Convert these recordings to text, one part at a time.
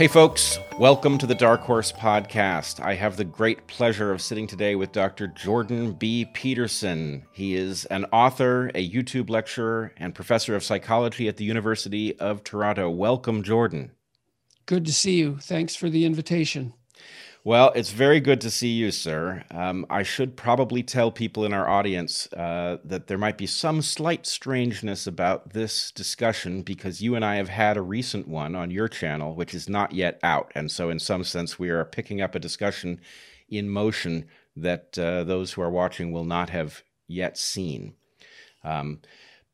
Hey, folks, welcome to the Dark Horse Podcast. I have the great pleasure of sitting today with Dr. Jordan B. Peterson. He is an author, a YouTube lecturer, and professor of psychology at the University of Toronto. Welcome, Jordan. Good to see you. Thanks for the invitation. Well, it's very good to see you, sir. Um, I should probably tell people in our audience uh, that there might be some slight strangeness about this discussion because you and I have had a recent one on your channel, which is not yet out. And so, in some sense, we are picking up a discussion in motion that uh, those who are watching will not have yet seen. Um,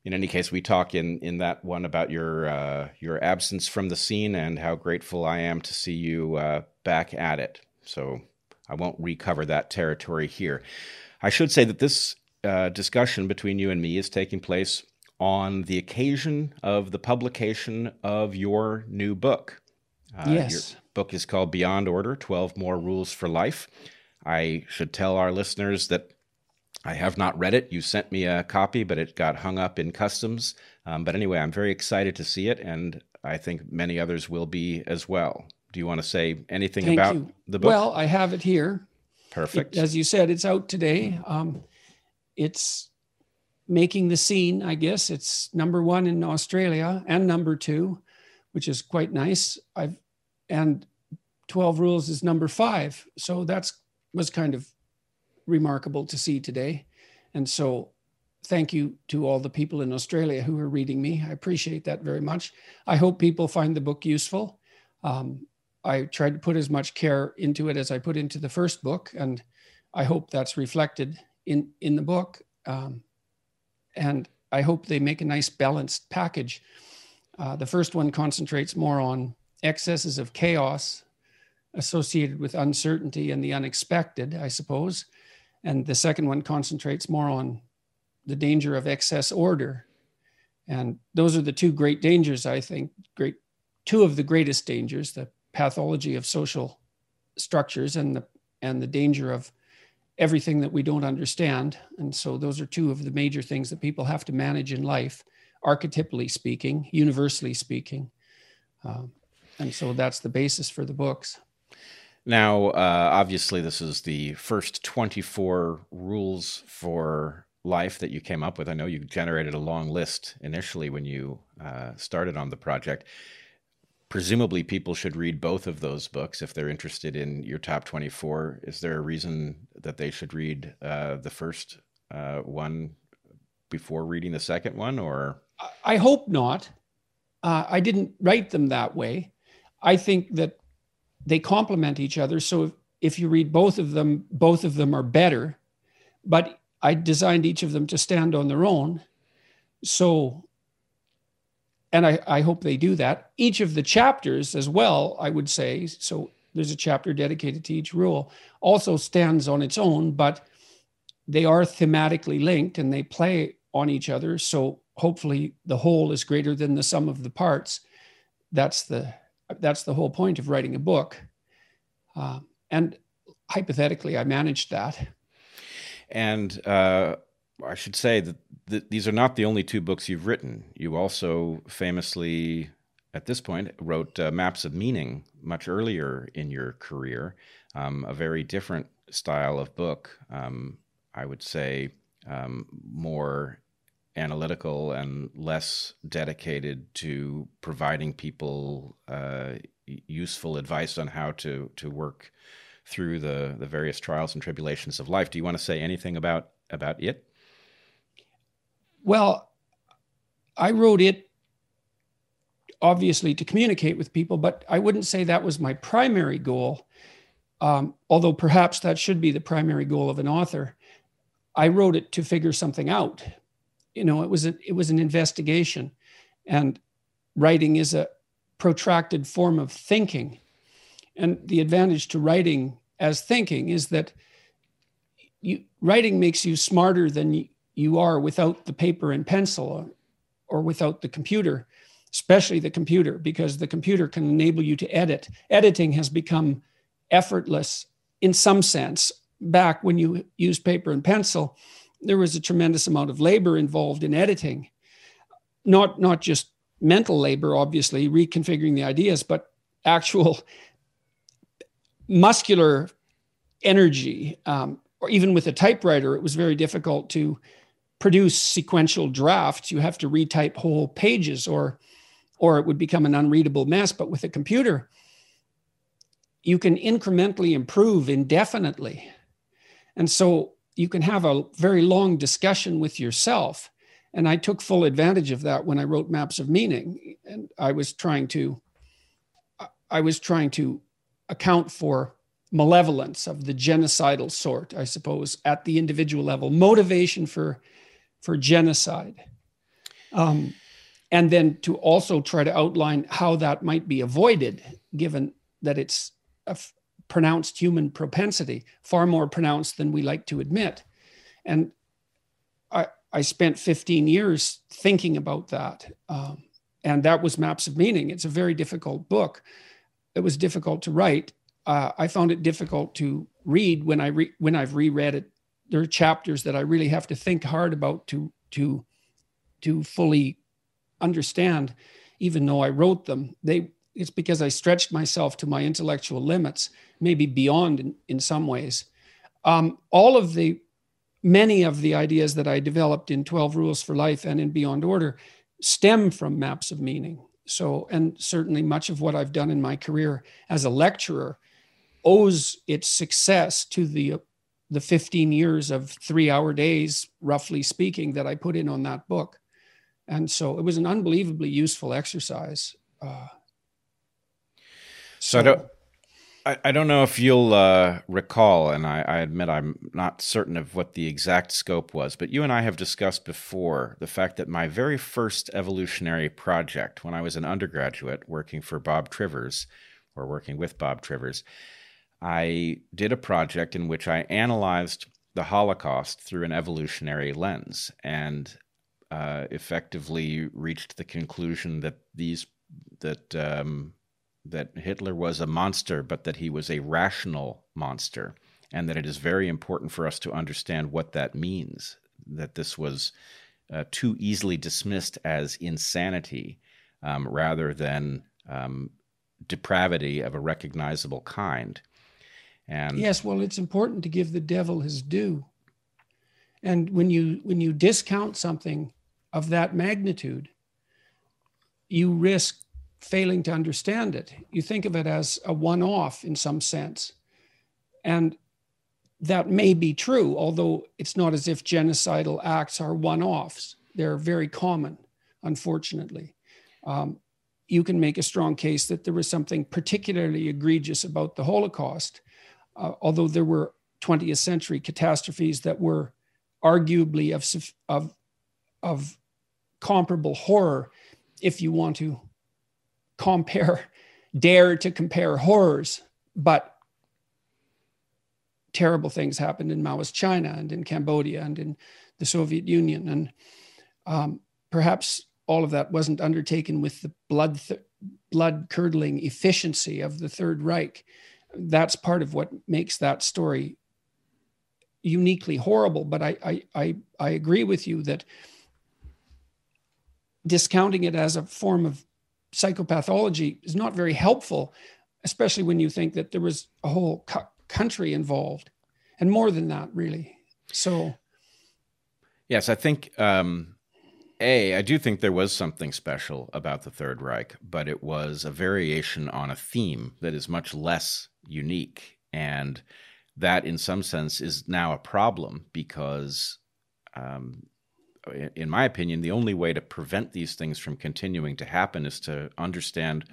in any case, we talk in in that one about your uh, your absence from the scene and how grateful I am to see you uh, back at it. So I won't recover that territory here. I should say that this uh, discussion between you and me is taking place on the occasion of the publication of your new book. Uh, yes. Your book is called Beyond Order 12 More Rules for Life. I should tell our listeners that I have not read it. You sent me a copy, but it got hung up in customs. Um, but anyway, I'm very excited to see it, and I think many others will be as well. Do you want to say anything Thank about you. the book? Well, I have it here. Perfect. It, as you said, it's out today. Um, it's making the scene, I guess. It's number one in Australia and number two, which is quite nice. I've and 12 Rules is number five. So that's was kind of remarkable to see today. And so thank you to all the people in Australia who are reading me. I appreciate that very much. I hope people find the book useful. Um, I tried to put as much care into it as I put into the first book, and I hope that's reflected in in the book. Um, and I hope they make a nice balanced package. Uh, the first one concentrates more on excesses of chaos associated with uncertainty and the unexpected, I suppose. And the second one concentrates more on the danger of excess order. And those are the two great dangers, I think, great two of the greatest dangers, the pathology of social structures and the and the danger of everything that we don't understand. And so those are two of the major things that people have to manage in life archetypally speaking universally speaking. Um, and so that's the basis for the books. Now uh, obviously this is the first 24 rules for life that you came up with. I know you generated a long list initially when you uh, started on the project presumably people should read both of those books if they're interested in your top 24 is there a reason that they should read uh, the first uh, one before reading the second one or? I hope not. Uh, i didn't write them that way. I think that they complement each other. So if, if you read both of them both of them are better. But i designed each of them to stand on their own. So and I, I hope they do that. Each of the chapters, as well, I would say, so there's a chapter dedicated to each rule, also stands on its own, but they are thematically linked and they play on each other. So hopefully the whole is greater than the sum of the parts. That's the that's the whole point of writing a book. Uh, and hypothetically, I managed that. And uh, I should say that th- these are not the only two books you've written. You also famously, at this point, wrote uh, Maps of Meaning much earlier in your career, um, a very different style of book. Um, I would say um, more analytical and less dedicated to providing people uh, useful advice on how to to work through the the various trials and tribulations of life. Do you want to say anything about about it? Well, I wrote it obviously to communicate with people, but I wouldn't say that was my primary goal. Um, although perhaps that should be the primary goal of an author. I wrote it to figure something out. You know, it was a, it was an investigation, and writing is a protracted form of thinking. And the advantage to writing as thinking is that you, writing makes you smarter than you are without the paper and pencil or, without the computer, especially the computer, because the computer can enable you to edit. Editing has become effortless in some sense. Back when you used paper and pencil, there was a tremendous amount of labor involved in editing, not, not just mental labor, obviously, reconfiguring the ideas, but actual muscular energy. Um, or even with a typewriter, it was very difficult to produce sequential drafts. You have to retype whole pages, or or it would become an unreadable mess. But with a computer, you can incrementally improve indefinitely, and so you can have a very long discussion with yourself. And I took full advantage of that when I wrote Maps of Meaning, and I was trying to I was trying to account for malevolence of the genocidal sort, I suppose, at the individual level, motivation for, for genocide. Um, and then to also try to outline how that might be avoided, given that it's a f- pronounced human propensity, far more pronounced than we like to admit. And I, I spent 15 years thinking about that. Um, and that was Maps of Meaning. It's a very difficult book. It was difficult to write uh, I found it difficult to read when I re- when I've reread it. There are chapters that I really have to think hard about to to to fully understand, even though I wrote them. They it's because I stretched myself to my intellectual limits, maybe beyond in, in some ways. Um, all of the many of the ideas that I developed in 12 Rules for Life and in Beyond Order stem from maps of meaning. So, and certainly much of what I've done in my career as a lecturer owes its success to the the 15 years of three hour days roughly speaking that i put in on that book. And so it was an unbelievably useful exercise uh, so, so, i don't I, I don't know if you'll uh, recall, and I, I admit I'm not certain of what the exact scope was, but you and I have discussed before the fact that my very first evolutionary project, when I was an undergraduate working for Bob Trivers, or working with Bob Trivers, I did a project in which I analyzed the Holocaust through an evolutionary lens and uh, effectively reached the conclusion that these that um, that Hitler was a monster, but that he was a rational monster, and that it is very important for us to understand what that means. That this was uh, too easily dismissed as insanity um, rather than um, depravity of a recognizable kind. And yes, well, it's important to give the devil his due. And when you when you discount something of that magnitude, you risk failing to understand it. You think of it as a one-off in some sense. And that may be true, although it's not as if genocidal acts are one-offs. They're very common, unfortunately. Um, you can make a strong case that there was something particularly egregious about the Holocaust uh, although there were 20th century catastrophes that were arguably of, of, of comparable horror, if you want to compare, dare to compare horrors, but terrible things happened in Maoist China and in Cambodia and in the Soviet Union. And um, perhaps all of that wasn't undertaken with the blood, th- blood curdling efficiency of the Third Reich that's part of what makes that story uniquely horrible. But I, I, I, I agree with you that discounting it as a form of psychopathology is not very helpful, especially when you think that there was a whole cu- country involved and more than that, really. So, yes, I think um, a, I do think there was something special about the Third Reich, but it was a variation on a theme that is much less unique. And that, in some sense, is now a problem because, um, in my opinion, the only way to prevent these things from continuing to happen is to understand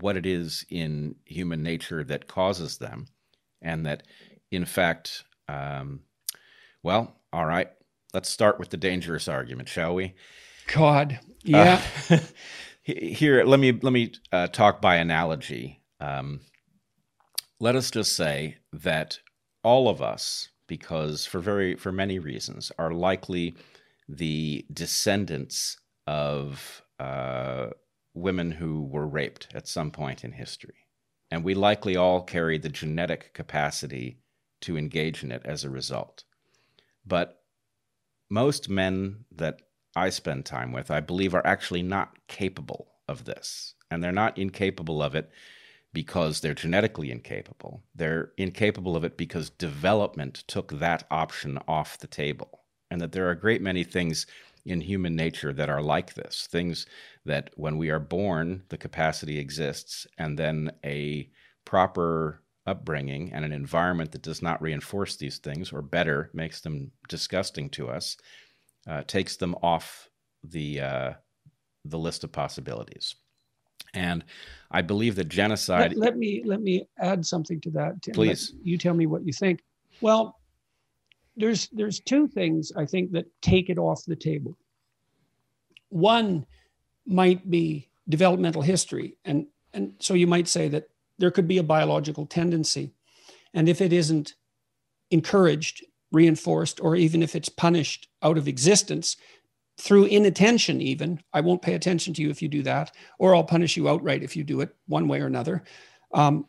what it is in human nature that causes them. And that, in fact, um, well, all right, let's start with the dangerous argument, shall we? God, yeah. Uh, here, let me let me uh, talk by analogy. Um, let us just say that all of us, because for very for many reasons, are likely the descendants of uh, women who were raped at some point in history, and we likely all carry the genetic capacity to engage in it as a result. But most men that I spend time with, I believe, are actually not capable of this. And they're not incapable of it because they're genetically incapable. They're incapable of it because development took that option off the table. And that there are a great many things in human nature that are like this things that when we are born, the capacity exists, and then a proper upbringing and an environment that does not reinforce these things, or better, makes them disgusting to us, uh, takes them off the uh, the list of possibilities. And I believe that genocide. Let, let me let me add something to that. Tim. Please, let, you tell me what you think. Well, there's there's two things I think that take it off the table. One might be developmental history, and and so you might say that there could be a biological tendency, and if it isn't encouraged, reinforced, or even if it's punished out of existence, through inattention, even. I won't pay attention to you if you do that, or I'll punish you outright if you do it one way or another. Um,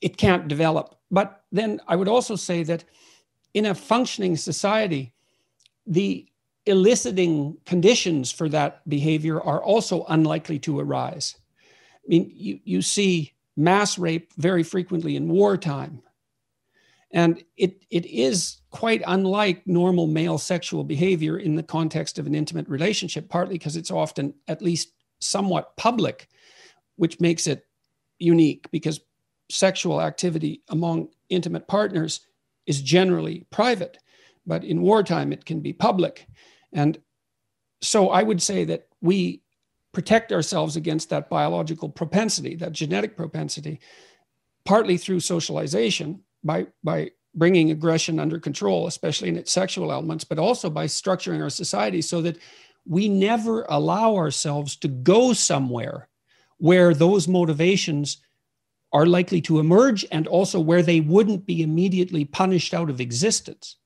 it can't develop. But then I would also say that in a functioning society, the eliciting conditions for that behavior are also unlikely to arise. I mean, you, you see mass rape very frequently in wartime. And it, it is quite unlike normal male sexual behavior in the context of an intimate relationship, partly because it's often at least somewhat public, which makes it unique because sexual activity among intimate partners is generally private. But in wartime, it can be public. And so I would say that we protect ourselves against that biological propensity, that genetic propensity, partly through socialization by, by bringing aggression under control, especially in its sexual elements, but also by structuring our society so that we never allow ourselves to go somewhere where those motivations are likely to emerge and also where they wouldn't be immediately punished out of existence.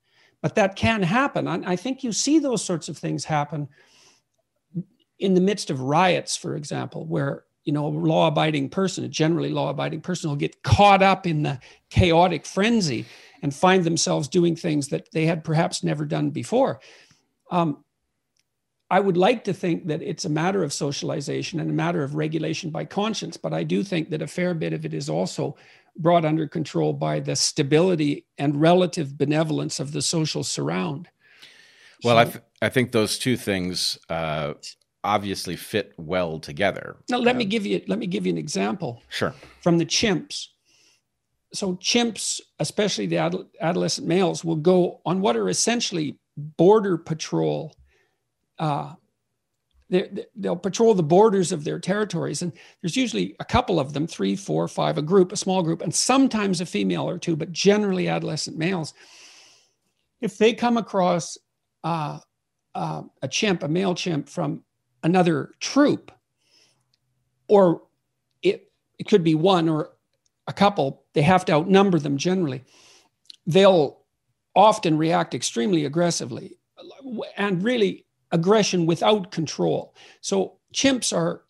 But that can happen. I think you see those sorts of things happen in the midst of riots, for example, where you know a law-abiding person, a generally law-abiding person, will get caught up in the chaotic frenzy and find themselves doing things that they had perhaps never done before. Um, I would like to think that it's a matter of socialization and a matter of regulation by conscience, but I do think that a fair bit of it is also brought under control by the stability and relative benevolence of the social surround. Well, so, I, th- I think those two things uh, obviously fit well together. Now, let um, me give you let me give you an example. Sure. From the chimps so chimps, especially the adolescent males, will go on what are essentially border patrol. Uh, they'll patrol the borders of their territories, and there's usually a couple of them, three, four, five, a group, a small group, and sometimes a female or two, but generally adolescent males. If they come across uh, uh, a chimp, a male chimp from another troop, or it, it could be one or a couple, they have to outnumber them generally. They'll often react extremely aggressively and really aggression without control. So chimps are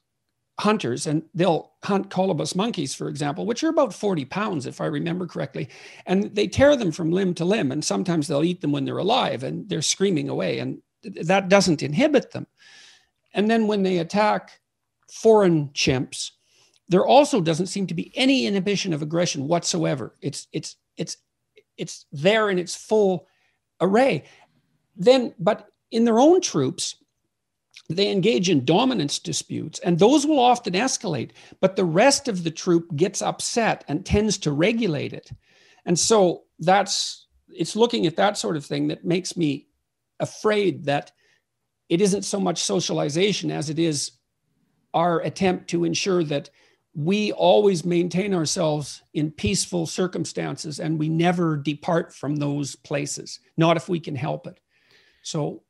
hunters and they'll hunt colobus monkeys, for example, which are about 40 pounds, if I remember correctly. And they tear them from limb to limb. And sometimes they'll eat them when they're alive and they're screaming away. And that doesn't inhibit them. And then when they attack foreign chimps, there also doesn't seem to be any inhibition of aggression whatsoever. It's it's it's it's there in its full array. Then, but in their own troops, they engage in dominance disputes, and those will often escalate. But the rest of the troop gets upset and tends to regulate it. And so that's it's looking at that sort of thing that makes me afraid that it isn't so much socialization as it is our attempt to ensure that we always maintain ourselves in peaceful circumstances and we never depart from those places, not if we can help it. So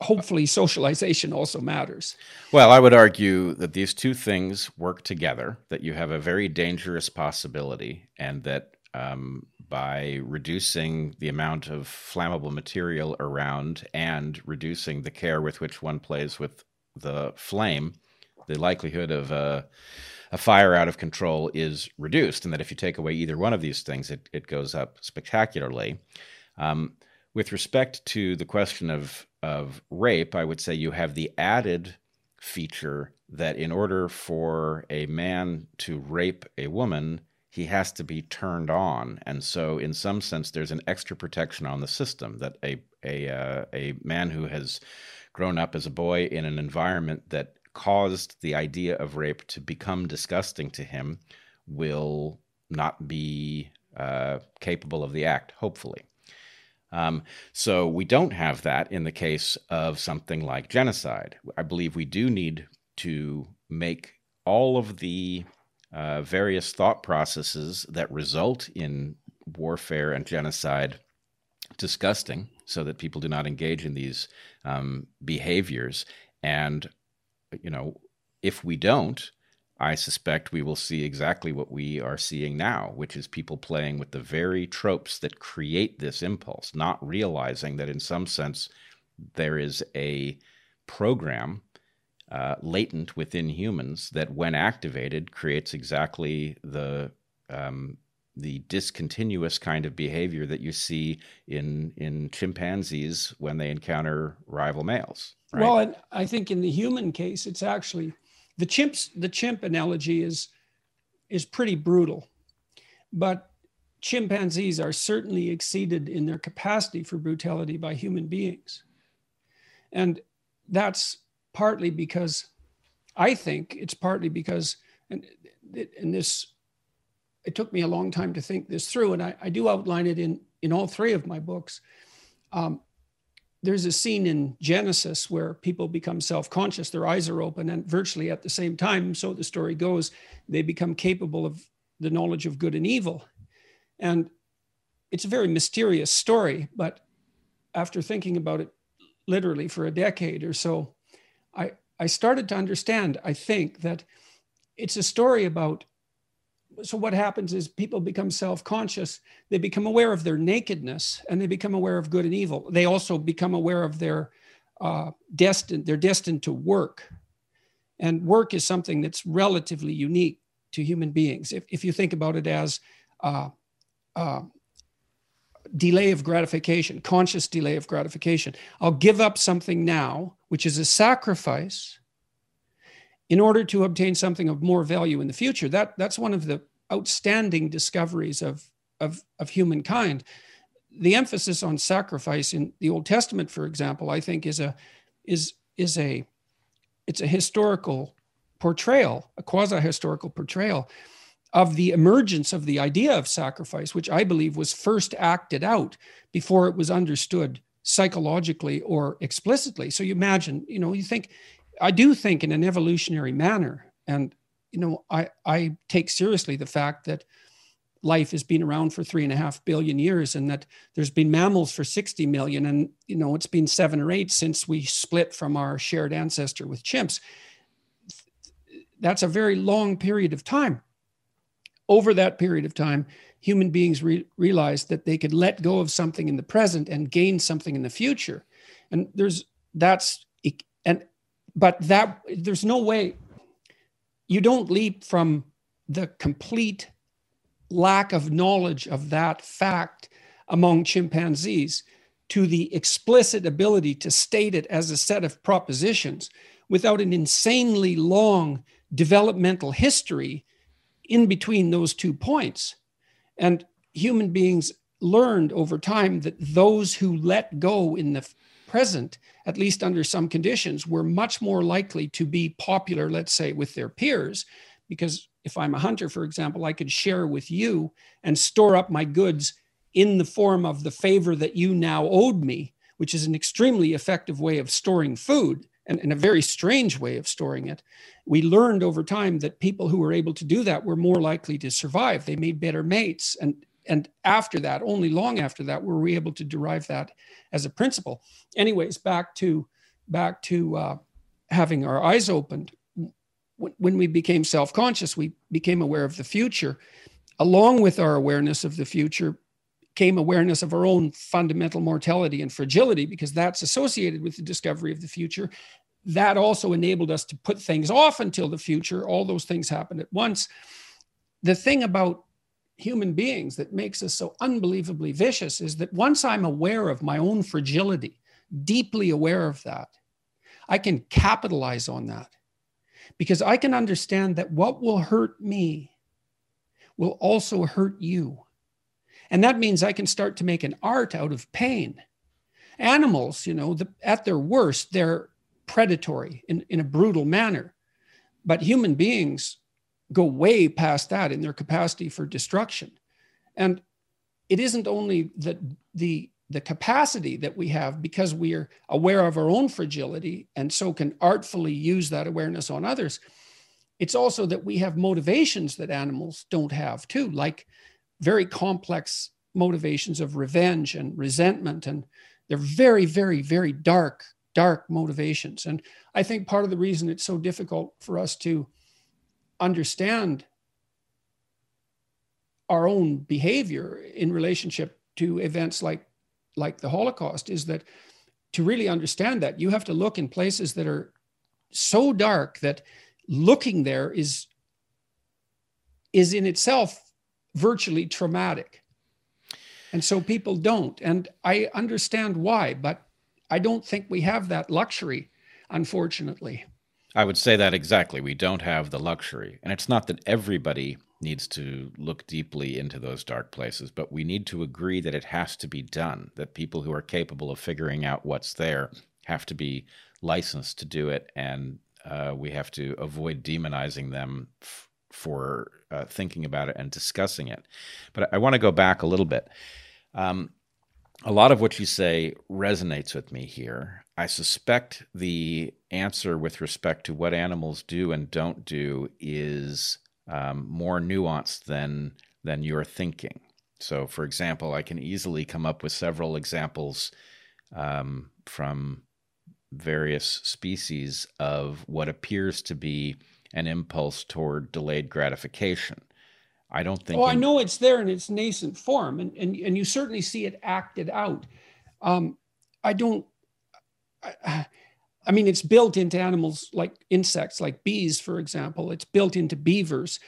hopefully socialization also matters. Well, I would argue that these two things work together, that you have a very dangerous possibility, and that um, by reducing the amount of flammable material around and reducing the care with which one plays with the flame, the likelihood of a, a fire out of control is reduced, and that if you take away either one of these things, it, it goes up spectacularly. Um, with respect to the question of of rape, I would say you have the added feature that in order for a man to rape a woman, he has to be turned on. And so, in some sense, there's an extra protection on the system that a, a, uh, a man who has grown up as a boy in an environment that caused the idea of rape to become disgusting to him will not be uh, capable of the act, hopefully. Um, so we don't have that in the case of something like genocide. I believe we do need to make all of the uh, various thought processes that result in warfare and genocide disgusting so that people do not engage in these um, behaviors. And, you know, if we don't, I suspect we will see exactly what we are seeing now, which is people playing with the very tropes that create this impulse, not realizing that in some sense there is a program uh, latent within humans that, when activated, creates exactly the um, the discontinuous kind of behavior that you see in in chimpanzees when they encounter rival males. Right? Well, I think in the human case, it's actually the chimps. The chimp analogy is is pretty brutal, but chimpanzees are certainly exceeded in their capacity for brutality by human beings, and that's partly because I think it's partly because and and this it took me a long time to think this through, and I, I do outline it in in all three of my books. Um, there's a scene in Genesis where people become self-conscious, their eyes are open, and virtually at the same time, so the story goes, they become capable of the knowledge of good and evil. And it's a very mysterious story, but after thinking about it literally for a decade or so, I, I started to understand, I think, that it's a story about so what happens is people become self-conscious they become aware of their nakedness and they become aware of good and evil. They also become aware of their uh, destined they're destined to work. And work is something that's relatively unique to human beings. If, if you think about it as uh, uh, delay of gratification conscious delay of gratification i'll give up something now which is a sacrifice in order to obtain something of more value in the future. That, that's one of the outstanding discoveries of, of, of humankind. The emphasis on sacrifice in the Old Testament, for example, I think is a is is a it's a historical portrayal, a quasi-historical portrayal of the emergence of the idea of sacrifice, which I believe was first acted out before it was understood psychologically or explicitly. So you imagine, you know, you think I do think in an evolutionary manner, and you know, I I take seriously the fact that life has been around for three and a half billion years, and that there's been mammals for 60 million, and you know, it's been seven or eight since we split from our shared ancestor with chimps. That's a very long period of time. Over that period of time, human beings re- realized that they could let go of something in the present and gain something in the future, and there's that's and but that there's no way you don't leap from the complete lack of knowledge of that fact among chimpanzees to the explicit ability to state it as a set of propositions without an insanely long developmental history in between those two points. And human beings learned over time that those who let go in the present, at least under some conditions, were much more likely to be popular, let's say, with their peers. Because if I'm a hunter, for example, I could share with you and store up my goods in the form of the favor that you now owed me, which is an extremely effective way of storing food and, and, a very strange way of storing it. We learned over time that people who were able to do that were more likely to survive. They made better mates. And and after that, only long after that, were we able to derive that as a principle. Anyways, back to back to uh, having our eyes opened. When we became self-conscious, we became aware of the future. Along with our awareness of the future came awareness of our own fundamental mortality and fragility, because that's associated with the discovery of the future. That also enabled us to put things off until the future. All those things happened at once. The thing about human beings that makes us so unbelievably vicious is that once I'm aware of my own fragility, deeply aware of that, I can capitalize on that. because I can understand that what will hurt me will also hurt you. And that means I can start to make an art out of pain. Animals, you know, the, at their worst, they're predatory in, in a brutal manner. But human beings go way past that in their capacity for destruction. And it isn't only that the the capacity that we have because we are aware of our own fragility and so can artfully use that awareness on others it's also that we have motivations that animals don't have too like very complex motivations of revenge and resentment and they're very very very dark dark motivations. And i think part of the reason it's so difficult for us to understand our own behavior in relationship to events like like the Holocaust is that to really understand that you have to look in places that are so dark that looking there is is in itself virtually traumatic. And so people don't. And i understand why but i don't think we have that luxury unfortunately. I would say that exactly. We don't have the luxury. And it's not that everybody needs to look deeply into those dark places, but we need to agree that it has to be done, that people who are capable of figuring out what's there have to be licensed to do it, and uh, we have to avoid demonizing them f- for uh, thinking about it and discussing it. But I want to go back a little bit. Um, a lot of what you say resonates with me here. I suspect the answer with respect to what animals do and don't do is um, more nuanced than than you're thinking. So, for example, I can easily come up with several examples um, from various species of what appears to be an impulse toward delayed gratification. I don't think. Oh, in- I know it's there in its nascent form, and and, and you certainly see it acted out. Um, I don't. I, I mean, it's built into animals like insects, like bees, for example. It's built into beavers.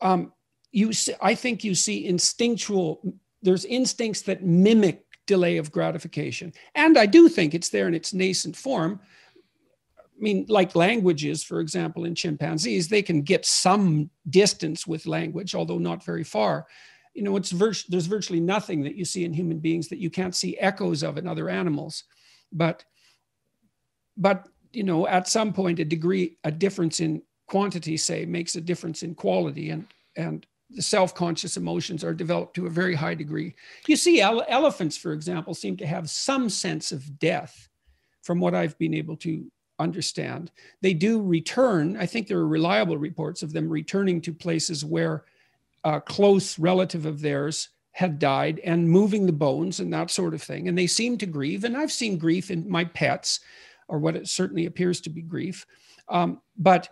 Um, you, see, I think you see instinctual. There's instincts that mimic delay of gratification, and I do think it's there in its nascent form. I mean, like languages, for example, in chimpanzees, they can get some distance with language, although not very far. You know, it's vir- there's virtually nothing that you see in human beings that you can't see echoes of in other animals. But but you know at some point a degree a difference in quantity say makes a difference in quality and and the self-conscious emotions are developed to a very high degree you see ele- elephants for example seem to have some sense of death from what i've been able to understand they do return i think there are reliable reports of them returning to places where a close relative of theirs had died and moving the bones and that sort of thing and they seem to grieve and i've seen grief in my pets or what it certainly appears to be grief. Um, but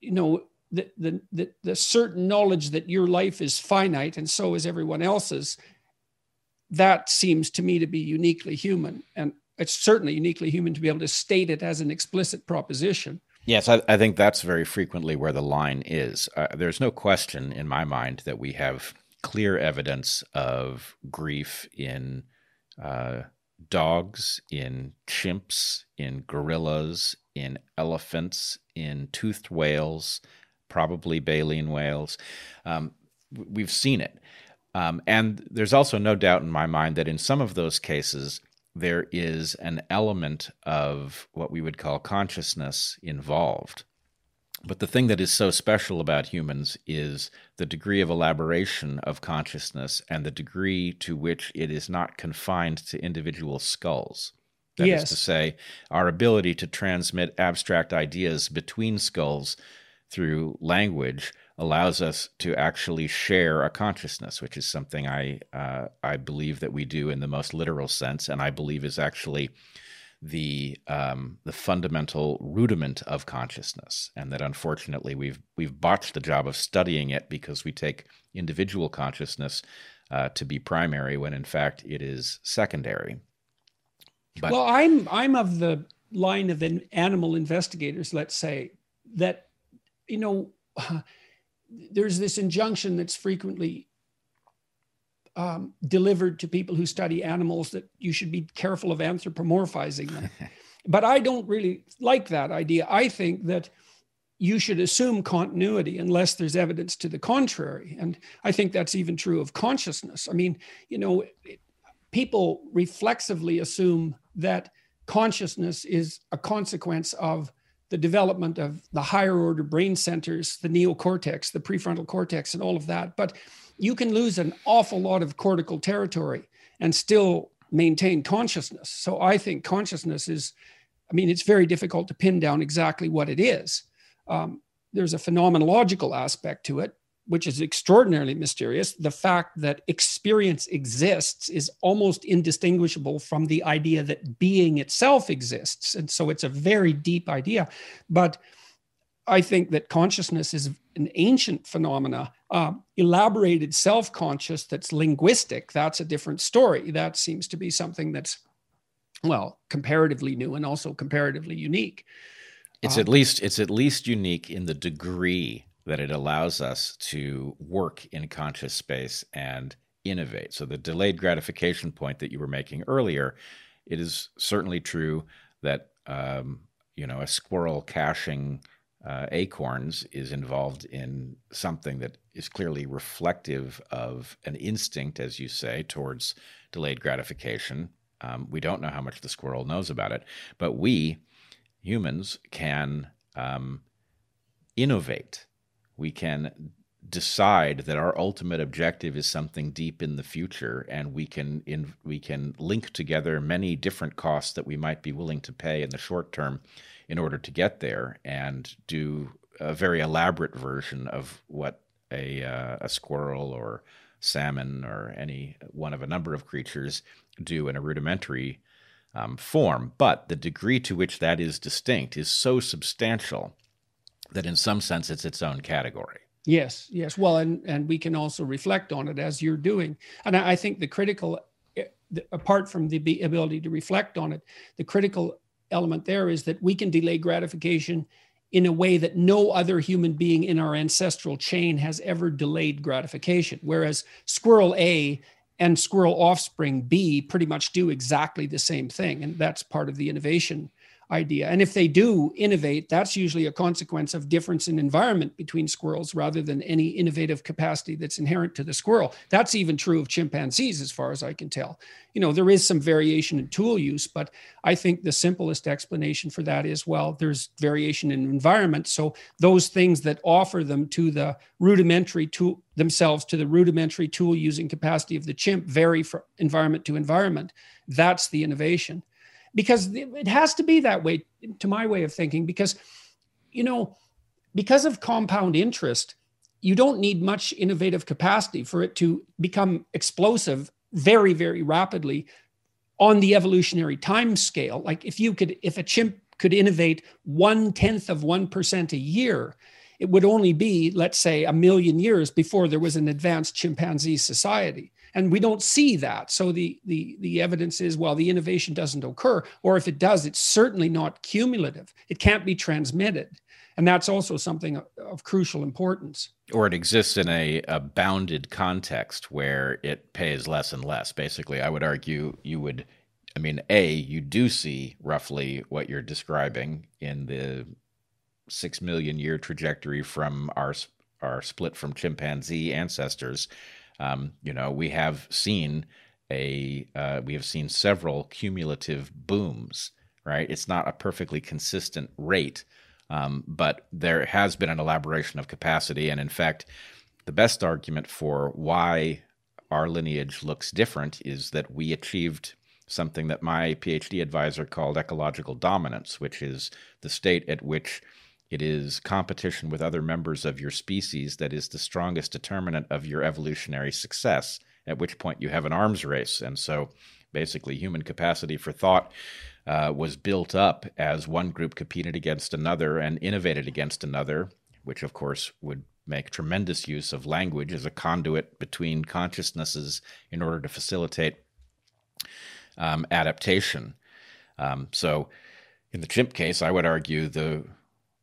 you know, the, the, the, the certain knowledge that your life is finite and so is everyone else's, that seems to me to be uniquely human. And it's certainly uniquely human to be able to state it as an explicit proposition. Yes, I, I think that's very frequently where the line is. Uh, there's no question in my mind that we have clear evidence of grief in uh, dogs, in chimps, in gorillas, in elephants, in toothed whales, probably baleen whales. Um, we've seen it. Um, and there's also no doubt in my mind that in some of those cases, there is an element of what we would call consciousness involved. But the thing that is so special about humans is the degree of elaboration of consciousness and the degree to which it is not confined to individual skulls. That yes. is to say, our ability to transmit abstract ideas between skulls through language allows us to actually share a consciousness, which is something I uh, I believe that we do in the most literal sense, and I believe is actually the um, the fundamental rudiment of consciousness, and that unfortunately we've we've botched the job of studying it because we take individual consciousness uh, to be primary when in fact it is secondary. But, well, I'm I'm of the line of animal investigators, let's say, that you know there's this injunction that's frequently um, delivered to people who study animals that you should be careful of anthropomorphizing them. but I don't really like that idea. I think that you should assume continuity unless there's evidence to the contrary. And I think that's even true of consciousness. I mean, you know, people reflexively assume that consciousness is a consequence of the development of the higher order brain centers, the neocortex, the prefrontal cortex, and all of that. But you can lose an awful lot of cortical territory and still maintain consciousness. So I think consciousness is, I mean, it's very difficult to pin down exactly what it is um, there's a phenomenological aspect to it, which is extraordinarily mysterious. The fact that experience exists is almost indistinguishable from the idea that being itself exists. And so it's a very deep idea. But I think that consciousness is an ancient phenomena. Uh, elaborated self conscious that's linguistic, that's a different story. That seems to be something that's, well, comparatively new and also comparatively unique. It's uh, at least it's at least unique in the degree that it allows us to work in conscious space and innovate. So the delayed gratification point that you were making earlier, it is certainly true that um, you know a squirrel caching uh, acorns is involved in something that is clearly reflective of an instinct, as you say, towards delayed gratification. Um, we don't know how much the squirrel knows about it, but we humans can um, innovate. We can decide that our ultimate objective is something deep in the future, and we can in, we can link together many different costs that we might be willing to pay in the short term in order to get there, and do a very elaborate version of what a uh, a squirrel or salmon or any one of a number of creatures do in a rudimentary um, form, but the degree to which that is distinct is so substantial that in some sense it's its own category. Yes, yes. Well, and and we can also reflect on it as you're doing. And I, I think the critical, eh, apart from the ability to reflect on it, the critical element there is that we can delay gratification in a way that no other human being in our ancestral chain has ever delayed gratification. Whereas squirrel A and squirrel offspring B pretty much do exactly the same thing. And that's part of the innovation idea. And if they do innovate, that's usually a consequence of difference in environment between squirrels rather than any innovative capacity that's inherent to the squirrel. That's even true of chimpanzees, as far as I can tell. You know, there is some variation in tool use, but I think the simplest explanation for that is well, there's variation in environment. So those things that offer them to the rudimentary tool themselves to the rudimentary tool using capacity of the chimp vary from environment to environment. That's the innovation because it has to be that way to my way of thinking because you know because of compound interest you don't need much innovative capacity for it to become explosive very very rapidly on the evolutionary time scale. Like if you could if a chimp could innovate one tenth of 1% a year it would only be let's say a million years before there was an advanced chimpanzee society and we don't see that. So the the the evidence is well the innovation doesn't occur or if it does it's certainly not cumulative. It can't be transmitted. And that's also something of, of crucial importance. Or it exists in a, a bounded context where it pays less and less. Basically i would argue you would i mean a you do see roughly what you're describing in the 6 million year trajectory from our our split from chimpanzee ancestors um, you know, we have seen a uh, we have seen several cumulative booms. Right, it's not a perfectly consistent rate, um, but there has been an elaboration of capacity, and in fact, the best argument for why our lineage looks different is that we achieved something that my PhD advisor called ecological dominance, which is the state at which it is competition with other members of your species that is the strongest determinant of your evolutionary success, at which point you have an arms race. And so basically, human capacity for thought uh, was built up as one group competed against another and innovated against another, which of course would make tremendous use of language as a conduit between consciousnesses in order to facilitate um, adaptation. Um, so, in the chimp case, I would argue the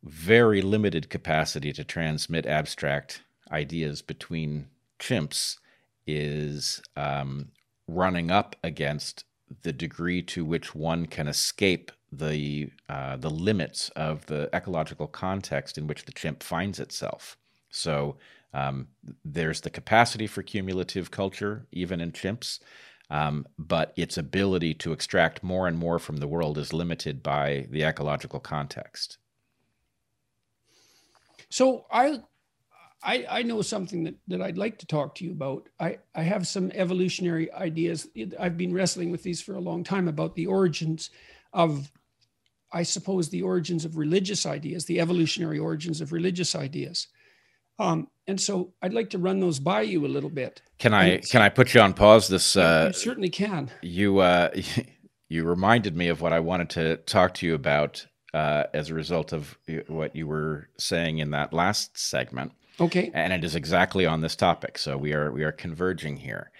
very limited capacity to transmit abstract ideas between chimps is um, running up against the degree to which one can escape the uh, the limits of the ecological context in which the chimp finds itself. So um, there's the capacity for cumulative culture, even in chimps, um, but its ability to extract more and more from the world is limited by the ecological context. So I I, I know something that, that I'd like to talk to you about. I, I have some evolutionary ideas. I've been wrestling with these for a long time about the origins of, I suppose, the origins of religious ideas, the evolutionary origins of religious ideas. Um, and so I'd like to run those by you a little bit. Can I can I put you on pause? This uh, you certainly can. You uh, you reminded me of what I wanted to talk to you about uh, as a result of what you were saying in that last segment. Okay. And it is exactly on this topic. So we are we are converging here.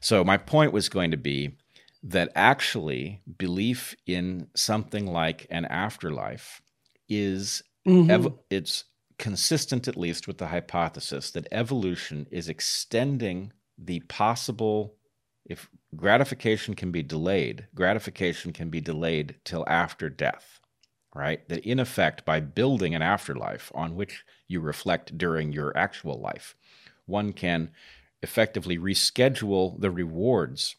So my point was going to be that actually belief in something like an afterlife is mm-hmm. ev- it's consistent at least with the hypothesis that evolution is extending the possible if gratification can be delayed gratification can be delayed till after death right? That in effect, by building an afterlife on which you reflect during your actual life, one can effectively reschedule the rewards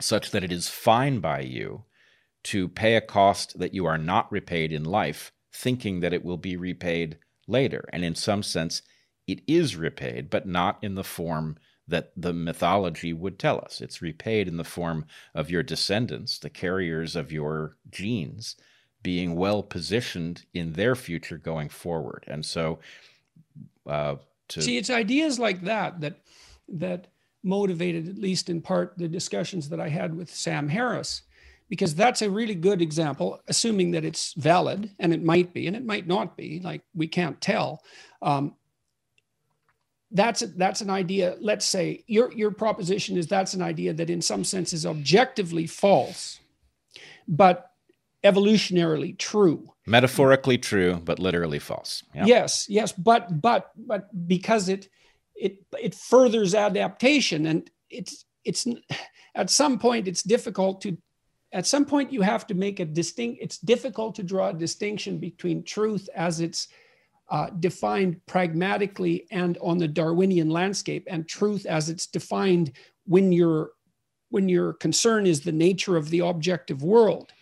such that it is fine by you to pay a cost that you are not repaid in life, thinking that it will be repaid later. And in some sense, it is repaid, but not in the form that the mythology would tell us. It's repaid in the form of your descendants, the carriers of your genes, being well positioned in their future going forward. And so, uh, to see, it's ideas like that that that motivated, at least in part, the discussions that I had with Sam Harris, because that's a really good example, assuming that it's valid, and it might be, and it might not be. Like we can't tell. Um, that's that's an idea. Let's say your your proposition is that's an idea that, in some sense, is objectively false, but evolutionarily true. Metaphorically true but literally false. Yeah. yes yes but but but because it it it furthers adaptation and it's it's at some point it's difficult to at some point you have to make a distinct it's difficult to draw a distinction between truth as it's uh, defined pragmatically and on the darwinian landscape and truth as it's defined when your when your concern is the nature of the objective world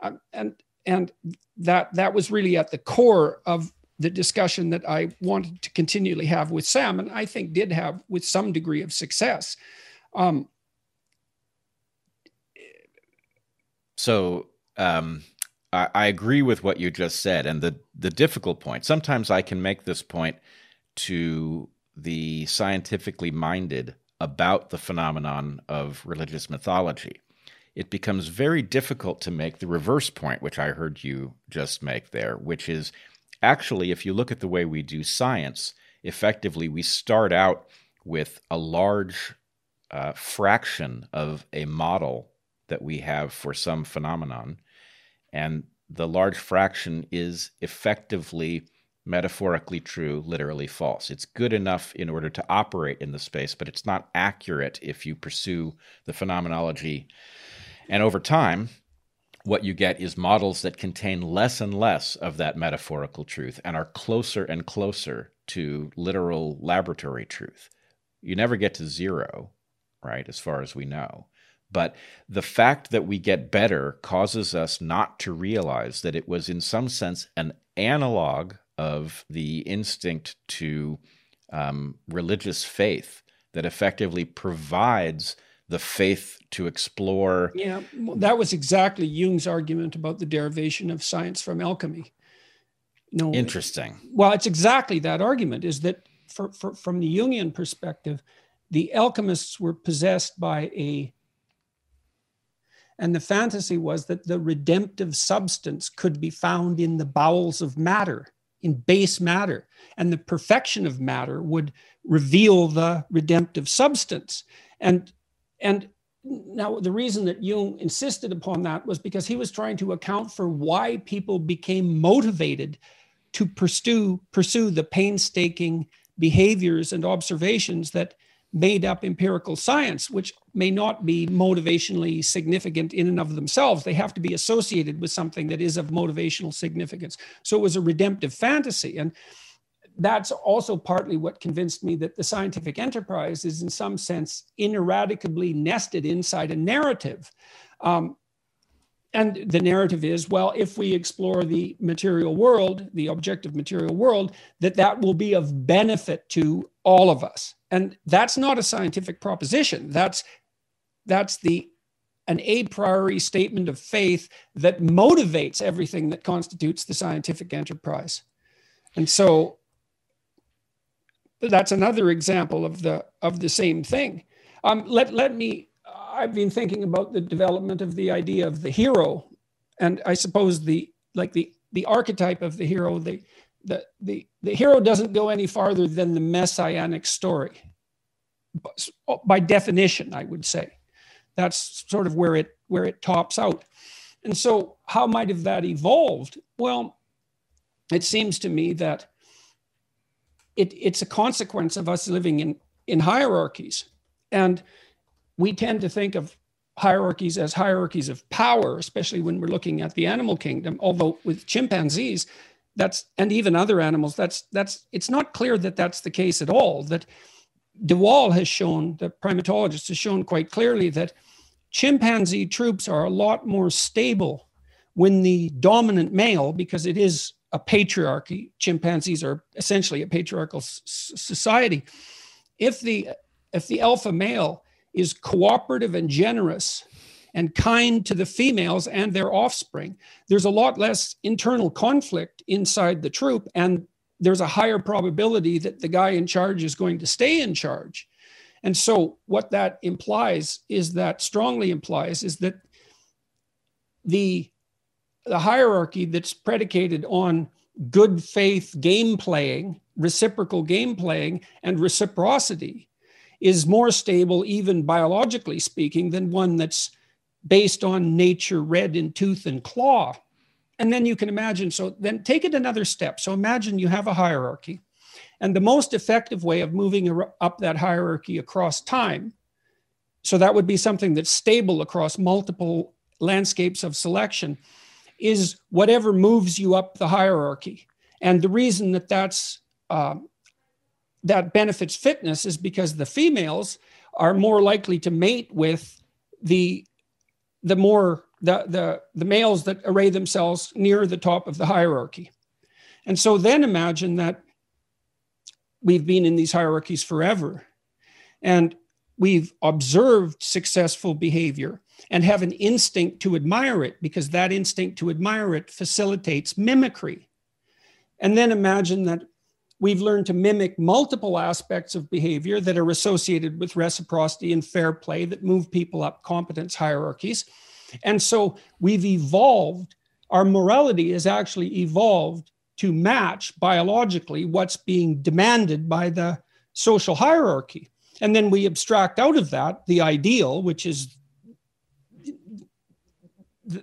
um, and and that that was really at the core of the discussion that I wanted to continually have with Sam, and I think did have with some degree of success. Um, so um, I, I, agree with what you just said, and the the difficult point. Sometimes I can make this point to the scientifically minded about the phenomenon of religious mythology it becomes very difficult to make the reverse point, which I heard you just make there, which is actually, if you look at the way we do science, effectively we start out with a large uh, fraction of a model that we have for some phenomenon. And the large fraction is effectively metaphorically true, literally false. It's good enough in order to operate in the space, but it's not accurate if you pursue the phenomenology and over time, what you get is models that contain less and less of that metaphorical truth and are closer and closer to literal laboratory truth. You never get to zero, right, as far as we know. But the fact that we get better causes us not to realize that it was, in some sense, an analog of the instinct to um, religious faith that effectively provides the faith to explore. Yeah, that was exactly Jung's argument about the derivation of science from alchemy. No, interesting. Well, it's exactly that argument. Is that for, for, from the Jungian perspective, the alchemists were possessed by a and the fantasy was that the redemptive substance could be found in the bowels of matter, in base matter. And the perfection of matter would reveal the redemptive substance. And and now, the reason that Jung insisted upon that was because he was trying to account for why people became motivated to pursue, pursue the painstaking behaviors and observations that made up empirical science, which may not be motivationally significant in and of themselves. They have to be associated with something that is of motivational significance. So it was a redemptive fantasy. And that's also partly what convinced me that the scientific enterprise is, in some sense, ineradicably nested inside a narrative. Um, and the narrative is well if we explore the material world the objective material world that that will be of benefit to all of us. And that's not a scientific proposition. That's that's the an a priori statement of faith that motivates everything that constitutes the scientific enterprise. And so that's another example of the of the same thing um, let, let me I've been thinking about the development of the idea of the hero, and I suppose the like the the archetype of the hero, the the the, the hero doesn't go any farther than the messianic story. By definition, I would say, that's sort of where it where it tops out. And so, how might have that evolved? Well, it seems to me that it, it's a consequence of us living in in hierarchies, and we tend to think of hierarchies as hierarchies of power, especially when we're looking at the animal kingdom. Although with chimpanzees, that's and even other animals, that's that's it's not clear that that's the case at all. That de Waal has shown, the primatologist has shown quite clearly that chimpanzee troops are a lot more stable when the dominant male, because it is a patriarchy, chimpanzees are essentially a patriarchal s- society. If the if the alpha male is cooperative and generous and kind to the females and their offspring, there's a lot less internal conflict inside the troop, and there's a higher probability that the guy in charge is going to stay in charge. And so, what that implies is that strongly implies is that the, the hierarchy that's predicated on good faith game playing, reciprocal game playing, and reciprocity is more stable, even biologically speaking, than one that's based on nature red in tooth and claw. And then you can imagine, so then take it another step. So imagine you have a hierarchy, and the most effective way of moving up that hierarchy across time, so that would be something that's stable across multiple landscapes of selection, is whatever moves you up the hierarchy. And the reason that that's uh, that benefits fitness is because the females are more likely to mate with the the more the the the males that array themselves near the top of the hierarchy and so then imagine that we've been in these hierarchies forever and we've observed successful behavior and have an instinct to admire it because that instinct to admire it facilitates mimicry and then imagine that we've learned to mimic multiple aspects of behavior that are associated with reciprocity and fair play that move people up competence hierarchies. And so we've evolved, our morality has actually evolved to match biologically what's being demanded by the social hierarchy. And then we abstract out of that the ideal, which is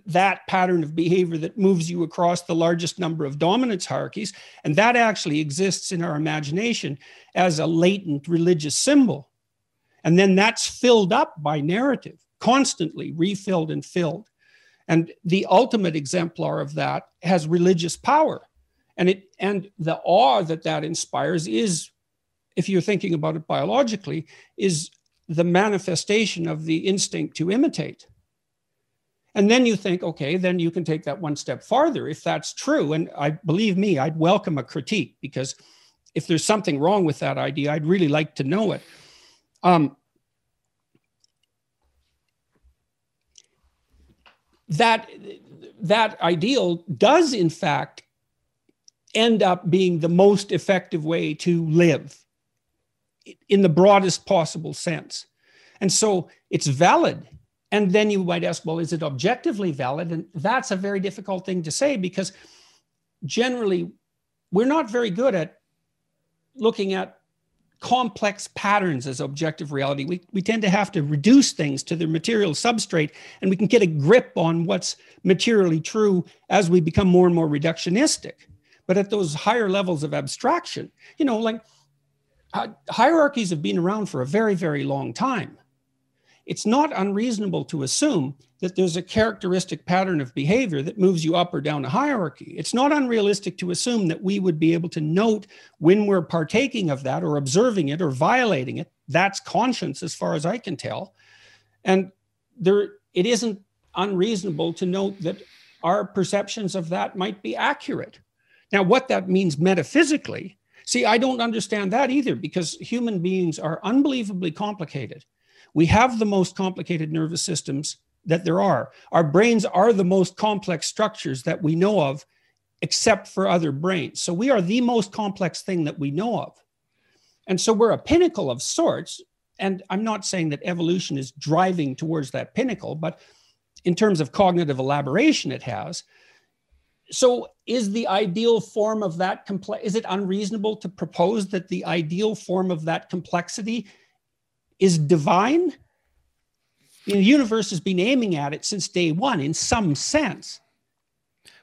that pattern of behavior that moves you across the largest number of dominance hierarchies. And that actually exists in our imagination as a latent religious symbol. And then that's filled up by narrative, constantly refilled and filled. And the ultimate exemplar of that has religious power. And it and the awe that that inspires is, if you're thinking about it biologically, is the manifestation of the instinct to imitate. And then you think, okay, then you can take that one step farther if that's true. And I believe me, I'd welcome a critique because if there's something wrong with that idea, I'd really like to know it. Um, that that ideal does in fact end up being the most effective way to live in the broadest possible sense and so it's valid and then you might ask, well, is it objectively valid? And that's a very difficult thing to say because generally we're not very good at looking at complex patterns as objective reality. We, we tend to have to reduce things to their material substrate, and we can get a grip on what's materially true as we become more and more reductionistic. But at those higher levels of abstraction, you know, like hierarchies have been around for a very, very long time. It's not unreasonable to assume that there's a characteristic pattern of behavior that moves you up or down a hierarchy. It's not unrealistic to assume that we would be able to note when we're partaking of that or observing it or violating it. That's conscience, as far as I can tell. And there, it isn't unreasonable to note that our perceptions of that might be accurate. Now, what that means metaphysically, see, I don't understand that either because human beings are unbelievably complicated. We have the most complicated nervous systems that there are. Our brains are the most complex structures that we know of, except for other brains. So we are the most complex thing that we know of. And so we're a pinnacle of sorts. And I'm not saying that evolution is driving towards that pinnacle, but in terms of cognitive elaboration, it has. So, is the ideal form of that complex? Is it unreasonable to propose that the ideal form of that complexity is divine? the universe has been aiming at it since day one, in some sense.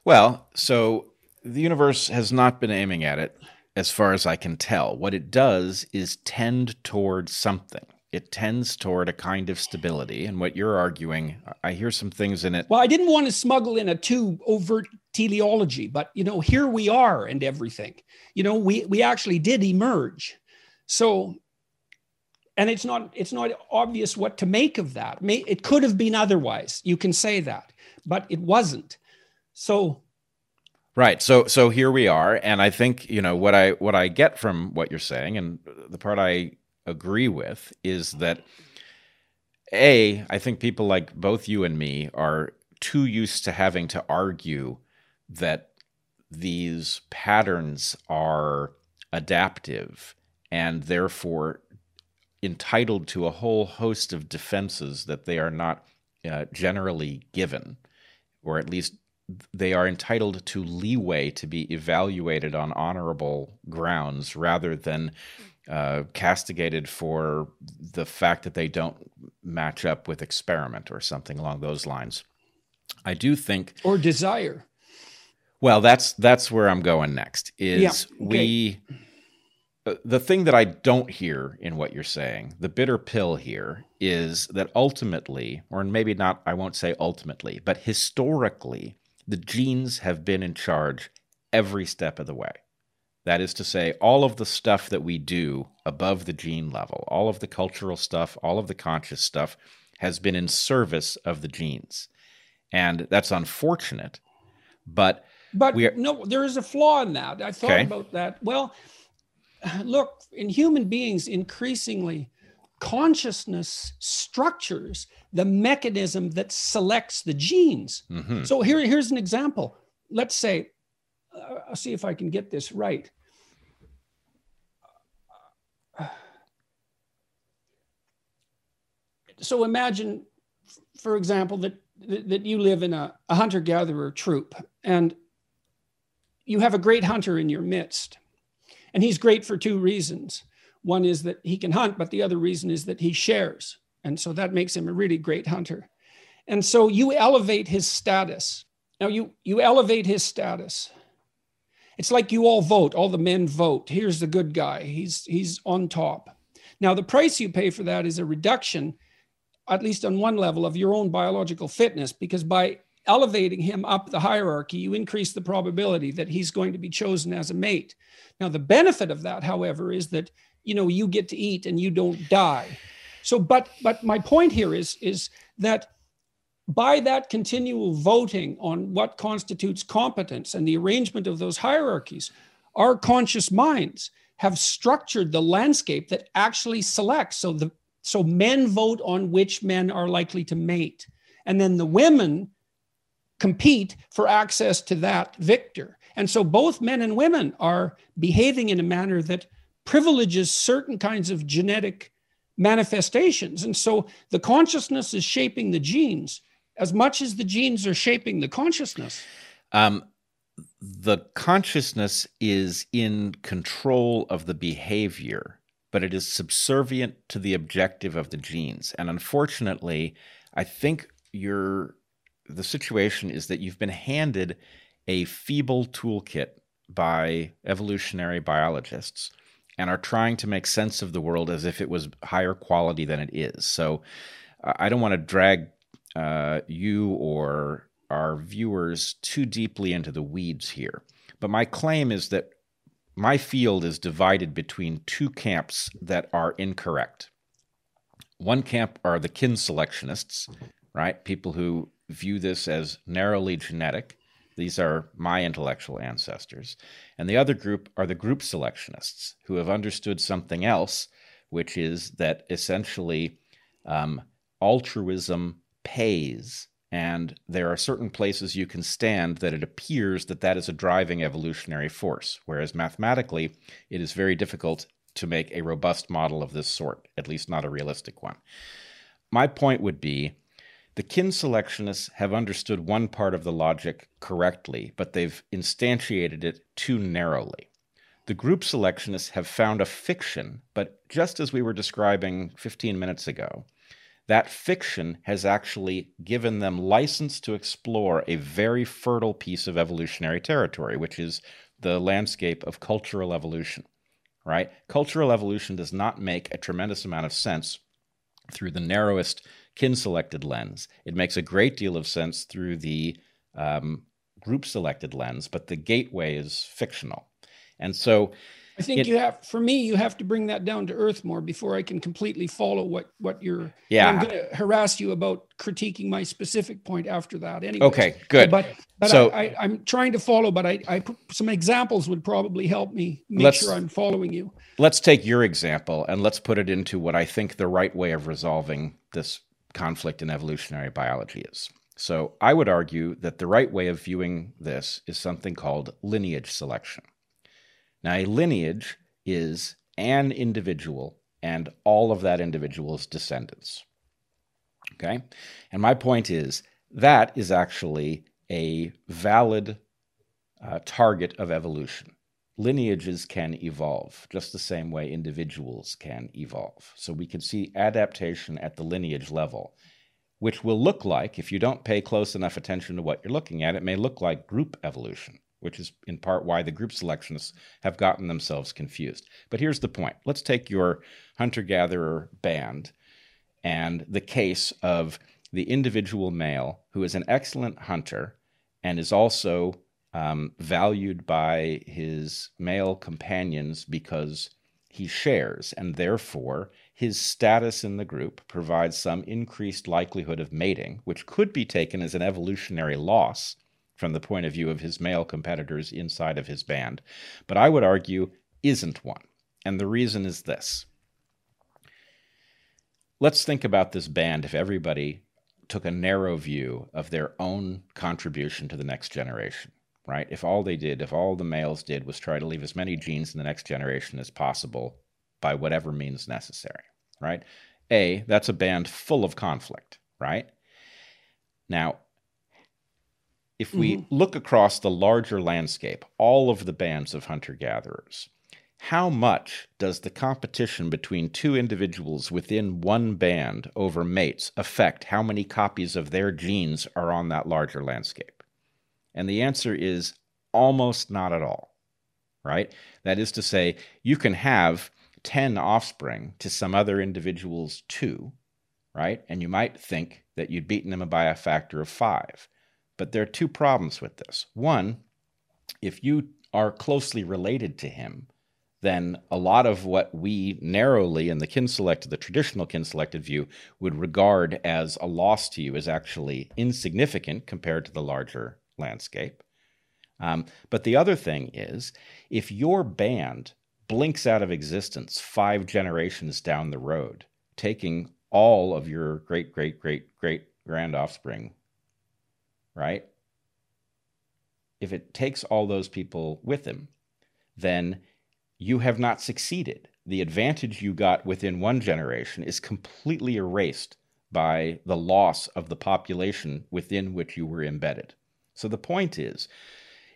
Well, so the universe has not been aiming at it, as far as I can tell. What it does is tend towards something it tends toward a kind of stability. And what you're arguing, I hear some things in it. Well, I didn't want to smuggle in a too overt teleology, but you know, here we are and everything. You know, we we actually did emerge. So and it's not it's not obvious what to make of that. It could have been otherwise. You can say that, but it wasn't. So Right. So so here we are and I think, you know, what I what I get from what you're saying and the part I agree with is that a I think people like both you and me are too used to having to argue that these patterns are adaptive and therefore entitled to a whole host of defenses that they are not uh, generally given, or at least they are entitled to leeway to be evaluated on honorable grounds rather than uh, castigated for the fact that they don't match up with experiment or something along those lines. I do think or desire. Well, that's that's where I'm going next. Is yeah, okay. we Uh, the thing that I don't hear in what you're saying, the bitter pill here is that ultimately, or maybe not, I won't say ultimately, but historically, the genes have been in charge every step of the way. That is to say, all of the stuff that we do above the gene level, all of the cultural stuff, all of the conscious stuff, has been in service of the genes. And that's unfortunate. But but are, no, there is a flaw in that. I thought okay. about that. Well, look, in human beings, increasingly, consciousness structures the mechanism that selects the genes. Mm-hmm. So here, here's an example. Let's say uh, I'll see if I can get this right. So imagine, for example, that that you live in a, a hunter gatherer troop and you have a great hunter in your midst. And he's great for two reasons. One is that he can hunt, but the other reason is that he shares. And so that makes him a really great hunter. And so you elevate his status. Now you you elevate his status. It's like you all vote, all the men vote. Here's the good guy. He's he's on top. Now the price you pay for that is a reduction, at least on one level, of your own biological fitness, because by elevating him up the hierarchy, you increase the probability that he's going to be chosen as a mate. Now the benefit of that, however, is that you know you get to eat and you don't die. So, but but my point here is is that by that continual voting on what constitutes competence and the arrangement of those hierarchies, our conscious minds have structured the landscape that actually selects. So the so men vote on which men are likely to mate, and then the women compete for access to that victor. And so both men and women are behaving in a manner that privileges certain kinds of genetic manifestations. And so the consciousness is shaping the genes as much as the genes are shaping the consciousness? Um, the consciousness is in control of the behavior, but it is subservient to the objective of the genes. And unfortunately, I think you're the situation is that you've been handed a feeble toolkit by evolutionary biologists and are trying to make sense of the world as if it was higher quality than it is. So I don't want to drag uh, you or our viewers too deeply into the weeds here. But my claim is that my field is divided between two camps that are incorrect. One camp are the kin selectionists, right? People who view this as narrowly genetic. These are my intellectual ancestors. And the other group are the group selectionists who have understood something else, which is that essentially um, altruism pays and there are certain places you can stand that it appears that that is a driving evolutionary force whereas mathematically it is very difficult to make a robust model of this sort at least not a realistic one my point would be the kin selectionists have understood one part of the logic correctly but they've instantiated it too narrowly the group selectionists have found a fiction but just as we were describing 15 minutes ago that fiction has actually given them license to explore a very fertile piece of evolutionary territory, which is the landscape of cultural evolution, right? Cultural evolution does not make a tremendous amount of sense through the narrowest kin selected lens. It makes a great deal of sense through the um, group selected lens, but the gateway is fictional. And so I think it, you have, for me, you have to bring that down to earth more before I can completely follow what what you're. Yeah, I'm going to harass you about critiquing my specific point after that. Anyway. Okay, good. But, but so I, am trying to follow, but I, I some examples would probably help me make sure I'm following you. Let's take your example and let's put it into what I think the right way of resolving this conflict in evolutionary biology is. So I would argue that the right way of viewing this is something called lineage selection. Now, a lineage is an individual and all of that individual's descendants. Okay? And my point is that is actually a valid uh, target of evolution. Lineages can evolve just the same way individuals can evolve. So we can see adaptation at the lineage level, which will look like, if you don't pay close enough attention to what you're looking at, it may look like group evolution which is in part why the group selectionists have gotten themselves confused. But here's the point let's take your hunter gatherer band and the case of the individual male who is an excellent hunter and is also um, valued by his male companions because he shares, and therefore his status in the group provides some increased likelihood of mating, which could be taken as an evolutionary loss from the point of view of his male competitors inside of his band, but I would argue isn't one. And the reason is this. Let's think about this band if everybody took a narrow view of their own contribution to the next generation, right? If all they did, if all the males did was try to leave as many genes in the next generation as possible by whatever means necessary, right? A, that's a band full of conflict, right? Now, if we mm-hmm. look across the larger landscape, all of the bands of hunter gatherers, how much does the competition between two individuals within one band over mates affect how many copies of their genes are on that larger landscape? And the answer is almost not at all, right? That is to say, you can have 10 offspring to some other individual's two, right? And you might think that you'd beaten them by a factor of five. But there are two problems with this. One, if you are closely related to him, then a lot of what we narrowly in the kin selected, the traditional kin selected view, would regard as a loss to you is actually insignificant compared to the larger landscape. Um, but the other thing is, if your band blinks out of existence five generations down the road, taking all of your great, great, great, great grand offspring right? If it takes all those people with him, then you have not succeeded. The advantage you got within one generation is completely erased by the loss of the population within which you were embedded. So the point is,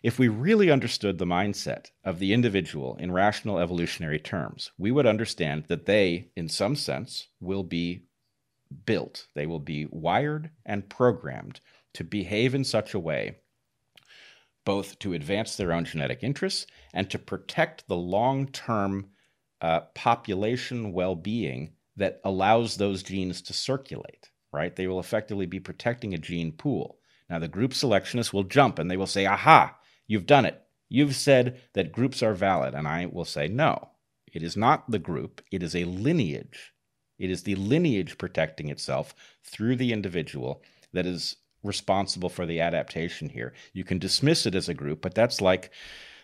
if we really understood the mindset of the individual in rational evolutionary terms, we would understand that they, in some sense, will be built, they will be wired and programmed to behave in such a way both to advance their own genetic interests and to protect the long term uh, population well being that allows those genes to circulate, right? They will effectively be protecting a gene pool. Now, the group selectionists will jump and they will say, aha, you've done it. You've said that groups are valid. And I will say, no, it is not the group, it is a lineage. It is the lineage protecting itself through the individual that is responsible for the adaptation here. You can dismiss it as a group, but that's like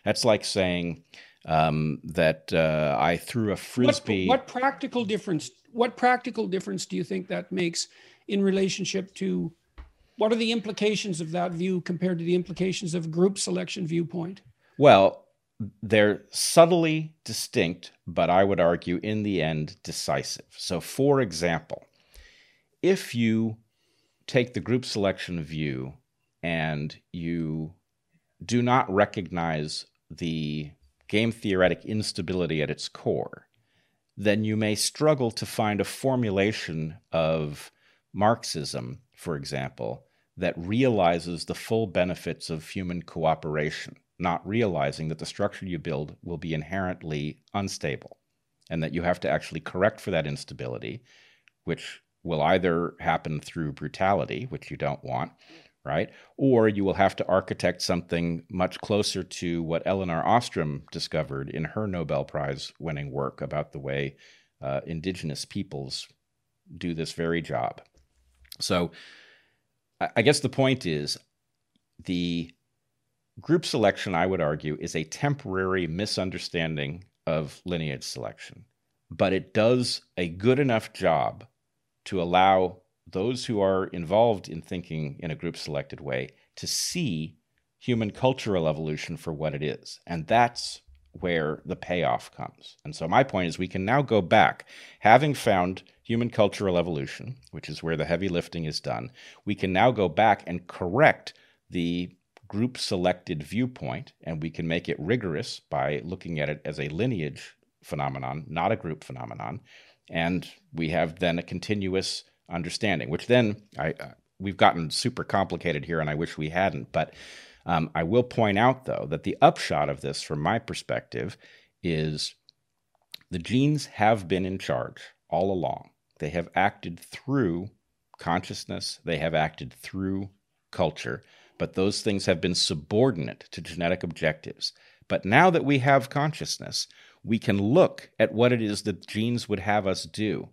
that's like saying um, that uh, I threw a frisbee. What, what, practical difference? What practical difference do you think that makes in relationship to? What are the implications of that view compared to the implications of group selection viewpoint? Well, they're subtly distinct, but I would argue in the end decisive. So, for example, if you take the group selection view and you do not recognize the game theoretic instability at its core, then you may struggle to find a formulation of Marxism, for example, that realizes the full benefits of human cooperation, not realizing that the structure you build will be inherently unstable and that you have to actually correct for that instability, which will either happen through brutality, which you don't want, right? Or you will have to architect something much closer to what Elinor Ostrom discovered in her Nobel Prize winning work about the way uh, indigenous peoples do this very job. So I guess the point is the group selection, I would argue, is a temporary misunderstanding of lineage selection, but it does a good enough job to allow those who are involved in thinking in a group selected way to see human cultural evolution for what it is. And that's where the payoff comes. And so my point is we can now go back, having found human cultural evolution, which is where the heavy lifting is done, we can now go back and correct the group selected viewpoint, and we can make it rigorous by looking at it as a lineage phenomenon, not a group phenomenon and we have then a continuous understanding, which then I uh, we've gotten super complicated here, and I wish we hadn't. But um, I will point out though that the upshot of this, from my perspective, is the genes have been in charge all along. They have acted through consciousness. They have acted through culture. But those things have been subordinate to genetic objectives. But now that we have consciousness, we can look at what it is that genes would have us do,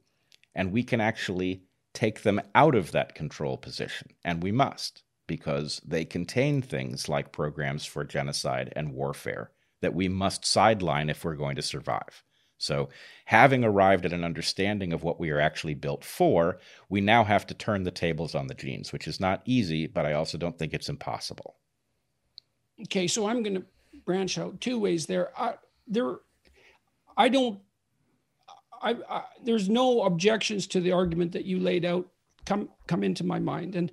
and we can actually take them out of that control position. And we must, because they contain things like programs for genocide and warfare that we must sideline if we're going to survive. So, having arrived at an understanding of what we are actually built for, we now have to turn the tables on the genes, which is not easy, but I also don't think it's impossible. Okay, so I'm going to branch out two ways there. I, there I don't. I, I, there's no objections to the argument that you laid out come come into my mind, and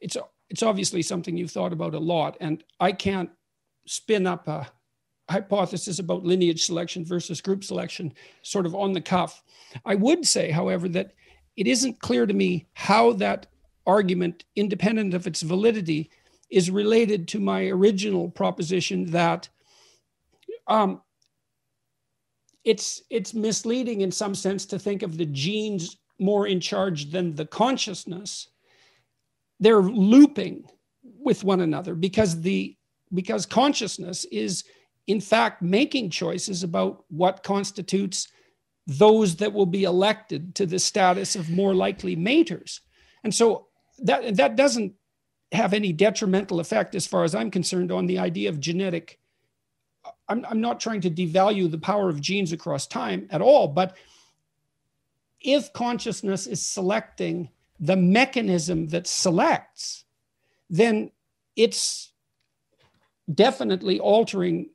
it's it's obviously something you've thought about a lot. And I can't spin up a hypothesis about lineage selection versus group selection sort of on the cuff. I would say, however, that it isn't clear to me how that argument, independent of its validity, is related to my original proposition that um, it's it's misleading in some sense to think of the genes more in charge than the consciousness. They're looping with one another because the because consciousness is in fact making choices about what constitutes those that will be elected to the status of more likely maters. And so that that doesn't have any detrimental effect as far as i'm concerned on the idea of genetic I'm, I'm not trying to devalue the power of genes across time at all, but if consciousness is selecting the mechanism that selects, then it's definitely altering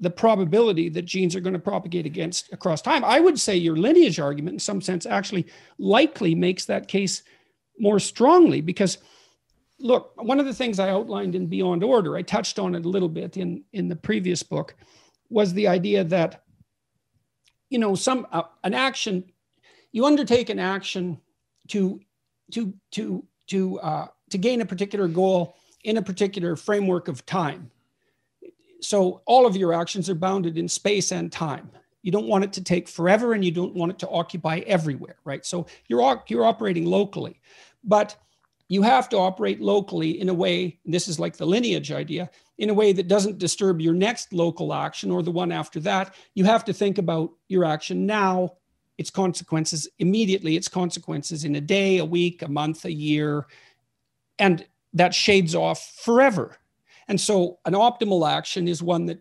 the probability that genes are going to propagate against across time. I would say your lineage argument, in some sense, actually likely makes that case more strongly because look, one of the things I outlined in Beyond Order, I touched on it a little bit in, in the previous book, was the idea that, you know, some uh, an action, you undertake an action to to to to uh, to gain a particular goal in a particular framework of time. So all of your actions are bounded in space and time. you don't want it to take forever and you don't want it to occupy everywhere right so you're you're operating locally but you have to operate locally in a way this is like the lineage idea in a way that doesn't disturb your next local action or the one after that you have to think about your action now its consequences immediately its consequences in a day a week a month a year and that shades off forever and so an optimal action is one that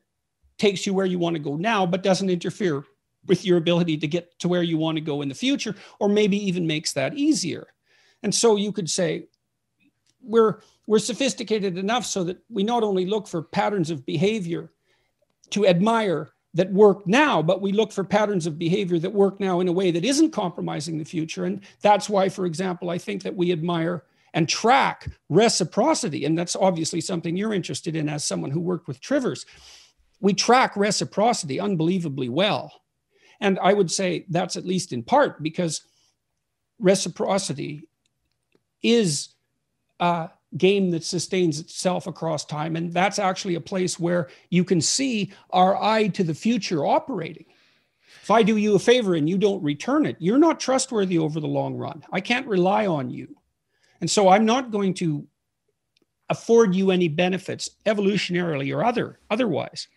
takes you where you want to go now, but doesn't interfere with your ability to get to where you want to go in the future, or maybe even makes that easier. And so you could say, we're we're sophisticated enough so that we not only look for patterns of behavior to admire that work now, but we look for patterns of behavior that work now in a way that isn't compromising the future. And that's why, for example, I think that we admire and track reciprocity. And that's obviously something you're interested in as someone who worked with Trivers we track reciprocity unbelievably well. And I would say that's at least in part because reciprocity is a game that sustains itself across time. And that's actually a place where you can see our eye to the future operating. If I do you a favor and you don't return it, you're not trustworthy over the long run. I can't rely on you. And so I'm not going to afford you any benefits evolutionarily or other otherwise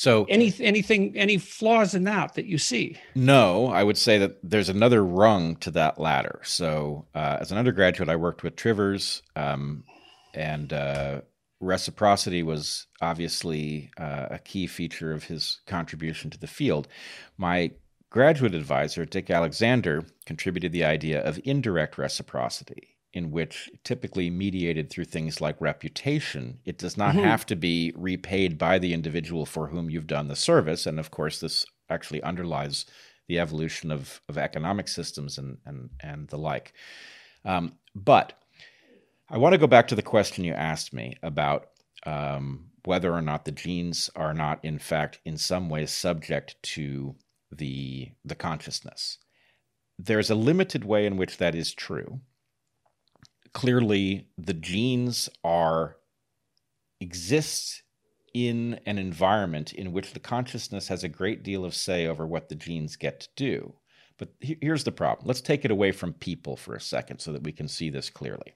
so any anything any flaws in that that you see? No, I would say that there's another rung to that ladder. So uh, as an undergraduate, I worked with Trivers, um, and uh, reciprocity was obviously uh, a key feature of his contribution to the field. My graduate advisor, Dick Alexander, contributed the idea of indirect reciprocity in which typically mediated through things like reputation, it does not mm-hmm. have to be repaid by the individual for whom you've done the service. And of course, this actually underlies the evolution of, of economic systems and, and, and the like. Um, but I want to go back to the question you asked me about um, whether or not the genes are not, in fact, in some ways subject to the, the consciousness. There's a limited way in which that is true clearly the genes are exist in an environment in which the consciousness has a great deal of say over what the genes get to do. But here's the problem. Let's take it away from people for a second so that we can see this clearly.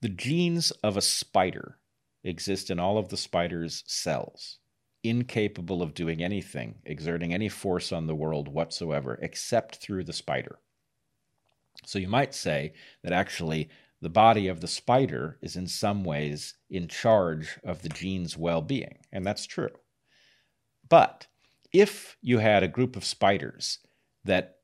The genes of a spider exist in all of the spider's cells, incapable of doing anything, exerting any force on the world whatsoever, except through the spider. So you might say that actually the body of the spider is in some ways in charge of the gene's well being, and that's true. But if you had a group of spiders that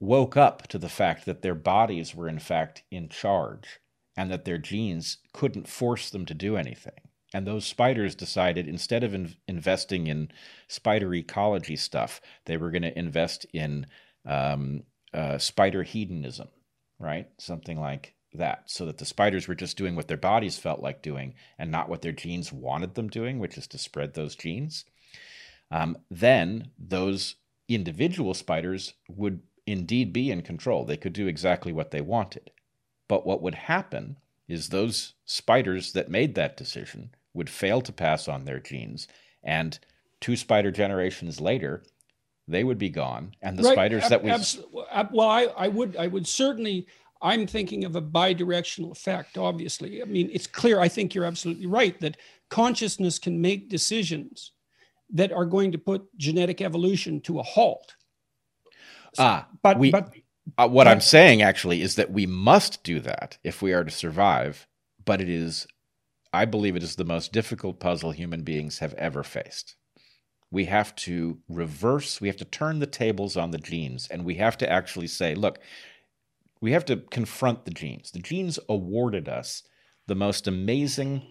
woke up to the fact that their bodies were in fact in charge and that their genes couldn't force them to do anything, and those spiders decided instead of in- investing in spider ecology stuff, they were going to invest in um, uh, spider hedonism, right? Something like that so that the spiders were just doing what their bodies felt like doing and not what their genes wanted them doing, which is to spread those genes, um, then those individual spiders would indeed be in control. They could do exactly what they wanted. But what would happen is those spiders that made that decision would fail to pass on their genes. And two spider generations later, they would be gone. And the right. spiders Ab- that we. Abs- well, I, I would I would certainly I'm thinking of a bidirectional effect, obviously. I mean, it's clear, I think you're absolutely right, that consciousness can make decisions that are going to put genetic evolution to a halt. Ah, but, we, but uh, what but, I'm saying actually is that we must do that if we are to survive, but it is, I believe it is the most difficult puzzle human beings have ever faced. We have to reverse, we have to turn the tables on the genes, and we have to actually say, look, we have to confront the genes. The genes awarded us the most amazing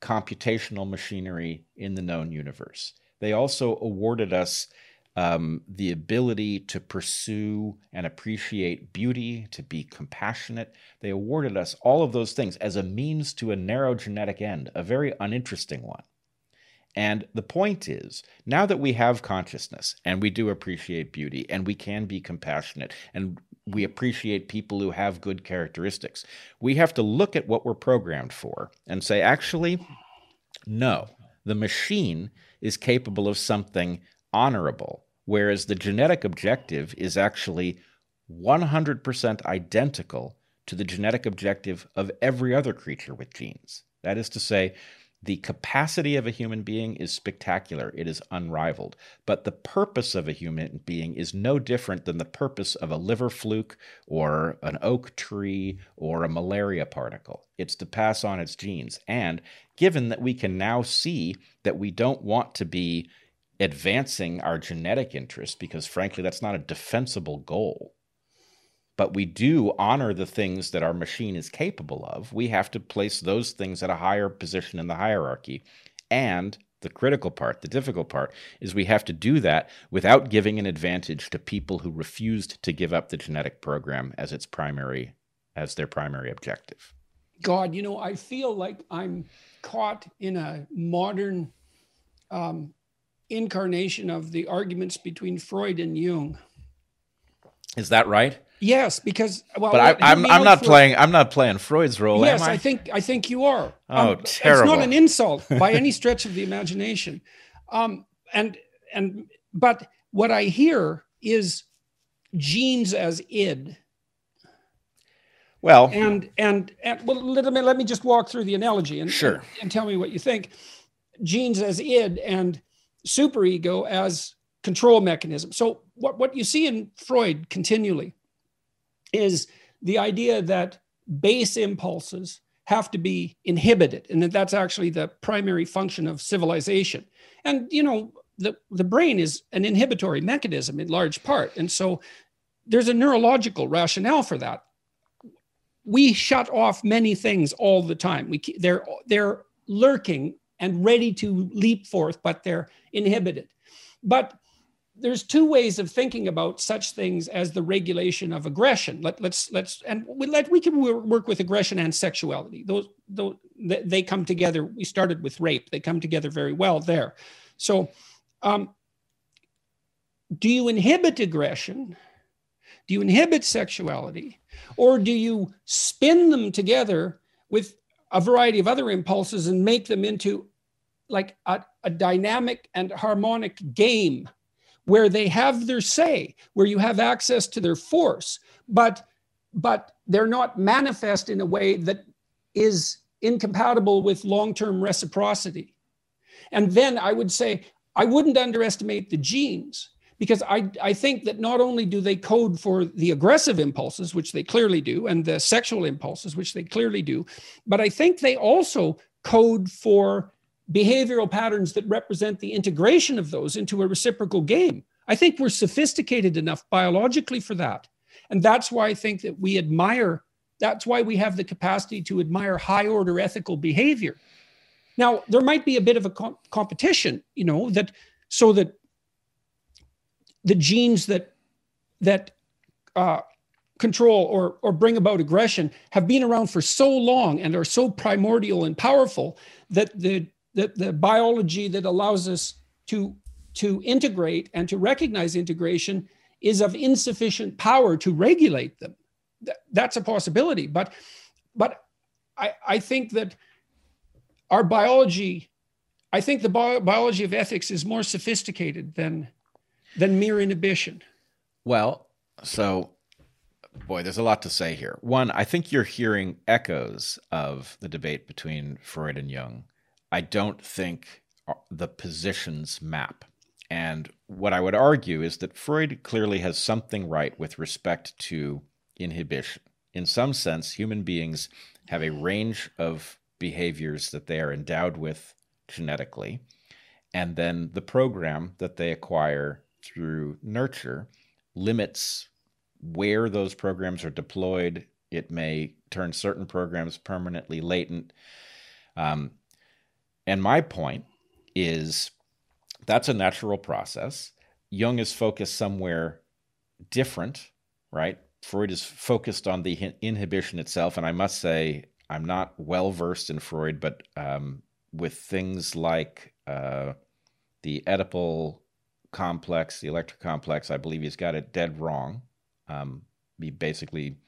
computational machinery in the known universe. They also awarded us um, the ability to pursue and appreciate beauty, to be compassionate. They awarded us all of those things as a means to a narrow genetic end, a very uninteresting one. And the point is, now that we have consciousness and we do appreciate beauty and we can be compassionate and we appreciate people who have good characteristics. We have to look at what we're programmed for and say, actually, no, the machine is capable of something honorable, whereas the genetic objective is actually 100% identical to the genetic objective of every other creature with genes. That is to say, the capacity of a human being is spectacular, it is unrivaled. But the purpose of a human being is no different than the purpose of a liver fluke or an oak tree or a malaria particle. It's to pass on its genes. And given that we can now see that we don't want to be advancing our genetic interest, because frankly, that's not a defensible goal but we do honor the things that our machine is capable of. We have to place those things at a higher position in the hierarchy. And the critical part, the difficult part, is we have to do that without giving an advantage to people who refused to give up the genetic program as its primary as their primary objective. God, you know, I feel like I'm caught in a modern um, incarnation of the arguments between Freud and Jung. Is that right? Yes, because well, but I, am I'm, I'm not playing I'm not playing Freud's role. Yes, I? I? think I think you are. Oh, um, terrible! It's not an insult by any stretch of the imagination. Um, and and but what I hear is genes as id. Well, and and, and well, let me let me just walk through the analogy and sure and, and tell me what you think. Genes as id and superego as control mechanism. So what what you see in Freud continually is the idea that base impulses have to be inhibited and that that's actually the primary function of civilization. And you know the, the brain is an inhibitory mechanism in large part and so there's a neurological rationale for that. We shut off many things all the time. We they're they're lurking and ready to leap forth but they're inhibited. But there's two ways of thinking about such things as the regulation of aggression. Let, let's let's and we let we can work with aggression and sexuality. Those those they come together. We started with rape. They come together very well there. So, um, do you inhibit aggression? Do you inhibit sexuality, or do you spin them together with a variety of other impulses and make them into like a, a dynamic and harmonic game? Where they have their say, where you have access to their force, but but they're not manifest in a way that is incompatible with long-term reciprocity. And then I would say I wouldn't underestimate the genes because I, I think that not only do they code for the aggressive impulses, which they clearly do, and the sexual impulses, which they clearly do, but I think they also code for behavioral patterns that represent the integration of those into a reciprocal game. I think we're sophisticated enough biologically for that. And that's why I think that we admire, that's why we have the capacity to admire high order ethical behavior. Now, there might be a bit of a com- competition, you know, that so that the genes that that uh, control or or bring about aggression have been around for so long and are so primordial and powerful that the the, the biology that allows us to, to integrate and to recognize integration is of insufficient power to regulate them. That's a possibility. But, but I, I think that our biology, I think the bi- biology of ethics is more sophisticated than, than mere inhibition. Well, so boy, there's a lot to say here. One, I think you're hearing echoes of the debate between Freud and Jung. I don't think uh, the positions map. And what I would argue is that Freud clearly has something right with respect to inhibition. In some sense, human beings have a range of behaviors that they are endowed with genetically. And then the program that they acquire through nurture limits where those programs are deployed. It may turn certain programs permanently latent. Um, and my point is that's a natural process. Jung is focused somewhere different, right? Freud is focused on the inhibition itself. And I must say, I'm not well versed in Freud, but um, with things like uh, the Oedipal complex, the Electra complex, I believe he's got it dead wrong. Um, he basically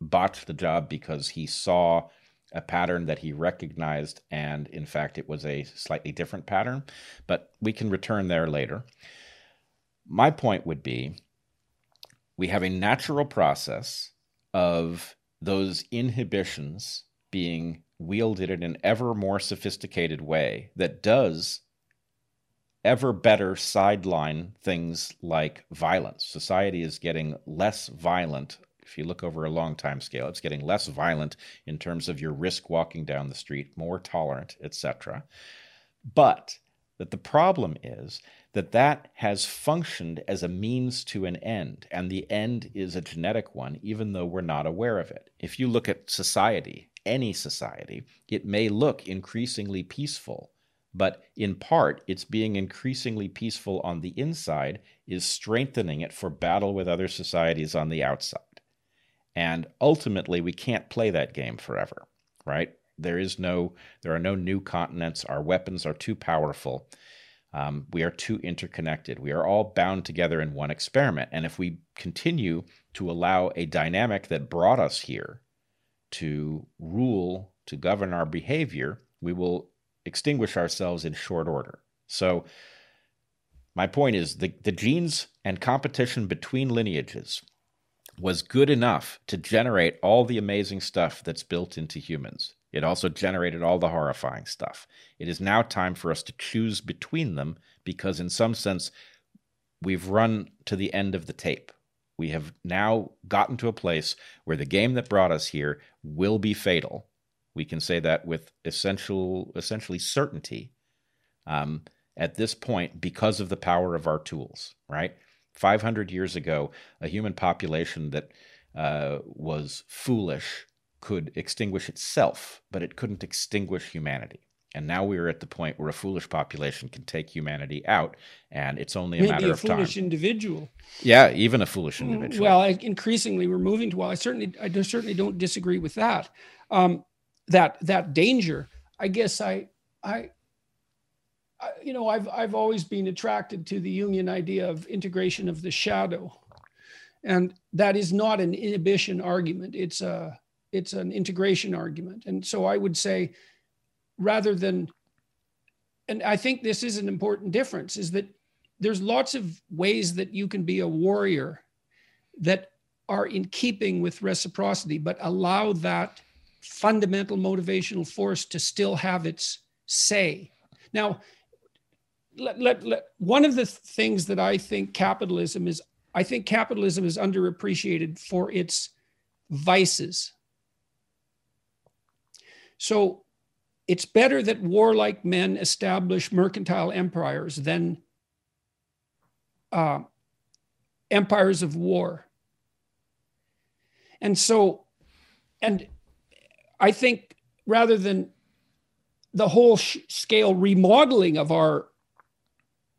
botched the job because he saw a pattern that he recognized, and in fact, it was a slightly different pattern, but we can return there later. My point would be we have a natural process of those inhibitions being wielded in an ever more sophisticated way that does ever better sideline things like violence. Society is getting less violent. If you look over a long time scale, it's getting less violent in terms of your risk walking down the street, more tolerant, etc. But that the problem is that that has functioned as a means to an end, and the end is a genetic one, even though we're not aware of it. If you look at society, any society, it may look increasingly peaceful, but in part, it's being increasingly peaceful on the inside is strengthening it for battle with other societies on the outside. And ultimately, we can't play that game forever, right? There is no, there are no new continents. Our weapons are too powerful. Um, we are too interconnected. We are all bound together in one experiment. And if we continue to allow a dynamic that brought us here to rule, to govern our behavior, we will extinguish ourselves in short order. So, my point is the, the genes and competition between lineages was good enough to generate all the amazing stuff that's built into humans. It also generated all the horrifying stuff. It is now time for us to choose between them because, in some sense, we've run to the end of the tape. We have now gotten to a place where the game that brought us here will be fatal. We can say that with essential, essentially certainty um, at this point because of the power of our tools, right? 500 years ago, a human population that uh, was foolish could extinguish itself, but it couldn't extinguish humanity. And now we are at the point where a foolish population can take humanity out, and it's only a Maybe matter a of time. A foolish individual. Yeah, even a foolish individual. Well, I, increasingly we're moving to. Well, I certainly, I do, certainly don't disagree with that. Um, that that danger. I guess I, I, you know, I've I've always been attracted to the Jungian idea of integration of the shadow, and that is not an inhibition argument. It's a it's an integration argument, and so I would say rather than and i think this is an important difference is that there's lots of ways that you can be a warrior that are in keeping with reciprocity but allow that fundamental motivational force to still have its say. Now let, let, let, one of the things that i think capitalism is i think capitalism is underappreciated for its vices so it's better that warlike men establish mercantile empires than uh, empires of war. And so, and I think rather than the whole sh- scale remodeling of our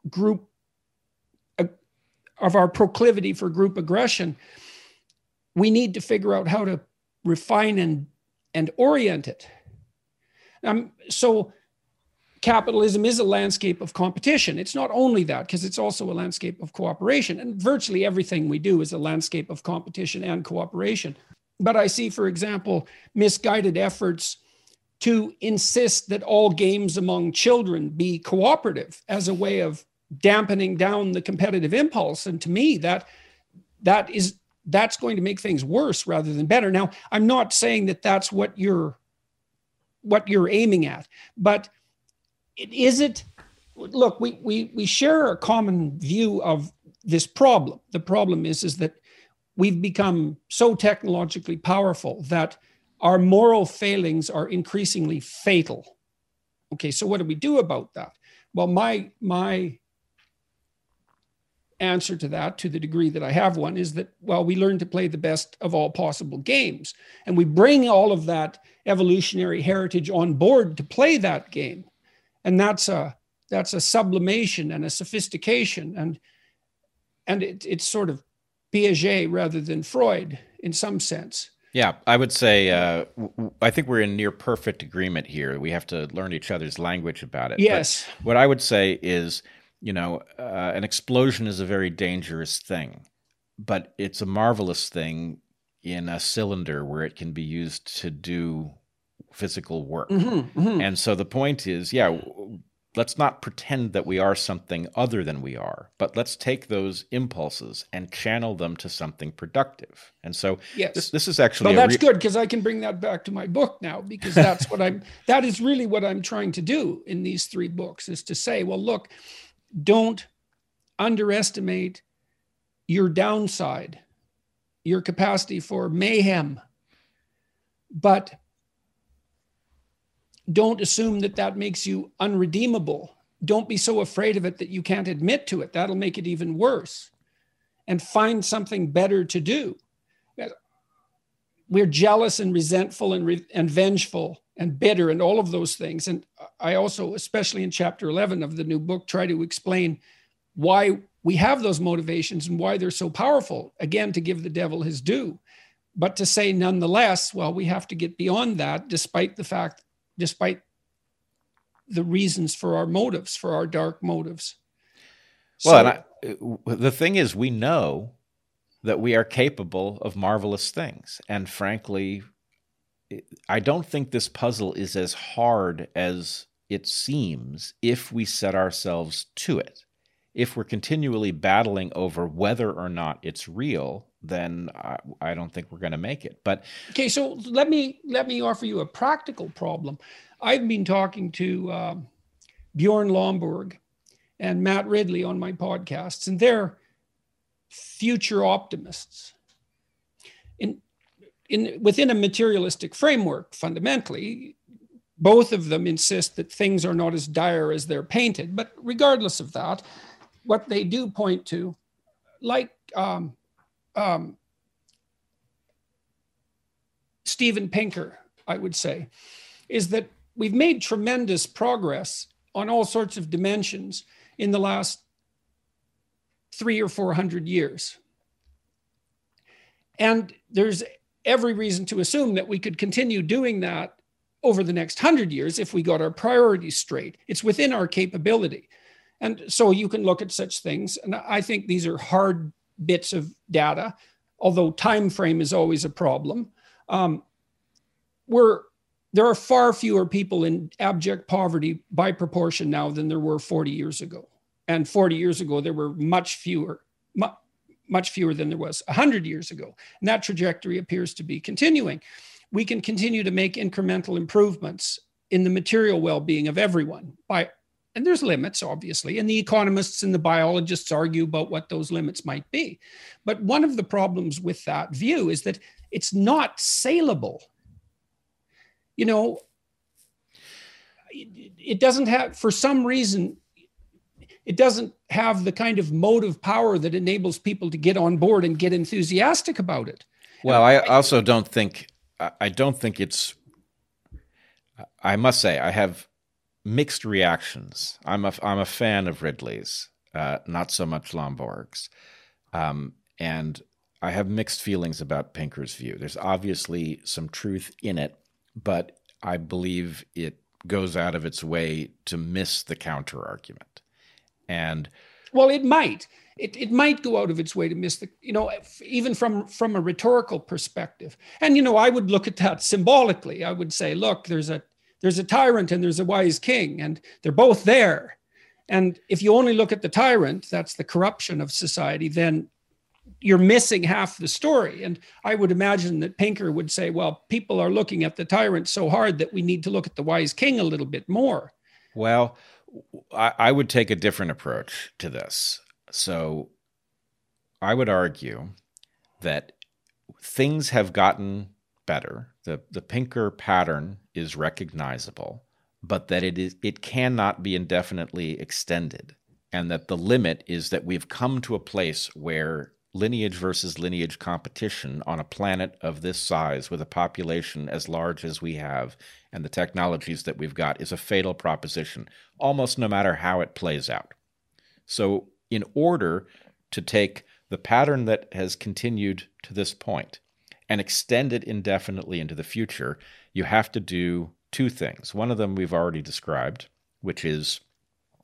group, of our proclivity for group aggression, we need to figure out how to refine and, and orient it. Um, so capitalism is a landscape of competition. It's not only that, because it's also a landscape of cooperation. And virtually everything we do is a landscape of competition and cooperation. But I see, for example, misguided efforts to insist that all games among children be cooperative as a way of dampening down the competitive impulse. And to me, that that is that's going to make things worse rather than better. Now, I'm not saying that that's what you're what you're aiming at. But it, is it? Look, we we we share a common view of this problem. The problem is is that we've become so technologically powerful that our moral failings are increasingly fatal. Okay, so what do we do about that? Well, my my answer to that, to the degree that I have one, is that, well, we learn to play the best of all possible games. And we bring all of that evolutionary heritage on board to play that game. And that's a that's a sublimation and a sophistication. And and it, it's sort of Piaget rather than Freud in some sense. Yeah, I would say uh, I think we're in near perfect agreement here. We have to learn each other's language about it. Yes. But what I would say is you know, uh, an explosion is a very dangerous thing, but it's a marvelous thing in a cylinder where it can be used to do physical work. Mm-hmm, mm-hmm. And so the point is, yeah, let's not pretend that we are something other than we are, but let's take those impulses and channel them to something productive. And so yes. this, this is actually well, that's re- good because I can bring that back to my book now because that's what I'm that is really what I'm trying to do in these three books is to say, well, look, don't underestimate your downside, your capacity for mayhem, but don't assume that that makes you unredeemable. Don't be so afraid of it that you can't admit to it. That'll make it even worse. And find something better to do. We're jealous and resentful and, re- and vengeful and bitter and all of those things. And I also, especially in chapter 11 of the new book, try to explain why we have those motivations and why they're so powerful. Again, to give the devil his due. But to say nonetheless, well, we have to get beyond that, despite the fact despite the reasons for our motives, for our dark motives. Well, so, I, the thing is, we know that we are capable of marvelous things. And frankly, I don't think this puzzle is as hard as it seems if we set ourselves to it. If we're continually battling over whether or not it's real, then I, I don't think we're going to make it. But okay, so let me let me offer you a practical problem. I've been talking to uh, Bjorn Lomborg and Matt Ridley on my podcasts, and they're future optimists. In in within a materialistic framework, fundamentally, both of them insist that things are not as dire as they're painted. But regardless of that, what they do point to, like um, um, Steven Pinker, I would say, is that we've made tremendous progress on all sorts of dimensions in the last three or four hundred years. And there's every reason to assume that we could continue doing that over the next hundred years if we got our priorities straight. It's within our capability. And so you can look at such things. And I think these are hard bits of data, although time frame is always a problem. Um, we're there are far fewer people in abject poverty by proportion now than there were 40 years ago. And 40 years ago, there were much fewer, much fewer than there was 100 years ago. And that trajectory appears to be continuing. We can continue to make incremental improvements in the material well being of everyone by and there's limits obviously and the economists and the biologists argue about what those limits might be but one of the problems with that view is that it's not saleable you know it doesn't have for some reason it doesn't have the kind of motive power that enables people to get on board and get enthusiastic about it well i also don't think i don't think it's i must say i have mixed reactions. I'm a I'm a fan of Ridley's, uh, not so much Lomborg's, um, and I have mixed feelings about Pinker's view. There's obviously some truth in it, but I believe it goes out of its way to miss the counter argument. And well, it might. It, it might go out of its way to miss the you know even from from a rhetorical perspective and you know i would look at that symbolically i would say look there's a there's a tyrant and there's a wise king, and they're both there. And if you only look at the tyrant, that's the corruption of society, then you're missing half the story. And I would imagine that Pinker would say, well, people are looking at the tyrant so hard that we need to look at the wise king a little bit more. Well, I, I would take a different approach to this. So I would argue that things have gotten better. The the Pinker pattern is recognizable, but that it is it cannot be indefinitely extended. And that the limit is that we've come to a place where lineage versus lineage competition on a planet of this size with a population as large as we have and the technologies that we've got is a fatal proposition, almost no matter how it plays out. So, in order to take the pattern that has continued to this point and extend it indefinitely into the future, you have to do two things. One of them we've already described, which is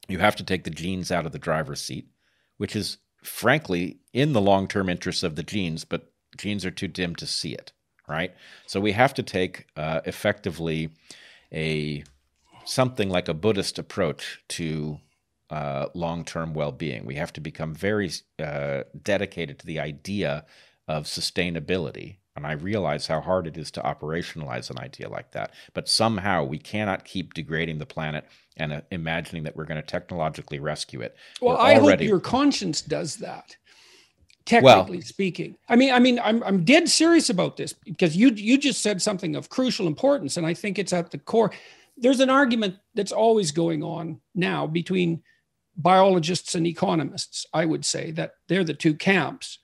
you have to take the genes out of the driver's seat, which is frankly in the long term interests of the genes, but genes are too dim to see it. right? So we have to take uh, effectively a something like a Buddhist approach to uh, long-term well-being. We have to become very uh, dedicated to the idea of sustainability. And I realize how hard it is to operationalize an idea like that. But somehow we cannot keep degrading the planet and uh, imagining that we're going to technologically rescue it. Well, we're I already... hope your conscience does that technically well, speaking. I mean, I mean, I'm I'm dead serious about this because you you just said something of crucial importance, and I think it's at the core. There's an argument that's always going on now between biologists and economists. I would say that they're the two camps,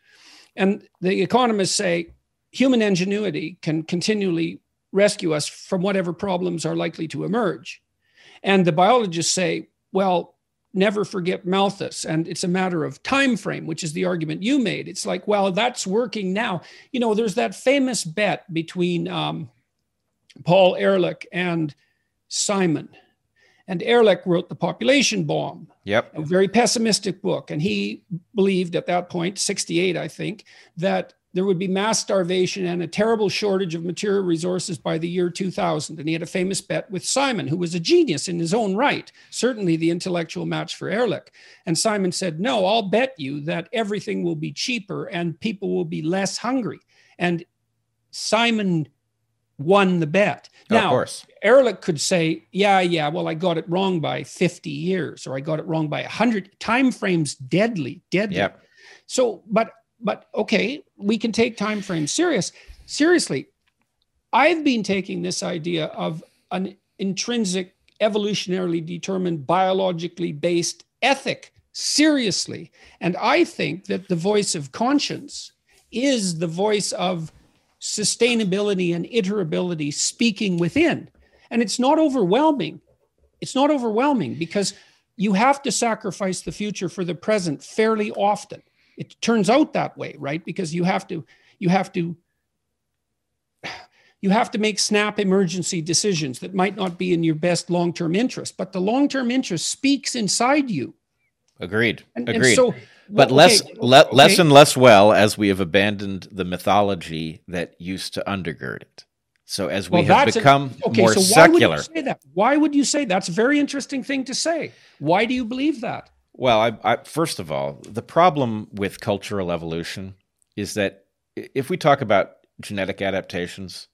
and the economists say human ingenuity can continually rescue us from whatever problems are likely to emerge, and the biologists say, well, never forget Malthus. And it's a matter of time frame, which is the argument you made. It's like, well, that's working now. You know, there's that famous bet between um, Paul Ehrlich and Simon. And Ehrlich wrote The Population Bomb. Yep. A very pessimistic book. And he believed at that point, 68, I think, that there would be mass starvation and a terrible shortage of material resources by the year 2000. And he had a famous bet with Simon, who was a genius in his own right, certainly the intellectual match for Ehrlich. And Simon said, No, I'll bet you that everything will be cheaper and people will be less hungry. And Simon won the bet. Now, of course. Ehrlich could say, yeah, yeah, well, I got it wrong by 50 years, or I got it wrong by 100. Time frames deadly, deadly. Yep. So, but but okay, we can take time frames serious seriously. I've been taking this idea of an intrinsic, evolutionarily determined, biologically based ethic seriously. And I think that the voice of conscience is the voice of sustainability and iterability speaking within. And it's not overwhelming. It's not overwhelming because you have to sacrifice the future for the present fairly often it turns out that way right? Because you have to you have to you have to make snap emergency decisions that might not be in your best long-term interest but the long-term interest speaks inside you. Agreed. And, agreed. and so, but less le- okay. less and less well as we have abandoned the mythology that used to undergird it. So as we well, have become a, okay, more so why secular would you say that? why would you say that's a very interesting thing to say. Why do you believe that well, I, I, first of all, the problem with cultural evolution is that if we talk about genetic adaptations,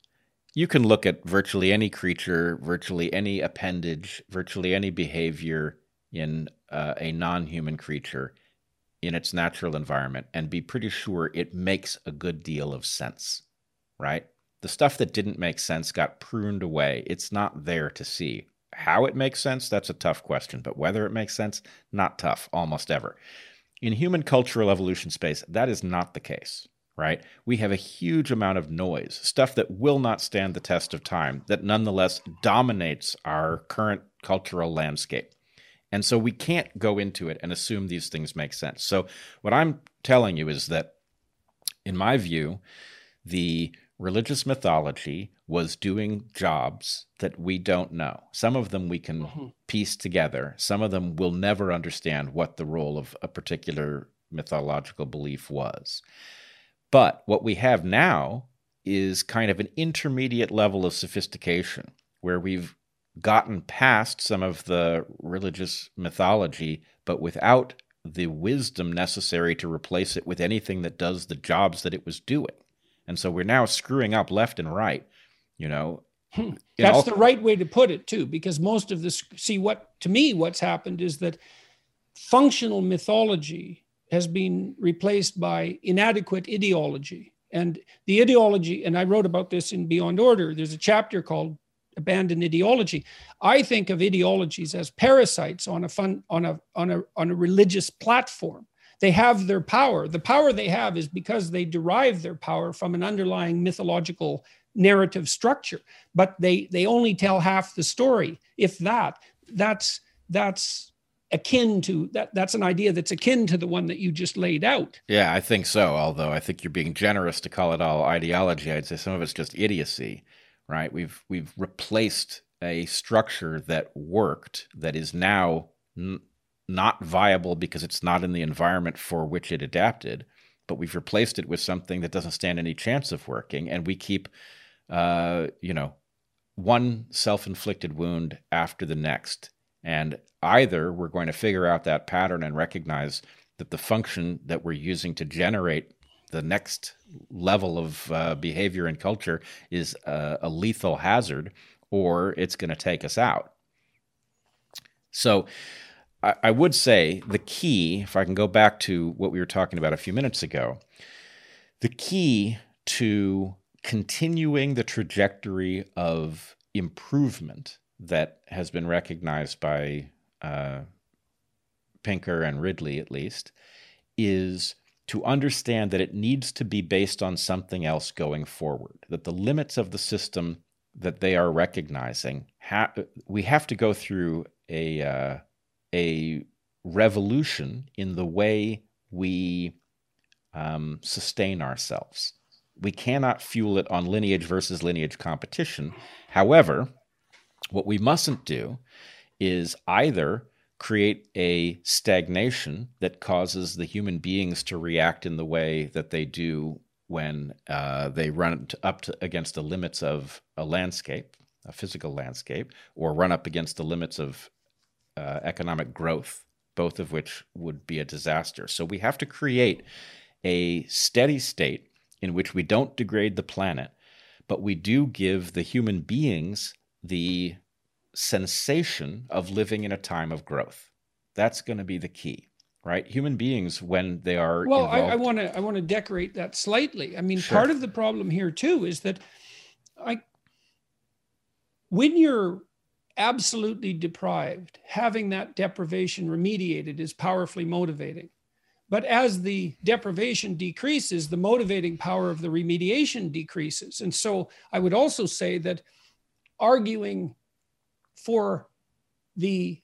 you can look at virtually any creature, virtually any appendage, virtually any behavior in uh, a non human creature in its natural environment and be pretty sure it makes a good deal of sense, right? The stuff that didn't make sense got pruned away. It's not there to see. How it makes sense, that's a tough question, but whether it makes sense, not tough almost ever. In human cultural evolution space, that is not the case, right? We have a huge amount of noise, stuff that will not stand the test of time, that nonetheless dominates our current cultural landscape. And so we can't go into it and assume these things make sense. So, what I'm telling you is that, in my view, the religious mythology was doing jobs that we don't know. Some of them we can mm-hmm. piece together, some of them we'll never understand what the role of a particular mythological belief was. But what we have now is kind of an intermediate level of sophistication where we've gotten past some of the religious mythology, but without the wisdom necessary to replace it with anything that does the jobs that it was doing. And so we're now screwing up left and right, you know. Hmm. That's all- the right way to put it too, because most of this, see what, to me, what's happened is that functional mythology has been replaced by inadequate ideology. And the ideology, and I wrote about this in Beyond Order, there's a chapter called Abandon Ideology. I think of ideologies as parasites on a fun, on a on a on a religious platform they have their power. The power they have is because they derive their power from an underlying mythological narrative structure, but they they only tell half the story. If that, that's that's akin to that that's an idea that's akin to the one that you just laid out. Yeah, I think so, although I think you're being generous to call it all ideology. I'd say some of it's just idiocy, right? We've we've replaced a structure that worked that is now not viable because it's not in the environment for which it adapted but we've replaced it with something that doesn't stand any chance of working, and we keep, uh, you know, one self-inflicted wound after the next, and either we're going to figure out that pattern and recognize that the function that we're using to generate the next level of uh, behavior and culture is a, a lethal hazard, or it's going to take us out. So, I would say the key, if I can go back to what we were talking about a few minutes ago, the key to continuing the trajectory of improvement that has been recognized by uh, Pinker and Ridley, at least, is to understand that it needs to be based on something else going forward, that the limits of the system that they are recognizing, ha- we have to go through a, uh, a revolution in the way we um, sustain ourselves. We cannot fuel it on lineage versus lineage competition. However, what we mustn't do is either create a stagnation that causes the human beings to react in the way that they do when uh, they run up to, against the limits of a landscape, a physical landscape, or run up against the limits of uh, economic growth, both of which would be a disaster. So we have to create a steady state in which we don't degrade the planet, but we do give the human beings the sensation of living in a time of growth. That's going to be the key, right? Human beings, when they are well, I want to I want to decorate that slightly. I mean, sure. part of the problem here too is that I when you're absolutely deprived, having that deprivation remediated is powerfully motivating. But as the deprivation decreases, the motivating power of the remediation decreases. And so I would also say that arguing for the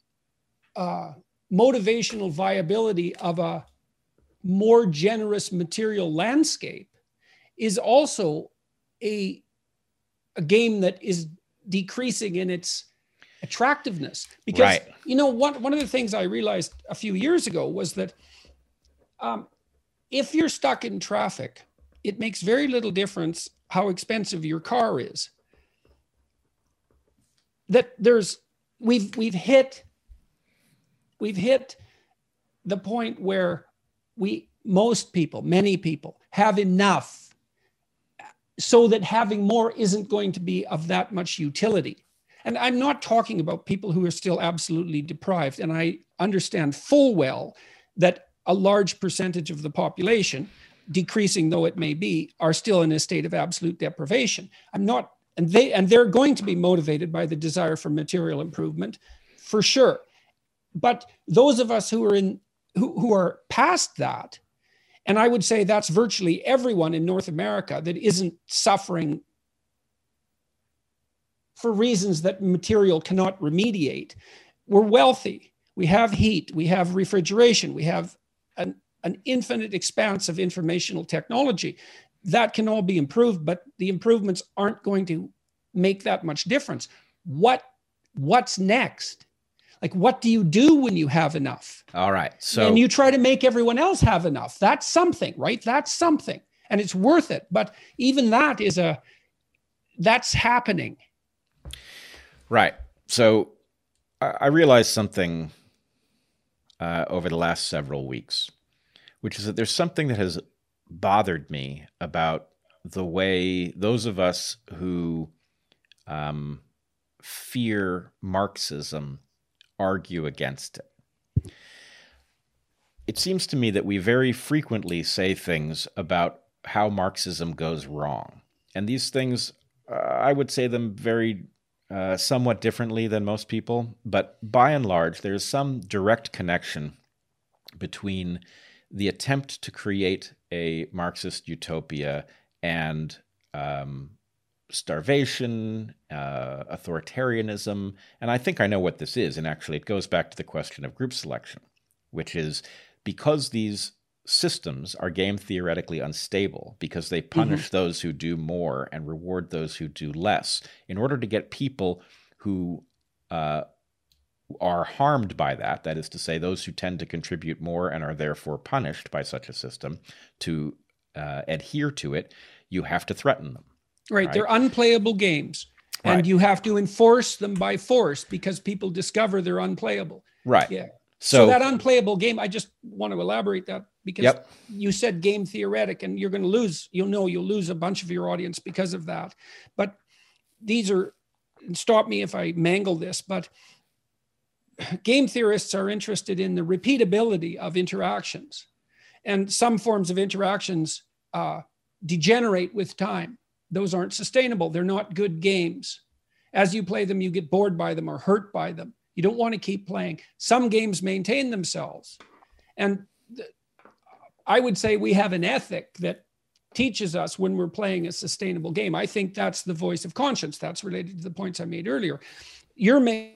uh, motivational viability of a more generous material landscape is also a, a game that is decreasing in its attractiveness because right. you know one, one of the things i realized a few years ago was that um, if you're stuck in traffic it makes very little difference how expensive your car is. That there's we've we've hit we've hit the point where we most people many people have enough so that having more isn't going to be of that much utility. And i'm not talking about people who are still absolutely deprived. And i understand full well that a large percentage of the population decreasing though it may be are still in a state of absolute deprivation. I'm not and they and they're going to be motivated by the desire for material improvement for sure. But those of us who are in who, who are past that and i would say that's virtually everyone in north america that isn't suffering for reasons that material cannot remediate we're wealthy. We have heat we have refrigeration we have an, infinite expanse of informational technology that can all be improved, but the improvements aren't going to make that much difference. What what's next? Like what do you do when you have enough? All right. So and you try to make everyone else have enough. That's something, right? That's something. And it's worth it. But even that is a that's happening. Right. So I, I realized something uh, over the last several weeks, which is that there's something that has bothered me about the way those of us who um, fear Marxism argue against it. It seems to me that we very frequently say things about how Marxism goes wrong. And these things, uh, I would say them very uh, somewhat differently than most people, but by and large, there's some direct connection between the attempt to create a Marxist utopia and um, starvation, uh, authoritarianism, and I think I know what this is. And actually, it goes back to the question of group selection, which is because these systems are game theoretically unstable because they punish mm-hmm. those who do more and reward those who do less in order to get people who uh, are harmed by that, that is to say, those who tend to contribute more and are therefore punished by such a system, to uh, adhere to it, you have to threaten them. Right. right? They're unplayable games. And you have to enforce them by force because people discover they're unplayable. Right. Yeah. So, so that unplayable game, I just want to elaborate that because yep. you said game theoretic and you're going to lose, you'll know you'll lose a bunch of your audience because of that. But these are, stop me if I mangle this, but game theorists are interested in the repeatability of interactions. And some forms of interactions uh, degenerate with time. Those aren't sustainable. They're not good games. As you play them, you get bored by them or hurt by them. You don't want to keep playing. Some games maintain themselves. And th- I would say we have an ethic that teaches us when we're playing a sustainable game. I think that's the voice of conscience. That's related to the points I made earlier. Your main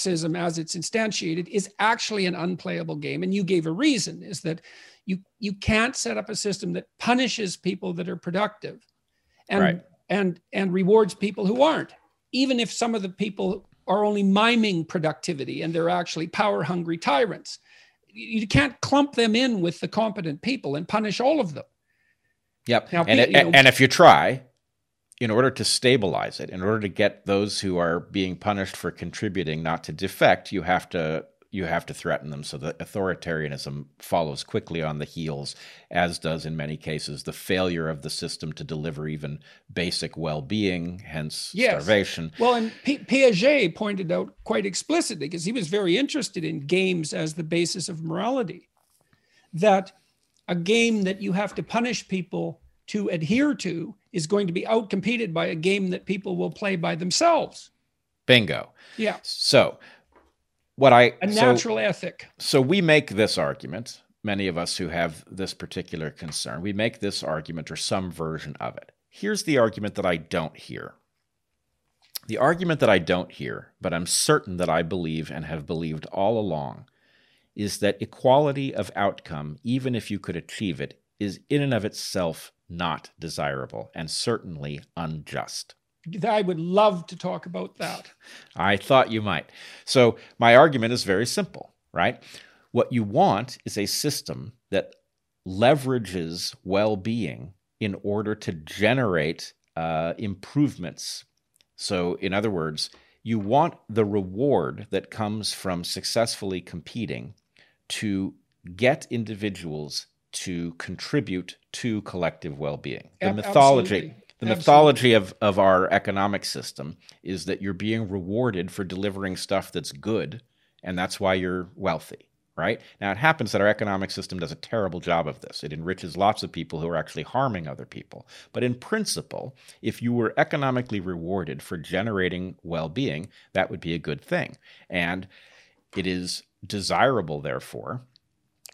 Marxism as it's instantiated is actually an unplayable game. And you gave a reason is that you you can't set up a system that punishes people that are productive and right. and and rewards people who aren't, even if some of the people are only miming productivity and they're actually power hungry tyrants. You can't clump them in with the competent people and punish all of them. Yep. Now, and, it, know, and if you try, in order to stabilize it, in order to get those who are being punished for contributing not to defect, you have to you have to threaten them so that authoritarianism follows quickly on the heels, as does in many cases the failure of the system to deliver even basic well being, hence yes. starvation. Well, and P- Piaget pointed out quite explicitly, because he was very interested in games as the basis of morality, that a game that you have to punish people to adhere to is going to be outcompeted by a game that people will play by themselves. Bingo. Yeah. So what I a natural so, ethic. So we make this argument. Many of us who have this particular concern, we make this argument or some version of it. Here's the argument that I don't hear. The argument that I don't hear, but I'm certain that I believe and have believed all along, is that equality of outcome, even if you could achieve it, is in and of itself not desirable and certainly unjust. I would love to talk about that. I thought you might. So, my argument is very simple, right? What you want is a system that leverages well being in order to generate uh, improvements. So, in other words, you want the reward that comes from successfully competing to get individuals to contribute to collective well being. The mythology the mythology of, of our economic system is that you're being rewarded for delivering stuff that's good, and that's why you're wealthy, right? Now, it happens that our economic system does a terrible job of this. It enriches lots of people who are actually harming other people. But in principle, if you were economically rewarded for generating well being, that would be a good thing. And it is desirable, therefore,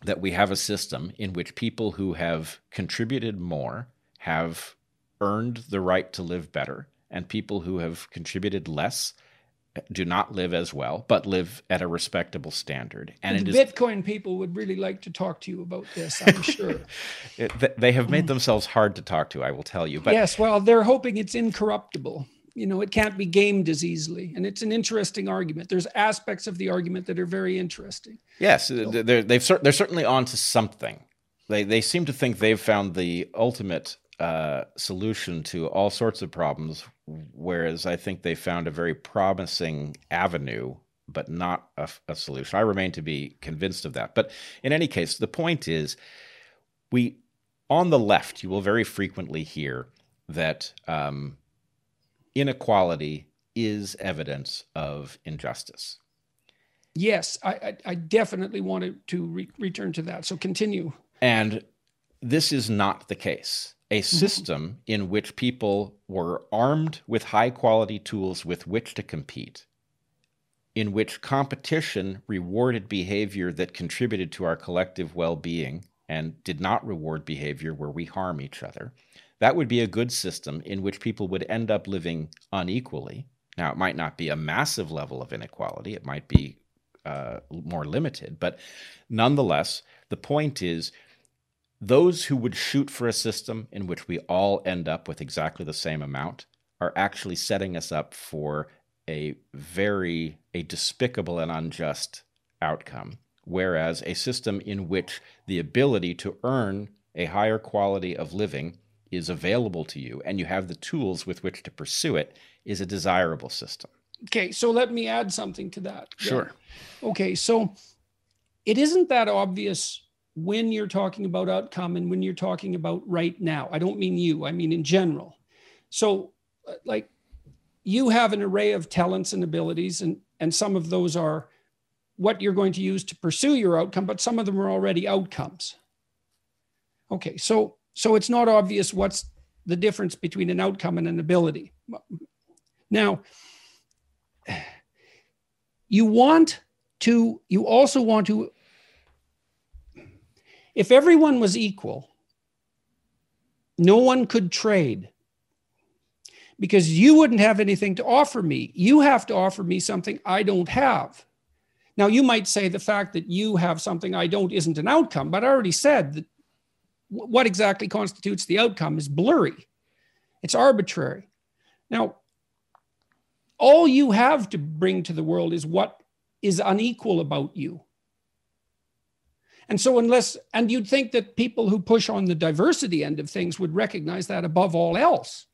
that we have a system in which people who have contributed more have earned the right to live better, and people who have contributed less do not live as well, but live at a respectable standard. And, and the Bitcoin people would really like to talk to you about this, I'm sure. it, they have made mm. themselves hard to talk to, I will tell you. But yes, well, they're hoping it's incorruptible. You know, it can't be gamed as easily, and it's an interesting argument. There's aspects of the argument that are very interesting. Yes, they're they've they're certainly onto something. They they seem to think they've found the ultimate uh, solution to all sorts of problems, whereas I think they found a very promising avenue, but not a, a, solution. I remain to be convinced of that. But in any case, the point is, we on the left, you will very frequently hear that um, inequality is evidence of injustice. Yes, I, I, I definitely wanted to re- return to that. So continue. And this is not the case a mm-hmm. system in which people were armed with high quality tools with which to compete, in which competition rewarded behavior that contributed to our collective well being and did not reward behavior where we harm each other. That would be a good system in which people would end up living unequally. Now, it might not be a massive level of inequality, it might be uh, more limited, but nonetheless, the point is those who would shoot for a system in which we all end up with exactly the same amount are actually setting us up for a very a despicable and unjust outcome whereas a system in which the ability to earn a higher quality of living is available to you and you have the tools with which to pursue it is a desirable system okay so let me add something to that sure okay so it isn't that obvious when you're talking about outcome and when you're talking about right now. I don't mean you, I mean in general. So, uh, like, you have an array of talents and abilities, and, and some of those are what you're going to use to pursue your outcome, but some of them are already outcomes. Okay, so so it's not obvious what's the difference between an outcome and an ability. Now, you want to you also want to if everyone was equal, no one could trade because you wouldn't have anything to offer me. You have to offer me something I don't have. Now, you might say the fact that you have something I don't isn't an outcome, but I already said that what exactly constitutes the outcome is blurry, it's arbitrary. Now, all you have to bring to the world is what is unequal about you. And so, unless, and you'd think that people who push on the diversity end of things would recognize that above all else.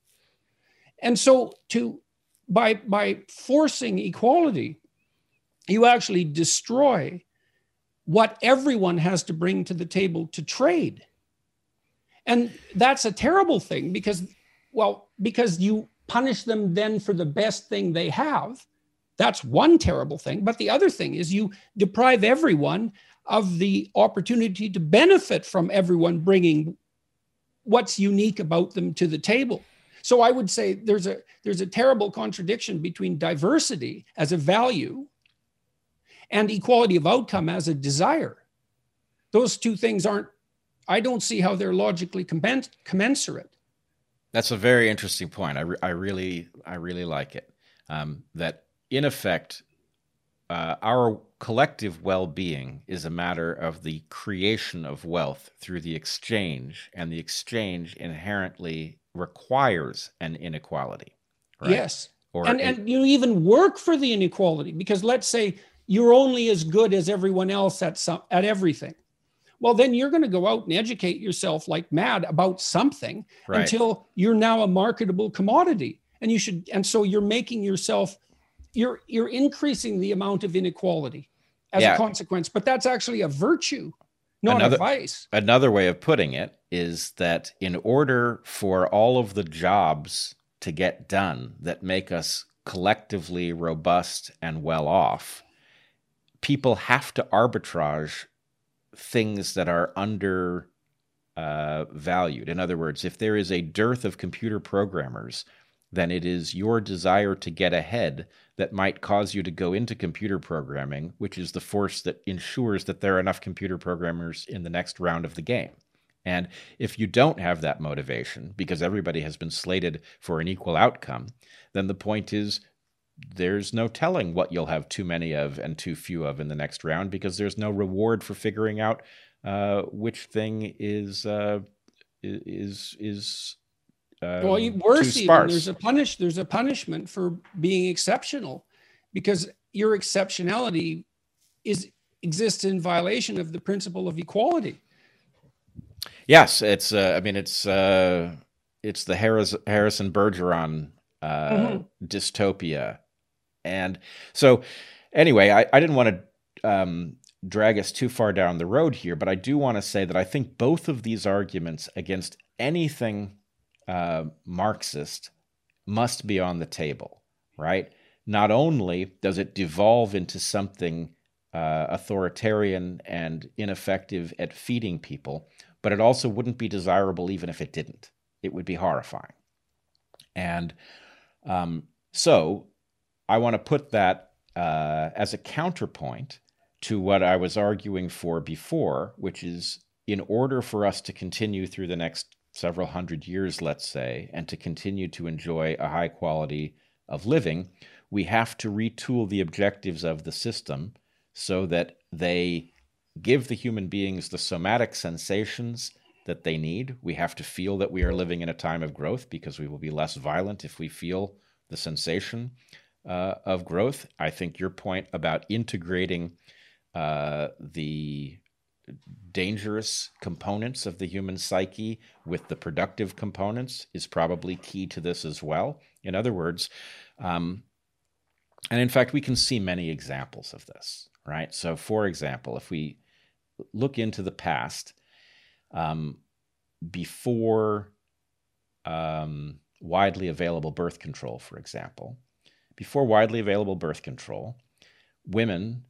And so, to by by forcing equality, you actually destroy what everyone has to bring to the table to trade. And that's a terrible thing because, well, because you punish them then for the best thing they have. That's one terrible thing. But the other thing is you deprive everyone of the opportunity to benefit from everyone bringing what's unique about them to the table. So I would say there's a there's a terrible contradiction between diversity as a value and equality of outcome as a desire. Those two things aren't I don't see how they're logically commensurate. That's a very interesting point. I, re- I really I really like it. Um, that in effect, uh, our collective well being is a matter of the creation of wealth through the exchange, and the exchange inherently requires an inequality. Right? Yes. Or and, and you even work for the inequality because let's say you're only as good as everyone else at some at everything. Well, then you're going to go out and educate yourself like mad about something right. until you're now a marketable commodity. And you should, and so you're making yourself you're you're increasing the amount of inequality as yeah. a consequence but that's actually a virtue not another, a vice another way of putting it is that in order for all of the jobs to get done that make us collectively robust and well off people have to arbitrage things that are under uh, valued. In other words, if there is a dearth of computer programmers, then it is your desire to get ahead that might cause you to go into computer programming, which is the force that ensures that there are enough computer programmers in the next round of the game. And if you don't have that motivation, because everybody has been slated for an equal outcome, then the point is there's no telling what you'll have too many of and too few of in the next round because there's no reward for figuring out uh, which thing is uh, is is um, well, worse even, there's a punish there's a punishment for being exceptional, because your exceptionality is exists in violation of the principle of equality. Yes, it's. Uh, I mean, it's uh, it's the Harris, Harrison Bergeron uh, mm-hmm. dystopia, and so anyway, I, I didn't want to um, drag us too far down the road here, but I do want to say that I think both of these arguments against anything uh, Marxist must be on the table, right? Not only does it devolve into something uh, authoritarian and ineffective at feeding people, but it also wouldn't be desirable even if it didn't. It would be horrifying. And um, so I want to put that uh, as a counterpoint to what I was arguing for before, which is in order for us to continue through the next several hundred years, let's say, and to continue to enjoy a high quality of living, we have to retool the objectives of the system so that they give the human beings the somatic sensations that they need. We have to feel that we are living in a time of growth because we will be less violent if we feel the sensation. Uh, of growth. I think your point about integrating uh, the dangerous components of the human psyche with the productive components is probably key to this as well. In other words, um, and in fact, we can see many examples of this, right? So, for example, if we look into the past, um, before um, widely available birth control, for example, before widely available birth control, women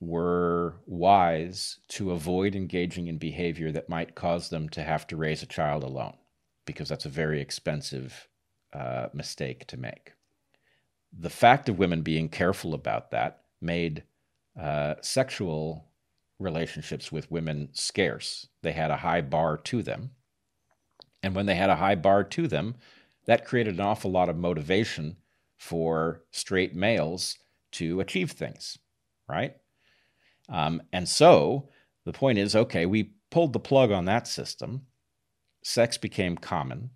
were wise to avoid engaging in behavior that might cause them to have to raise a child alone, because that's a very expensive uh, mistake to make. The fact of women being careful about that made uh, sexual relationships with women scarce. They had a high bar to them. And when they had a high bar to them, that created an awful lot of motivation for straight males to achieve things, right? Um, and so the point is okay, we pulled the plug on that system. Sex became common.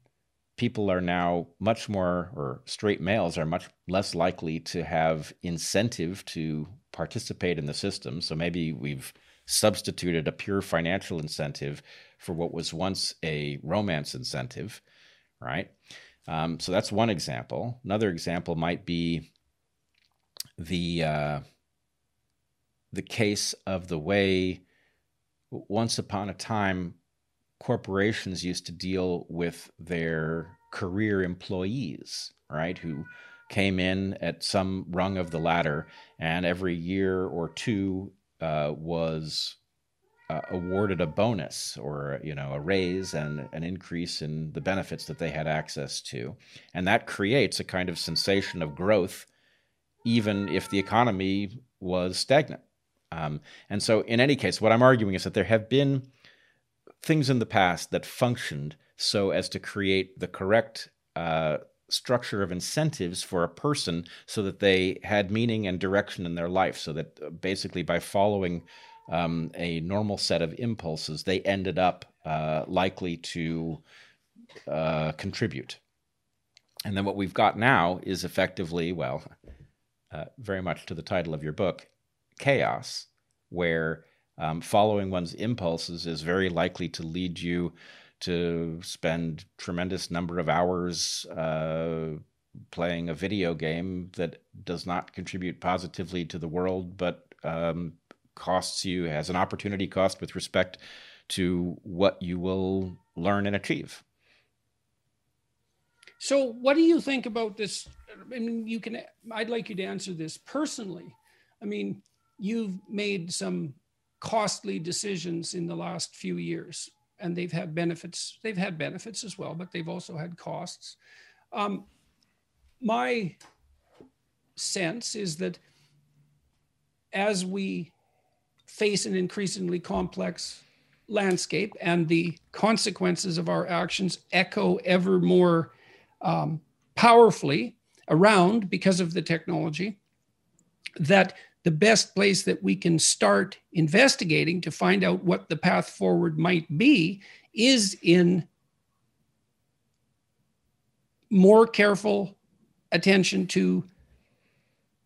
People are now much more, or straight males are much less likely to have incentive to participate in the system. So maybe we've substituted a pure financial incentive for what was once a romance incentive, right? Um, so that's one example. Another example might be the uh, the case of the way once upon a time corporations used to deal with their career employees, right? Who came in at some rung of the ladder, and every year or two uh, was uh, awarded a bonus or you know a raise and an increase in the benefits that they had access to. And that creates a kind of sensation of growth even if the economy was stagnant. Um, and so in any case what i'm arguing is that there have been things in the past that functioned so as to create the correct uh, structure of incentives for a person so that they had meaning and direction in their life so that uh, basically by following um, a normal set of impulses, they ended up uh, likely to uh, contribute. And then what we've got now is effectively, well, uh, very much to the title of your book, chaos, where um, following one's impulses is very likely to lead you to spend tremendous number of hours uh, playing a video game that does not contribute positively to the world, but um, costs you has an opportunity cost with respect to what you will learn and achieve. So, what do you think about this? I mean, you can. I'd like you to answer this personally. I mean, you've made some costly decisions in the last few years, and they've had benefits. They've had benefits as well, but they've also had costs. Um, my sense is that as we face an increasingly complex landscape and the consequences of our actions echo ever more um, powerfully around because of the technology that the best place that we can start investigating to find out what the path forward might be is in more careful attention to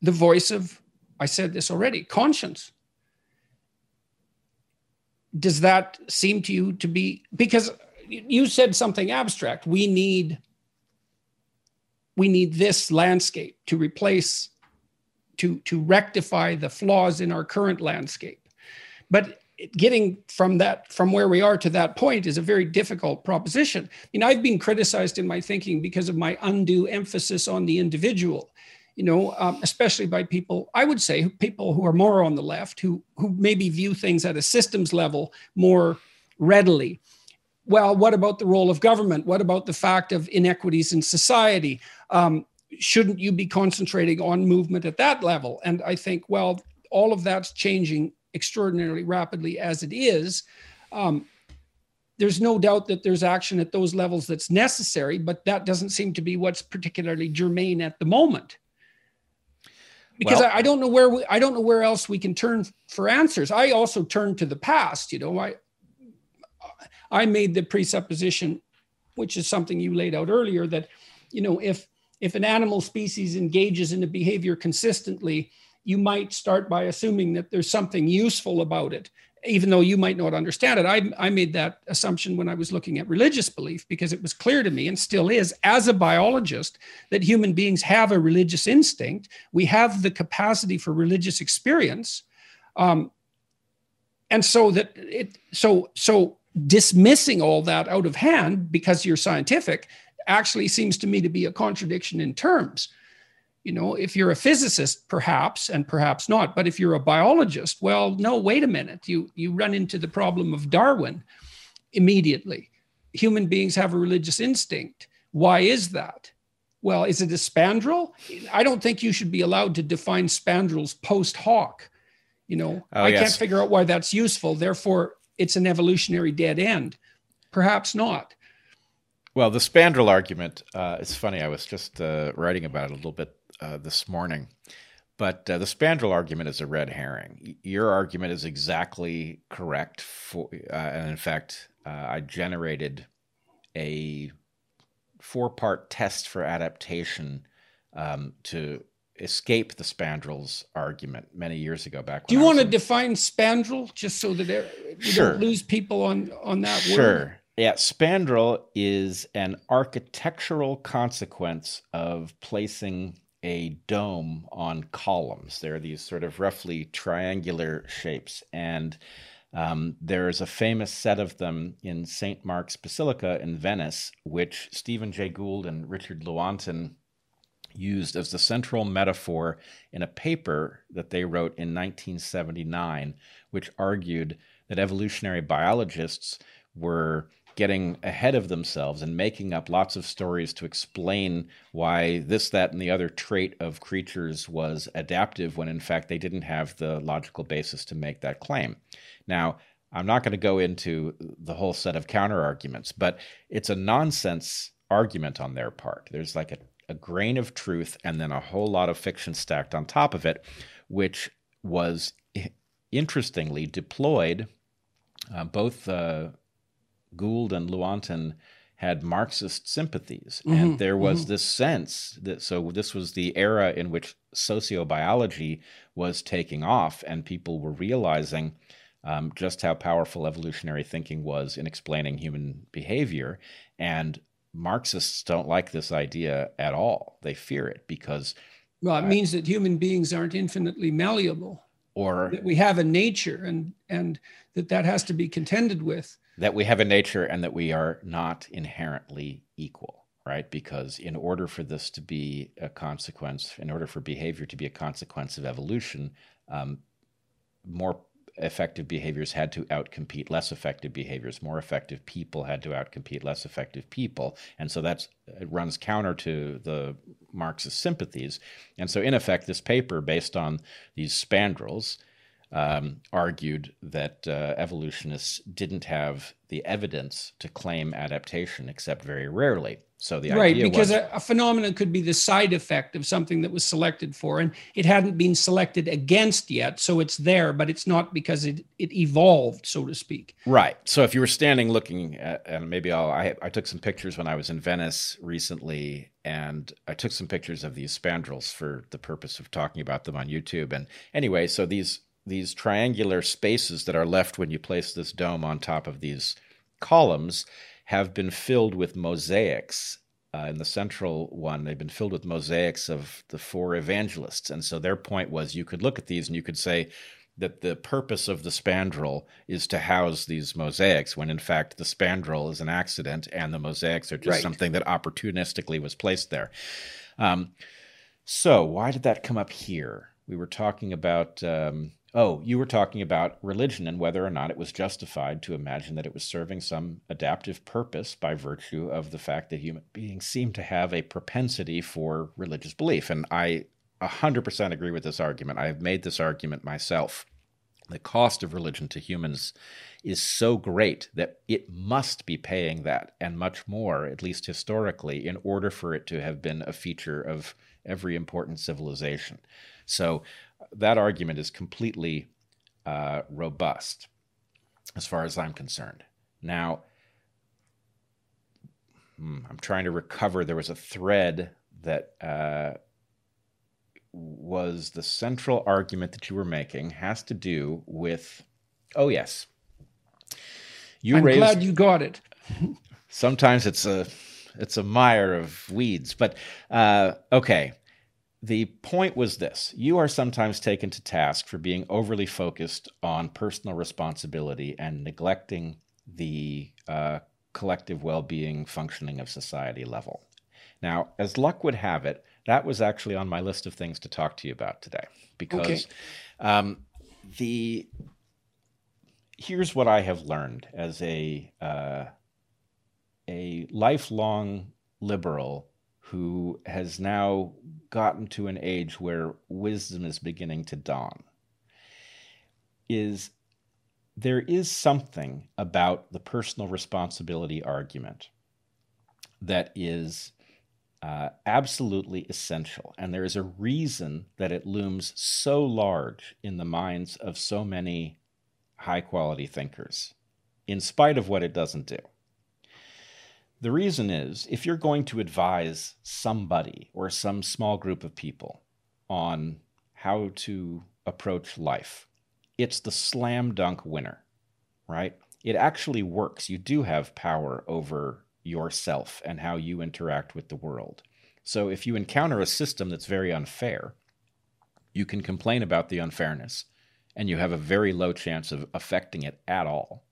the voice of i said this already conscience does that seem to you to be because you said something abstract. We need we need this landscape to replace to to rectify the flaws in our current landscape. But getting from that from where we are to that point is a very difficult proposition. I mean i've been criticized in my thinking because of my undue emphasis on the individual you know, um, especially by people, I would say people who are more on the left, who who maybe view things at a systems level more readily. Well, what about the role of government? What about the fact of inequities in society? Um, shouldn't you be concentrating on movement at that level? And I think, well, all of that's changing extraordinarily rapidly as it is. Um, there's no doubt that there's action at those levels that's necessary, but that doesn't seem to be what's particularly germane at the moment because well, I, I, don't know where we, I don't know where else we can turn for answers. I also turn to the past. You know, I I made the presupposition, which is something you laid out earlier, that you know if if an animal species engages in a behavior consistently, you might start by assuming that there's something useful about it, even though you might not understand it. I, I made that assumption when I was looking at religious belief because it was clear to me and still is, as a biologist, that human beings have a religious instinct. We have the capacity for religious experience. Um, and so that it so so dismissing all that out of hand because you're scientific actually seems to me to be a contradiction in terms you know if you're a physicist perhaps and perhaps not but if you're a biologist well no wait a minute. You you run into the problem of darwin immediately. Human beings have a religious instinct. Why is that? Well is it a spandrel? I don't think you should be allowed to define spandrels post hoc. You know oh, i yes. can't figure out why that's useful. Therefore it's an evolutionary dead end. Perhaps not. Well, the spandrel argument, uh, it's funny. I was just uh, writing about it a little bit uh, this morning. But uh, the spandrel argument is a red herring. Your argument is exactly correct. For, uh, and in fact, uh, I generated a four part test for adaptation um, to escape the spandrels argument many years ago back do you want to define spandrel just so that we sure. don't lose people on on that sure. word yeah, spandrel is an architectural consequence of placing a dome on columns. There are these sort of roughly triangular shapes, and um, there is a famous set of them in St. Mark's Basilica in Venice, which Stephen Jay Gould and Richard Lewontin used as the central metaphor in a paper that they wrote in 1979, which argued that evolutionary biologists were getting ahead of themselves and making up lots of stories to explain why this, that, and the other trait of creatures was adaptive when in fact they didn't have the logical basis to make that claim. Now, I'm not going to go into the whole set of counter arguments, but it's a nonsense argument on their part. There's like a, a grain of truth and then a whole lot of fiction stacked on top of it, which was interestingly deployed. Uh, both uh, Gould and Lewontin had Marxist sympathies. Mm-hmm, and there was mm-hmm. this sense that so this was the era in which sociobiology was taking off, and people were realizing um, just how powerful evolutionary thinking was in explaining human behavior. And Marxists don't like this idea at all. They fear it because. Well, it uh, means that human beings aren't infinitely malleable. Or that we have a nature and, and that that has to be contended with that we have a nature and that we are not inherently equal, right? Because in order for this to be a consequence, in order for behavior to be a consequence of evolution, um, more effective behaviors had to outcompete less effective behaviors. More effective people had to outcompete less effective people. And so that's it runs counter to the Marxist sympathies. And so in effect, this paper based on these spandrels um, argued that uh, evolutionists didn't have the evidence to claim adaptation except very rarely. So the right idea because was, a, a, phenomenon could be the side effect of something that was selected for, and it hadn't been selected against yet, so it's there, but it's not because it it evolved, so to speak. Right. So if you were standing looking at, and maybe I'll, I I took some pictures when I was in Venice recently, and I took some pictures of these spandrels for the purpose of talking about them on YouTube. And anyway, so these these triangular spaces that are left when you place this dome on top of these columns have been filled with mosaics. Uh, in the central one, they've been filled with mosaics of the four evangelists. And so their point was you could look at these and you could say that the purpose of the spandrel is to house these mosaics, when in fact the spandrel is an accident and the mosaics are just right. something that opportunistically was placed there. Um, so, why did that come up here? We were talking about um, Oh, you were talking about religion and whether or not it was justified to imagine that it was serving some adaptive purpose by virtue of the fact that human beings seem to have a propensity for religious belief. And I 100% agree with this argument. I have made this argument myself. The cost of religion to humans is so great that it must be paying that and much more, at least historically, in order for it to have been a feature of every important civilization. So that argument is completely uh, robust as far as I'm concerned. Now, hmm, I'm trying to recover. There was a thread that uh, was the central argument that you were making has to do with, oh yes, you I'm raised, glad you got it. sometimes it's a it's a mire of weeds, but uh, okay. The point was this you are sometimes taken to task for being overly focused on personal responsibility and neglecting the uh, collective well being functioning of society level. Now, as luck would have it, that was actually on my list of things to talk to you about today because okay. um, the here's what I have learned as a uh, a lifelong liberal who has now gotten to an age where wisdom is beginning to dawn is there is something about the personal responsibility argument that is uh, absolutely essential. And there is a reason that it looms so large in the minds of so many high quality thinkers, in spite of what it doesn't do. The reason is if you're going to advise somebody or some small group of people on how to approach life, it's the slam dunk winner, right? It actually works. You do have power over yourself and how you interact with the world. So if you encounter a system that's very unfair, you can complain about the unfairness and you have a very low chance of affecting it at all.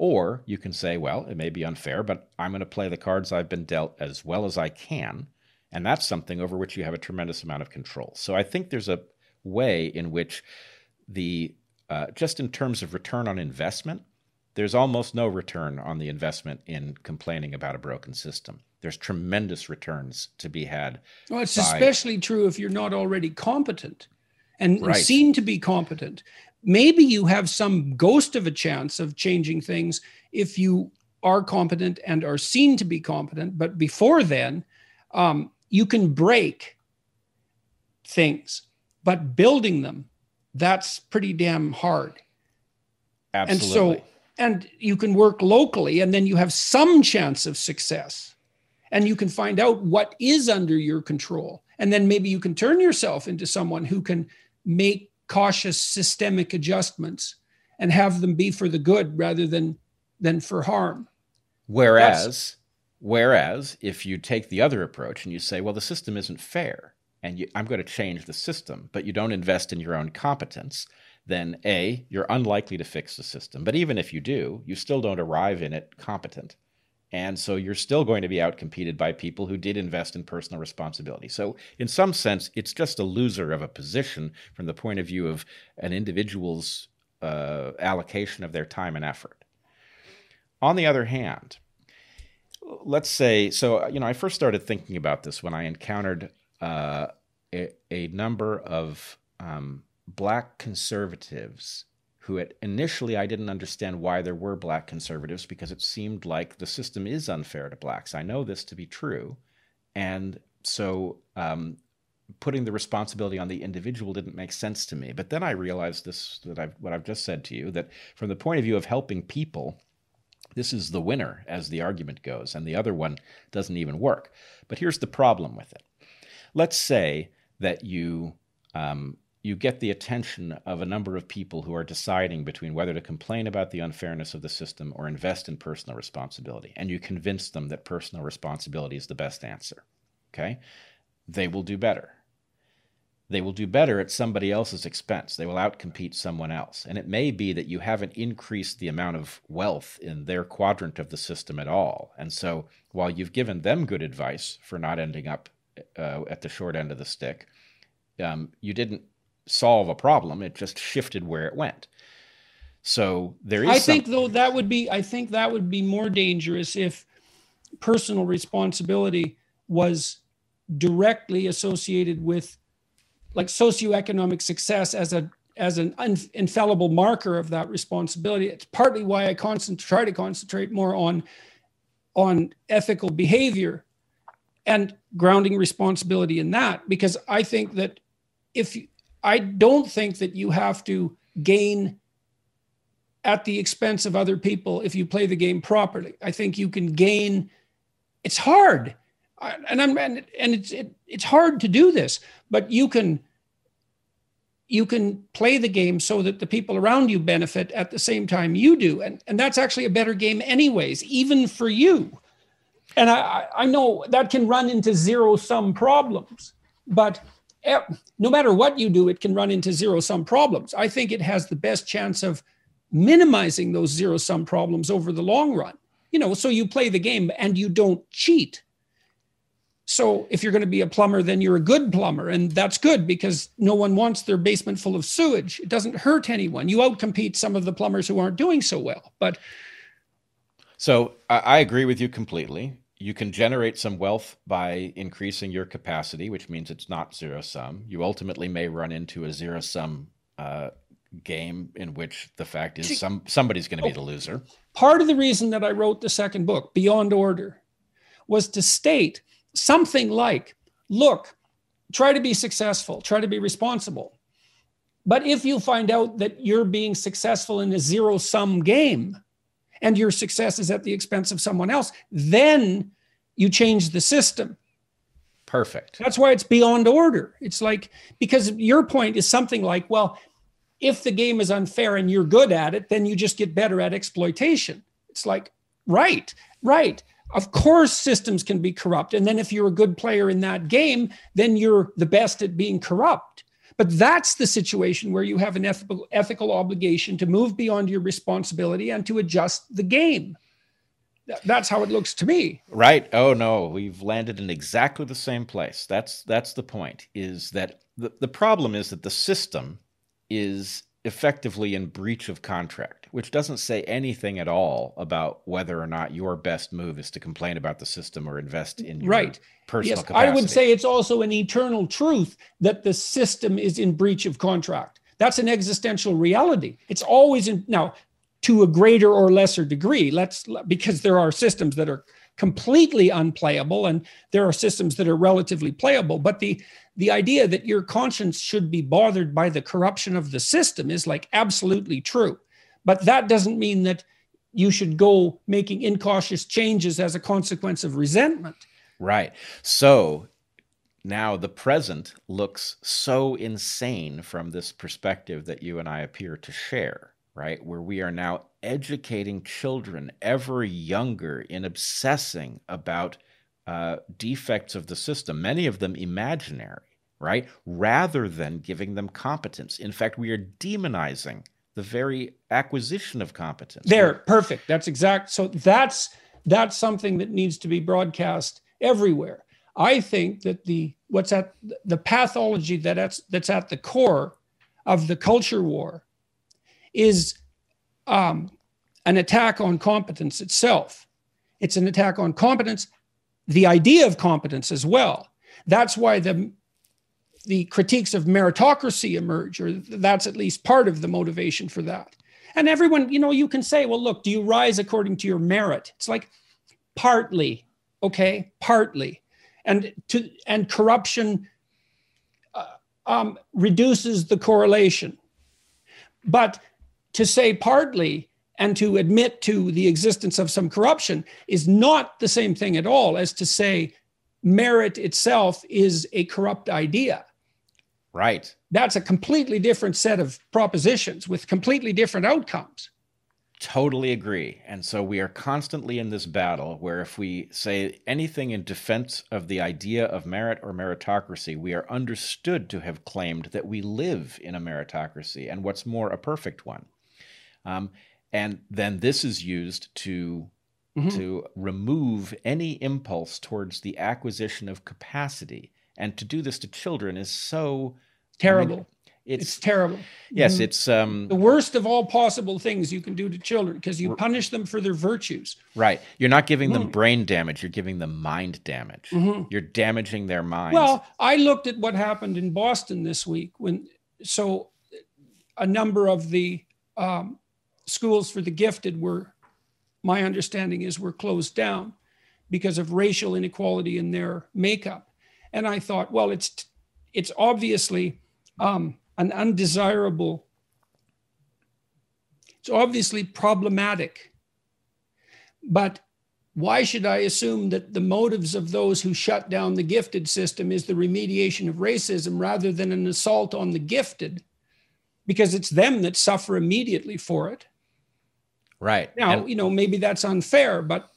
Or you can say, well, it may be unfair, but I'm going to play the cards I've been dealt as well as I can. And that's something over which you have a tremendous amount of control. So I think there's a way in which the, uh, just in terms of return on investment, there's almost no return on the investment in complaining about a broken system. There's tremendous returns to be had. Well, it's by... especially true if you're not already competent and, right. and seen to be competent maybe you have some ghost of a chance of changing things if you are competent and are seen to be competent. But before then, um, you can break things, but building them, that's pretty damn hard. Absolutely. And so, and you can work locally, and then you have some chance of success. And you can find out what is under your control. And then maybe you can turn yourself into someone who can make cautious systemic adjustments and have them be for the good rather than than for harm. Whereas That's, whereas if you take the other approach and you say, well, the system isn't fair and you, I'm going to change the system, but you don't invest in your own competence, then A, you're unlikely to fix the system. But even if you do, you still don't arrive in it competent. And so you're still going to be outcompeted by people who did invest in personal responsibility. So, in some sense, it's just a loser of a position from the point of view of an individual's uh, allocation of their time and effort. On the other hand, let's say, so, you know, I first started thinking about this when I encountered uh, a, a, number of um, black conservatives who initially I didn't understand why there were black conservatives because it seemed like the system is unfair to blacks. I know this to be true. And so um, putting the responsibility on the individual didn't make sense to me. But then I realized this that I've what I've just said to you that from the point of view of helping people, this is the winner as the argument goes, and the other one doesn't even work. But here's the problem with it. Let's say that you um, you get the attention of a number of people who are deciding between whether to complain about the unfairness of the system or invest in personal responsibility. And you convince them that personal responsibility is the best answer. Okay? They will do better. They will do better at somebody else's expense. They will outcompete someone else. And it may be that you haven't increased the amount of wealth in their quadrant of the system at all. And so while you've given them good advice for not ending up uh, at the short end of the stick, um, you didn't solve a problem. It just shifted where it went. So there is. I think though that would be. I think that would be more dangerous if personal responsibility was directly associated with like socioeconomic success as a as an un, infallible marker of that responsibility. It's partly why I concentrate, try to concentrate more on on ethical behavior and grounding responsibility in that because I think that if I don't think that you have to gain at the expense of other people if you play the game properly. I think you can gain. It's hard. and I'm and, and it's it, it's hard to do this, but you can you can play the game so that the people around you benefit at the same time you do, and and that's actually a better game anyways, even for you. And I I know that can run into zero sum problems, but no matter what you do, it can run into zero sum problems. I think it has the best chance of minimizing those zero sum problems over the long run. You know, so you play the game and you don't cheat. So if you're going to be a plumber, then you're a good plumber. And that's good because no one wants their basement full of sewage. It doesn't hurt anyone. You outcompete some of the plumbers who aren't doing so well. But so I agree with you completely you can generate some wealth by increasing your capacity, which means it's not zero sum. You ultimately may run into a zero sum uh, game in which the fact is some somebody's going to be the loser. Part of the reason that I wrote the second book, Beyond Order, was to state something like, look, try to be successful, try to be responsible. But if you find out that you're being successful in a zero sum game, and your success is at the expense of someone else, then you change the system. Perfect. That's why it's beyond order. It's like, because your point is something like, well, if the game is unfair and you're good at it, then you just get better at exploitation. It's like, right, right. Of course, systems can be corrupt. And then if you're a good player in that game, then you're the best at being corrupt. But that's the situation where you have an ethical, ethical obligation to move beyond your responsibility and to adjust the game. That's how it looks to me. Right. Oh no, we've landed in exactly the same place. That's that's the point. Is that the, the problem is that the system is effectively in breach of contract, which doesn't say anything at all about whether or not your best move is to complain about the system or invest in your right. personal yes, capacity. I would say it's also an eternal truth that the system is in breach of contract. That's an existential reality. It's always in now to a greater or lesser degree. Let's because there are systems that are completely unplayable and there are systems that are relatively playable, but the the idea that your conscience should be bothered by the corruption of the system is like absolutely true. But that doesn't mean that you should go making incautious changes as a consequence of resentment. Right. So now the present looks so insane from this perspective that you and I appear to share, right? Where we are now educating children ever younger in obsessing about uh, defects of the system, many of them imaginary right? Rather than giving them competence. In fact, we are demonizing the very acquisition of competence. There, perfect. That's exact. So that's that's something that needs to be broadcast everywhere. I think that the what's at the pathology that that's that's at the core of the culture war is um, an attack on competence itself. It's an attack on competence, the idea of competence as well. That's why the the critiques of meritocracy emerge, or that's at least part of the motivation for that. And everyone, you know, you can say, well, look, do you rise according to your merit? It's like partly, okay, partly. And to and corruption uh, um, reduces the correlation. But to say partly and to admit to the existence of some corruption is not the same thing at all as to say merit itself is a corrupt idea. Right. That's a completely different set of propositions with completely different outcomes. Totally agree. And so we are constantly in this battle where if we say anything in defense of the idea of merit or meritocracy, we are understood to have claimed that we live in a meritocracy and what's more, a perfect one. Um, and then this is used to mm-hmm. to remove any impulse towards the acquisition of capacity and to do this to children is so terrible. I mean, it's, it's, terrible. Yes, mm-hmm. it's um, the worst of all possible things you can do to children because you punish them for their virtues. Right. You're not giving them mm. brain damage, you're giving them mind damage. Mm-hmm. You're damaging their minds. Well, I looked at what happened in Boston this week when so a number of the um, schools for the gifted were my understanding is were closed down because of racial inequality in their makeup. And I thought, well, it's it's obviously um, an undesirable. It's obviously problematic, but why should I assume that the motives of those who shut down the gifted system is the remediation of racism rather than an assault on the gifted? Because it's them that suffer immediately for it. Right. Now, and- you know, maybe that's unfair, but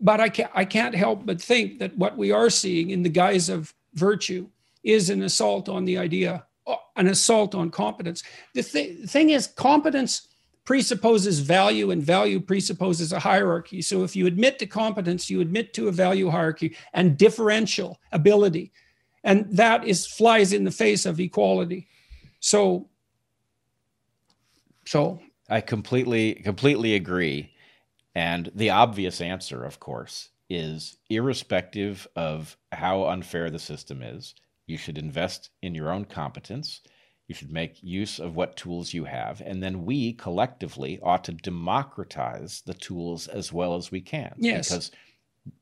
but I can't I can't help but think that what we are seeing in the guise of virtue is an assault on the idea, uh, an assault on competence. The th- thing is, competence presupposes value and value presupposes a hierarchy. So if you admit to competence, you admit to a value hierarchy and differential ability. And that is flies in the face of equality. So so I completely completely agree. And the obvious answer, of course, is irrespective of how unfair the system is, you should invest in your own competence you should make use of what tools you have. And then we collectively ought to democratize the tools as well as we can. Yes. Because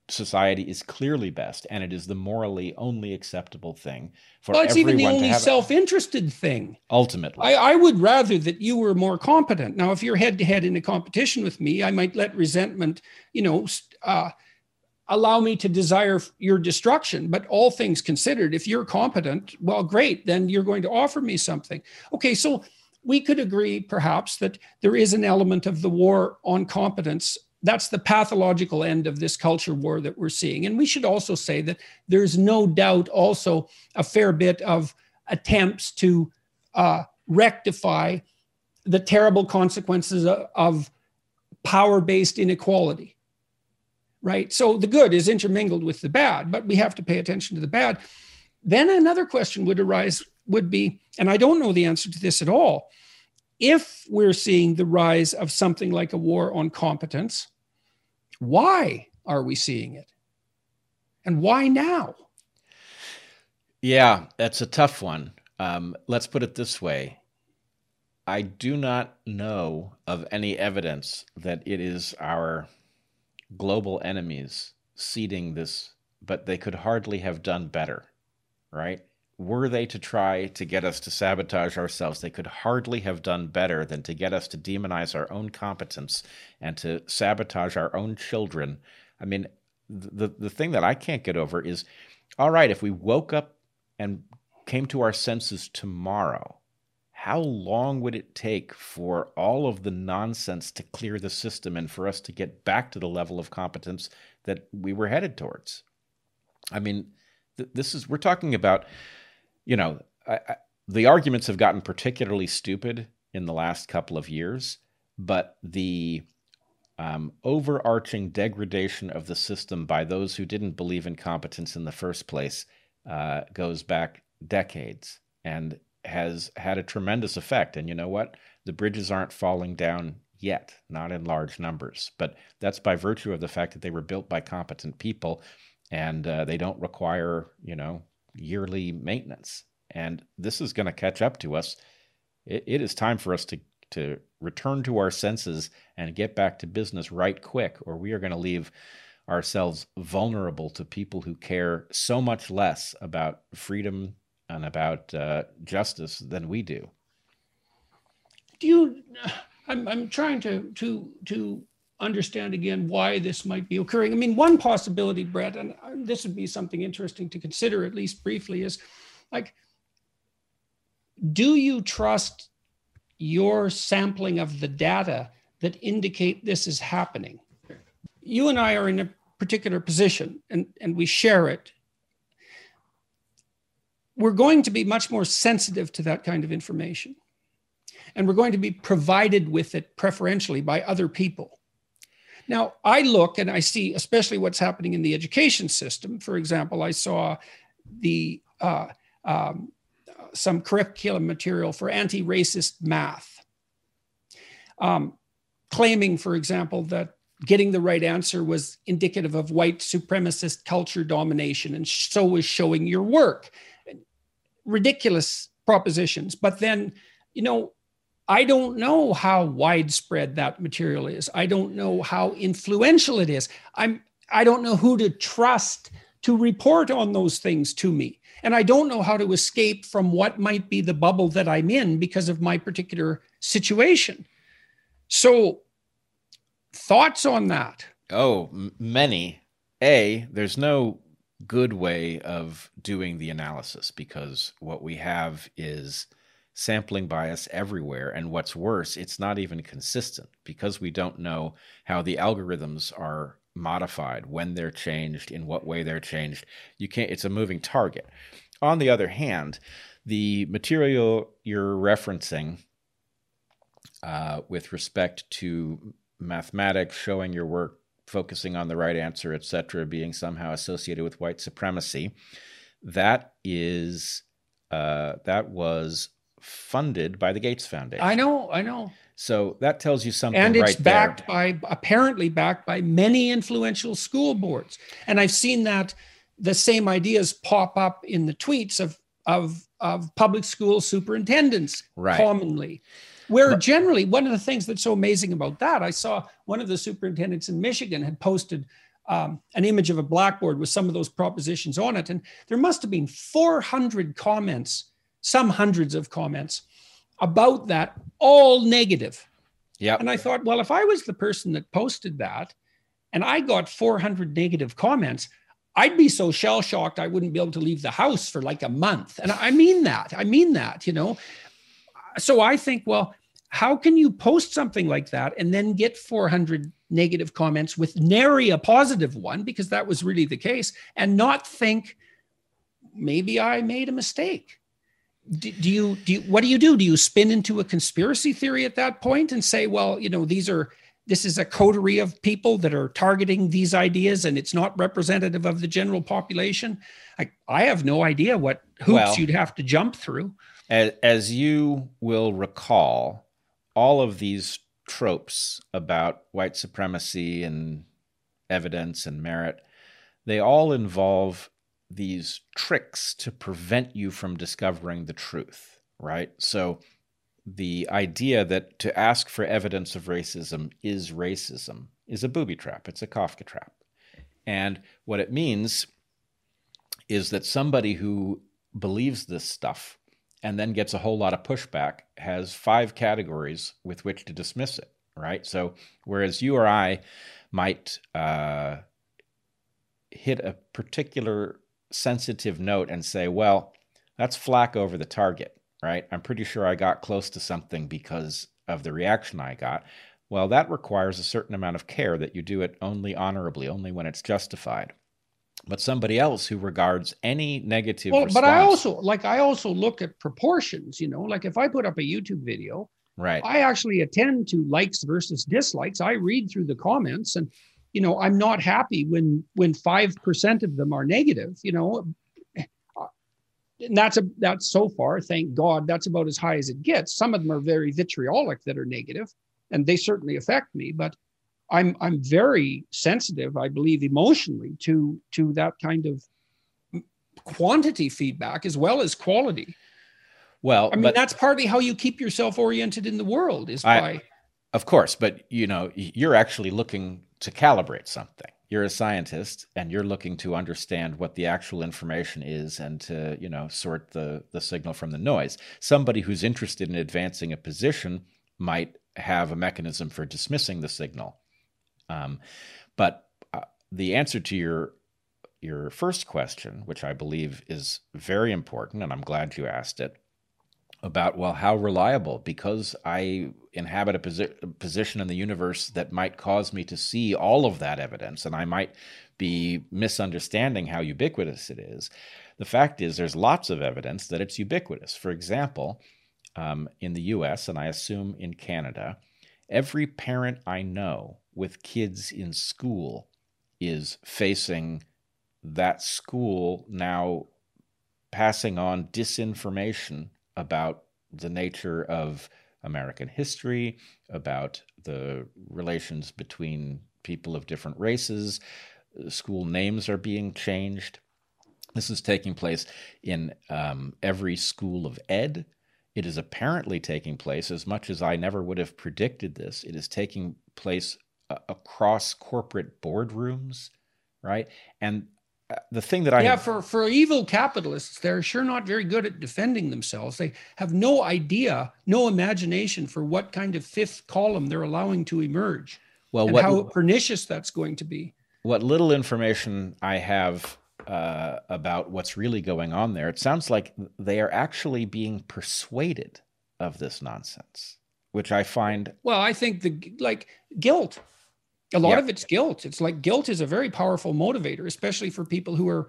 society is clearly best and it is the morally only acceptable thing for well, it's even the only self-interested thing ultimately I, I would rather that you were more competent now if you're head to head in a competition with me i might let resentment you know uh, allow me to desire your destruction. But all things considered, if you're competent, well, great, then you're going to offer me something. Okay, so we could agree perhaps that there is an element of the war on competence. That's the pathological end of this culture war that we're seeing. And we should also say that there's no doubt also a fair bit of attempts to uh, rectify the terrible consequences of, of power based inequality right? So the good is intermingled with the bad, but we have to pay attention to the bad. Then another question would arise would be, and I don't know the answer to this at all. If we're seeing the rise of something like a war on competence, why are we seeing it? And why now? Yeah, that's a tough one. Um, let's put it this way I do not know of any evidence that it is our global enemies seeding this, but they could hardly have done better, right? Were they to try to get us to sabotage ourselves, they could hardly have done better than to get us to demonize our own competence and to sabotage our own children. I mean, the the thing that I can't get over is all right, if we woke up and came to our senses tomorrow, how long would it take for all of the nonsense to clear the system and for us to get back to the level of competence that we were headed towards? I mean, th- this is, we're talking about, you know, I, I, the arguments have gotten particularly stupid in the last couple of years, but the um, overarching degradation of the system by those who didn't believe in competence in the first place uh, goes back decades. And has had a tremendous effect. And you know what? The bridges aren't falling down yet, not in large numbers. But that's by virtue of the fact that they were built by competent people and uh, they don't require, you know, yearly maintenance. And this is going to catch up to us. It, it is time for us to, to return to our senses and get back to business right quick, or we are going to leave ourselves vulnerable to people who care so much less about freedom and about uh, justice than we do. Do you? I'm I'm trying to to to understand again why this might be occurring. I mean, one possibility, Brett, and this would be something interesting to consider at least briefly, is like, do you trust your sampling of the data that indicate this is happening? You and I are in a particular position and, and we share it we're going to be much more sensitive to that kind of information. And we're going to be provided with it preferentially by other people. Now, I look and I see, especially what's happening in the education system. For example, I saw the uh, um, some curriculum material for anti-racist math, um, claiming, for example, that getting the right answer was indicative of white supremacist culture domination, and so was showing your work ridiculous propositions. But then, you know, I don't know how widespread that material is. I don't know how influential it is. I'm I don't know who to trust to report on those things to me. And I don't know how to escape from what might be the bubble that I'm in because of my particular situation. So, thoughts on that? Oh, many. A, there's no good way of doing the analysis because what we have is sampling bias everywhere. And what's worse, it's not even consistent because we don't know how the algorithms are modified, when they're changed, in what way they're changed. You can't, it's a moving target. On the other hand, the material you're referencing uh, with respect to mathematics, showing your work, focusing on the right answer, etc., being somehow associated with white supremacy, that is uh, that was funded by the Gates Foundation. I know, I know. So that tells you something. And it's right backed there. by apparently backed by many influential school boards. And I've seen that the same ideas pop up in the tweets of of of public school superintendents Right. commonly. Where But- generally one of the things that's so amazing about that, I saw one of the superintendents in Michigan had posted um, an image of a blackboard with some of those propositions on it, and there must have been 400 comments, some hundreds of comments about that, all negative. Yeah. And I thought, well, if I was the person that posted that and I got 400 negative comments, I'd be so shell shocked I wouldn't be able to leave the house for like a month. And I mean that. I mean that, you know. So I think, well, how can you post something like that and then get 400 negative comments with nary a positive one, because that was really the case, and not think maybe I made a mistake? do, do you do you, what do you do? Do you spin into a conspiracy theory at that point and say well you know these are this is a coterie of people that are targeting these ideas and it's not representative of the general population i, I have no idea what hoops Well- you'd have to jump through. As, as you will recall, all of these tropes about white supremacy and evidence and merit, they all involve these tricks to prevent you from discovering the truth, right? So the idea that to ask for evidence of racism is racism is a booby trap, it's a Kafka trap. And what it means is that somebody who believes this stuff and then gets a whole lot of pushback has five categories with which to dismiss it, right? So whereas you or I might uh, hit a particular sensitive note and say, well, that's flack over the target, right? I'm pretty sure I got close to something because of the reaction I got. Well, that requires a certain amount of care that you do it only honorably, only when it's justified. But somebody else who regards any negative well response, but i also like i also look at proportions you know like if i put up a youtube video right, I actually attend to likes versus dislikes. I read through the comments and you know, I'm not happy when when 5% of them are negative, you know. And that's a that's so far, thank God, that's about as high as it gets. Some of them are very vitriolic that are negative, and they certainly affect me, but I'm I'm very sensitive, I believe emotionally to to that kind of quantity feedback as well as quality. well, I mean, that's partly how you keep yourself oriented in the world is I- by Of course, but you know, you're actually looking to calibrate something. You're a scientist and you're looking to understand what the actual information is and to, you know, sort the the signal from the noise. Somebody who's interested in advancing a position might have a mechanism for dismissing the signal. Um, but uh, the answer to your your first question, which I believe is very important, and I'm glad you asked it, about well how reliable because i inhabit a posi- position in the universe that might cause me to see all of that evidence and i might be misunderstanding how ubiquitous it is the fact is there's lots of evidence that it's ubiquitous. For example um, in the us and i assume in canada every parent i know with kids in school is facing that school now passing on disinformation about the nature of American history, about the relations between people of different races. School names are being changed. This is taking place in um, every school of ed. It is apparently taking place, as much as I never would have predicted this, it is taking place uh, across corporate boardrooms, right? And uh, the thing that I yeah, have- for for evil capitalists, they're sure not very good at defending themselves. They have no idea, no imagination for what kind of fifth column they're allowing to emerge. Well, what, how pernicious that's going to be. What little information I have uh, about what's really going on there, it sounds like they are actually being persuaded of this nonsense, which I find. Well, I think the like guilt. A lot of it's guilt. It's like guilt is a very powerful motivator, especially for people who are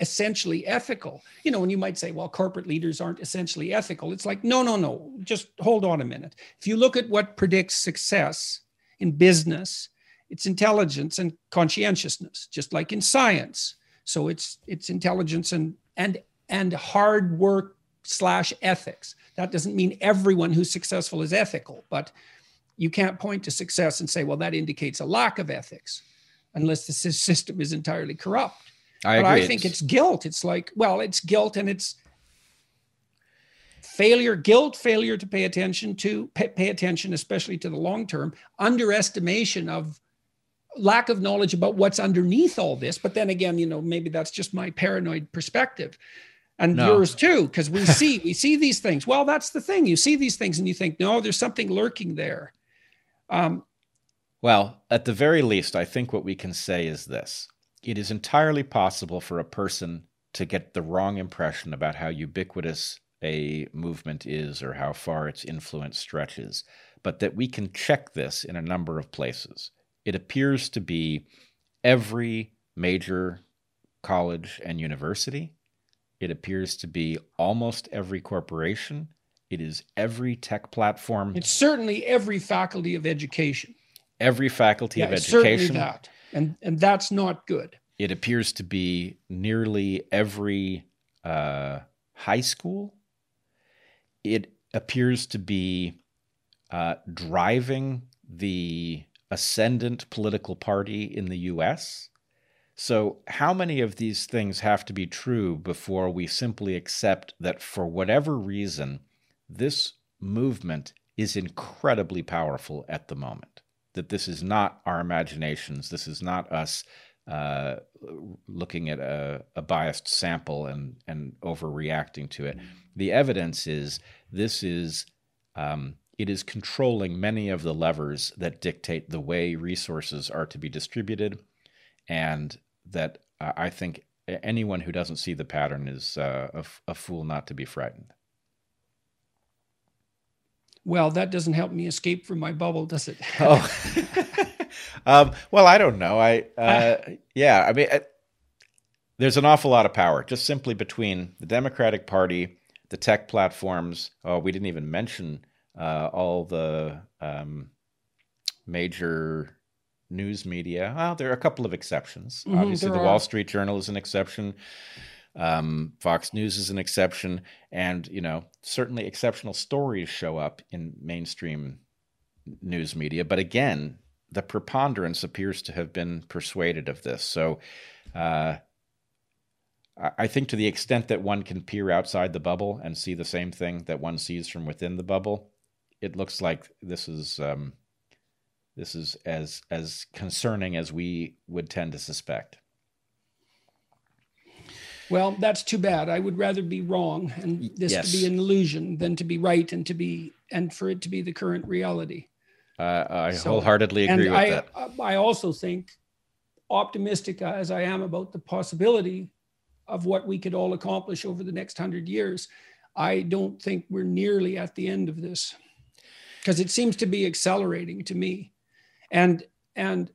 essentially ethical. You know, and you might say, well, corporate leaders aren't essentially ethical. It's like, no, no, no. Just hold on a minute. If you look at what predicts success in business, it's intelligence and conscientiousness, just like in science. So it's it's intelligence and and and hard work slash ethics. That doesn't mean everyone who's successful is ethical, but you can't point to success and say, well, that indicates a lack of ethics, unless the system is entirely corrupt. I but agree. I think it's guilt. It's like, well, it's guilt and it's failure, guilt, failure to pay attention to pay, pay attention, especially to the long term, underestimation of lack of knowledge about what's underneath all this. But then again, you know, maybe that's just my paranoid perspective and No. yours too, because we see we see these things. Well, that's the thing. You see these things and you think, no, there's something lurking there. Um, Well, at the very least, I think what we can say is this it is entirely possible for a person to get the wrong impression about how ubiquitous a movement is or how far its influence stretches, but that we can check this in a number of places. It appears to be every major college and university. It appears to be almost every corporation. It is every tech platform, it's certainly every faculty of education. every faculty of it's certainly education. that, and and that's not good. it appears to be nearly every uh, high school. It appears to be uh, driving the ascendant political party in the US. So, how many of these things have to be true before we simply accept that for whatever reason, this movement is incredibly powerful at the moment? That this is not our imaginations, this is not us uh, looking at a, a biased sample and, and overreacting to it. The evidence is this is um, it is controlling many of the levers that dictate the way resources are to be distributed, and that uh, I think anyone who doesn't see the pattern is uh, a, fool not to be frightened. Well, that doesn't help me escape from my bubble, does it? Oh, um, well, I don't know. I uh, yeah, I mean, I, there's an awful lot of power just simply between the Democratic Party, the tech platforms. Oh, we didn't even mention uh, all the um, major news media. Well, there are a couple of exceptions. Mhm, Obviously, the Wall. Street Journal is an exception. Um, Fox News is an exception, and you know certainly exceptional stories show up in mainstream news media. But again, the preponderance appears to have been persuaded of this. So, uh, I think to the extent that one can peer outside the bubble and see the same thing that one sees from within the bubble, it looks like this is um, this is as as concerning as we would tend to suspect. Well, that's too bad. I would rather be wrong and this yes. to be an illusion than to be right and to be and for it to be the current reality. Uh, I So- wholeheartedly agree and with I, that. I also think, optimistic as I am about the possibility of what we could all accomplish over the next hundred years, I don't think we're nearly at the end of this, because it seems to be accelerating to me, and and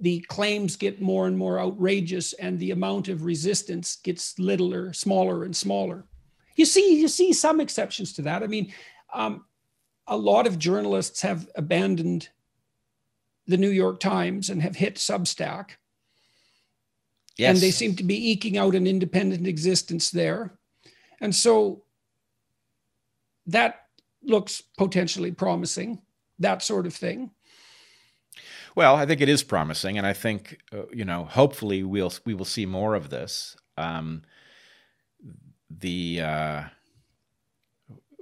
the claims get more and more outrageous, and the amount of resistance gets littler, smaller, and smaller. You see, you see some exceptions to that. I mean. Um, a lot of journalists have abandoned the New York Times and have hit Substack, Yes, and they seem to be eking out an independent existence there. And so that looks potentially promising, that sort of thing. Well, I think it is promising, and I think uh, you know, hopefully, we'll we will see more of this. Um, the uh,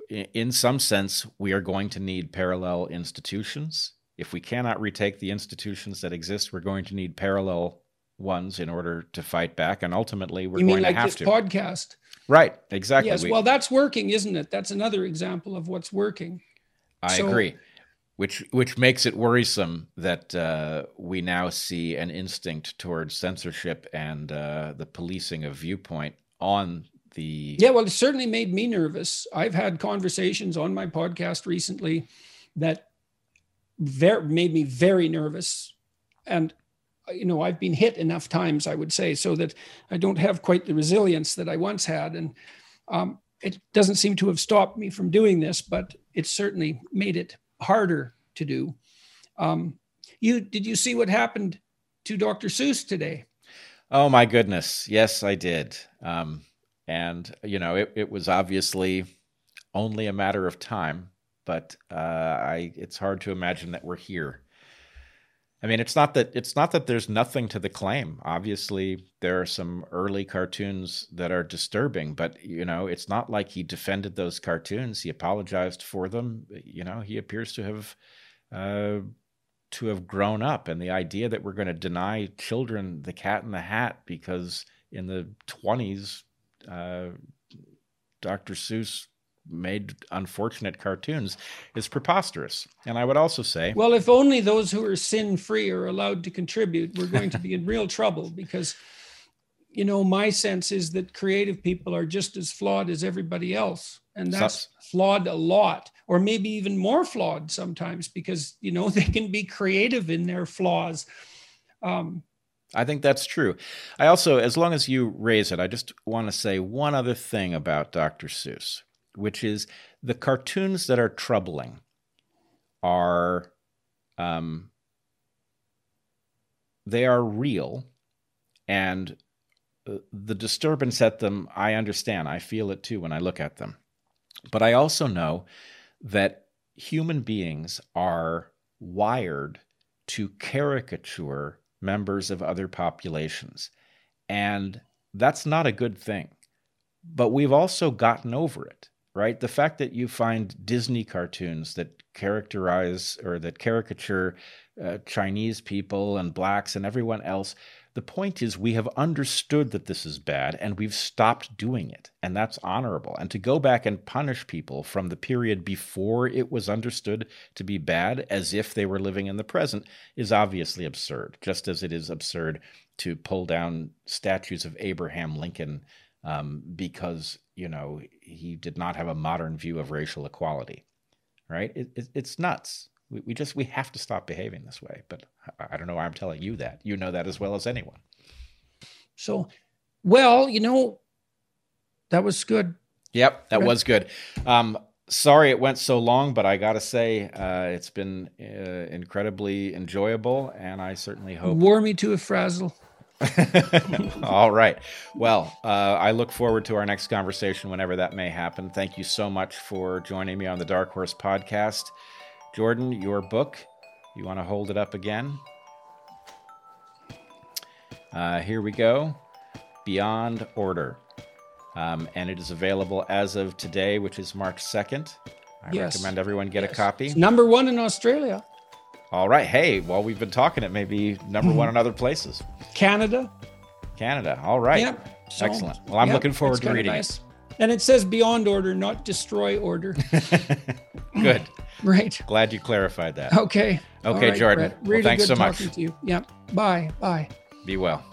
in, some sense, we are going to need parallel institutions. If we cannot retake the institutions that exist, we're going to need parallel ones in order to fight back, and ultimately, we're you going mean like to have this to. podcast? right? Exactly. Yes. We- Well, that's working, isn't it? That's another example of what's working. I so- agree. Which which makes it worrisome that uh, we now see an instinct towards censorship and uh, the policing of viewpoint on the. Yeah, well, it certainly made me nervous. I've had conversations on my podcast recently that very, made me very nervous, and you know I've been hit enough times, I would say, so that I don't have quite the resilience that I once had, and um, it doesn't seem to have stopped me from doing this, but it certainly made it harder to do. Um, you did you see what happened to Dr. Seuss today? Oh my goodness, yes, I did. Um, and you know, it, it was obviously only a matter of time, but uh, I it's hard to imagine that we're here. I mean, it's not that it's not that there's nothing to the claim. Obviously, there are some early cartoons that are disturbing, but you know, it's not like he defended those cartoons. He apologized for them. You know, he appears to have uh, to have grown up, and the idea that we're going to deny children the Cat in the Hat because in the 20s, uh, Dr. Seuss made unfortunate cartoons is preposterous. And I would also say, well, if only those who are sin free are allowed to contribute, we're going to be in real trouble because, you know, my sense is that creative people are just as flawed as everybody else. And that's flawed a lot, or maybe even more flawed sometimes because, you know, they can be creative in their flaws. Um, I think that's true. I also, as long as you raise it, I just want to say one other thing about Dr. Seuss which is the cartoons that are troubling are um, they are real and uh, the disturbance at them i understand. I feel it too when i look at them. But i also know that human beings are wired to caricature members of other populations. And that's not a good thing. But we've also gotten over it right? The fact that you find Disney cartoons that characterize or that caricature uh, Chinese people and blacks and everyone else, the point is we have understood that this is bad and we've stopped doing it. And that's honorable. And to go back and punish people from the period before it was understood to be bad as if they were living in the present is obviously absurd, just as it is absurd to pull down statues of Abraham Lincoln um, because you know he did not have a modern view of racial equality right? It, it, it's nuts. We, we just we have to stop behaving this way. But I, don't know why i'm telling you that. You know that as well as anyone. So well you know that was good. Yep that was good. Um, sorry it went so long but i gotta say uh, it's been uh, incredibly enjoyable and i certainly hope wore me to a frazzle All right. Well, uh, I look forward to our next conversation whenever that may happen. Thank you so much for joining me on the Dark Horse podcast. Jordan, your book, you want to hold it up again? Uh, here we go Beyond Order. Um, and it is available as of today, which is March 2nd. I yes. recommend everyone get yes. a copy. It's number one in Australia. All right. Hey, while we've been talking, it may be number one mm-hmm. in other places. Canada. Canada. All right. Yep. So, Excellent. Well, I'm yep, looking forward to reading nice. it. And it says beyond order, not destroy order. Good. right. Glad you clarified that. Okay. Okay, right, Jordan. Really well, thanks good so much. To you. Yep. Bye. Bye. Be well.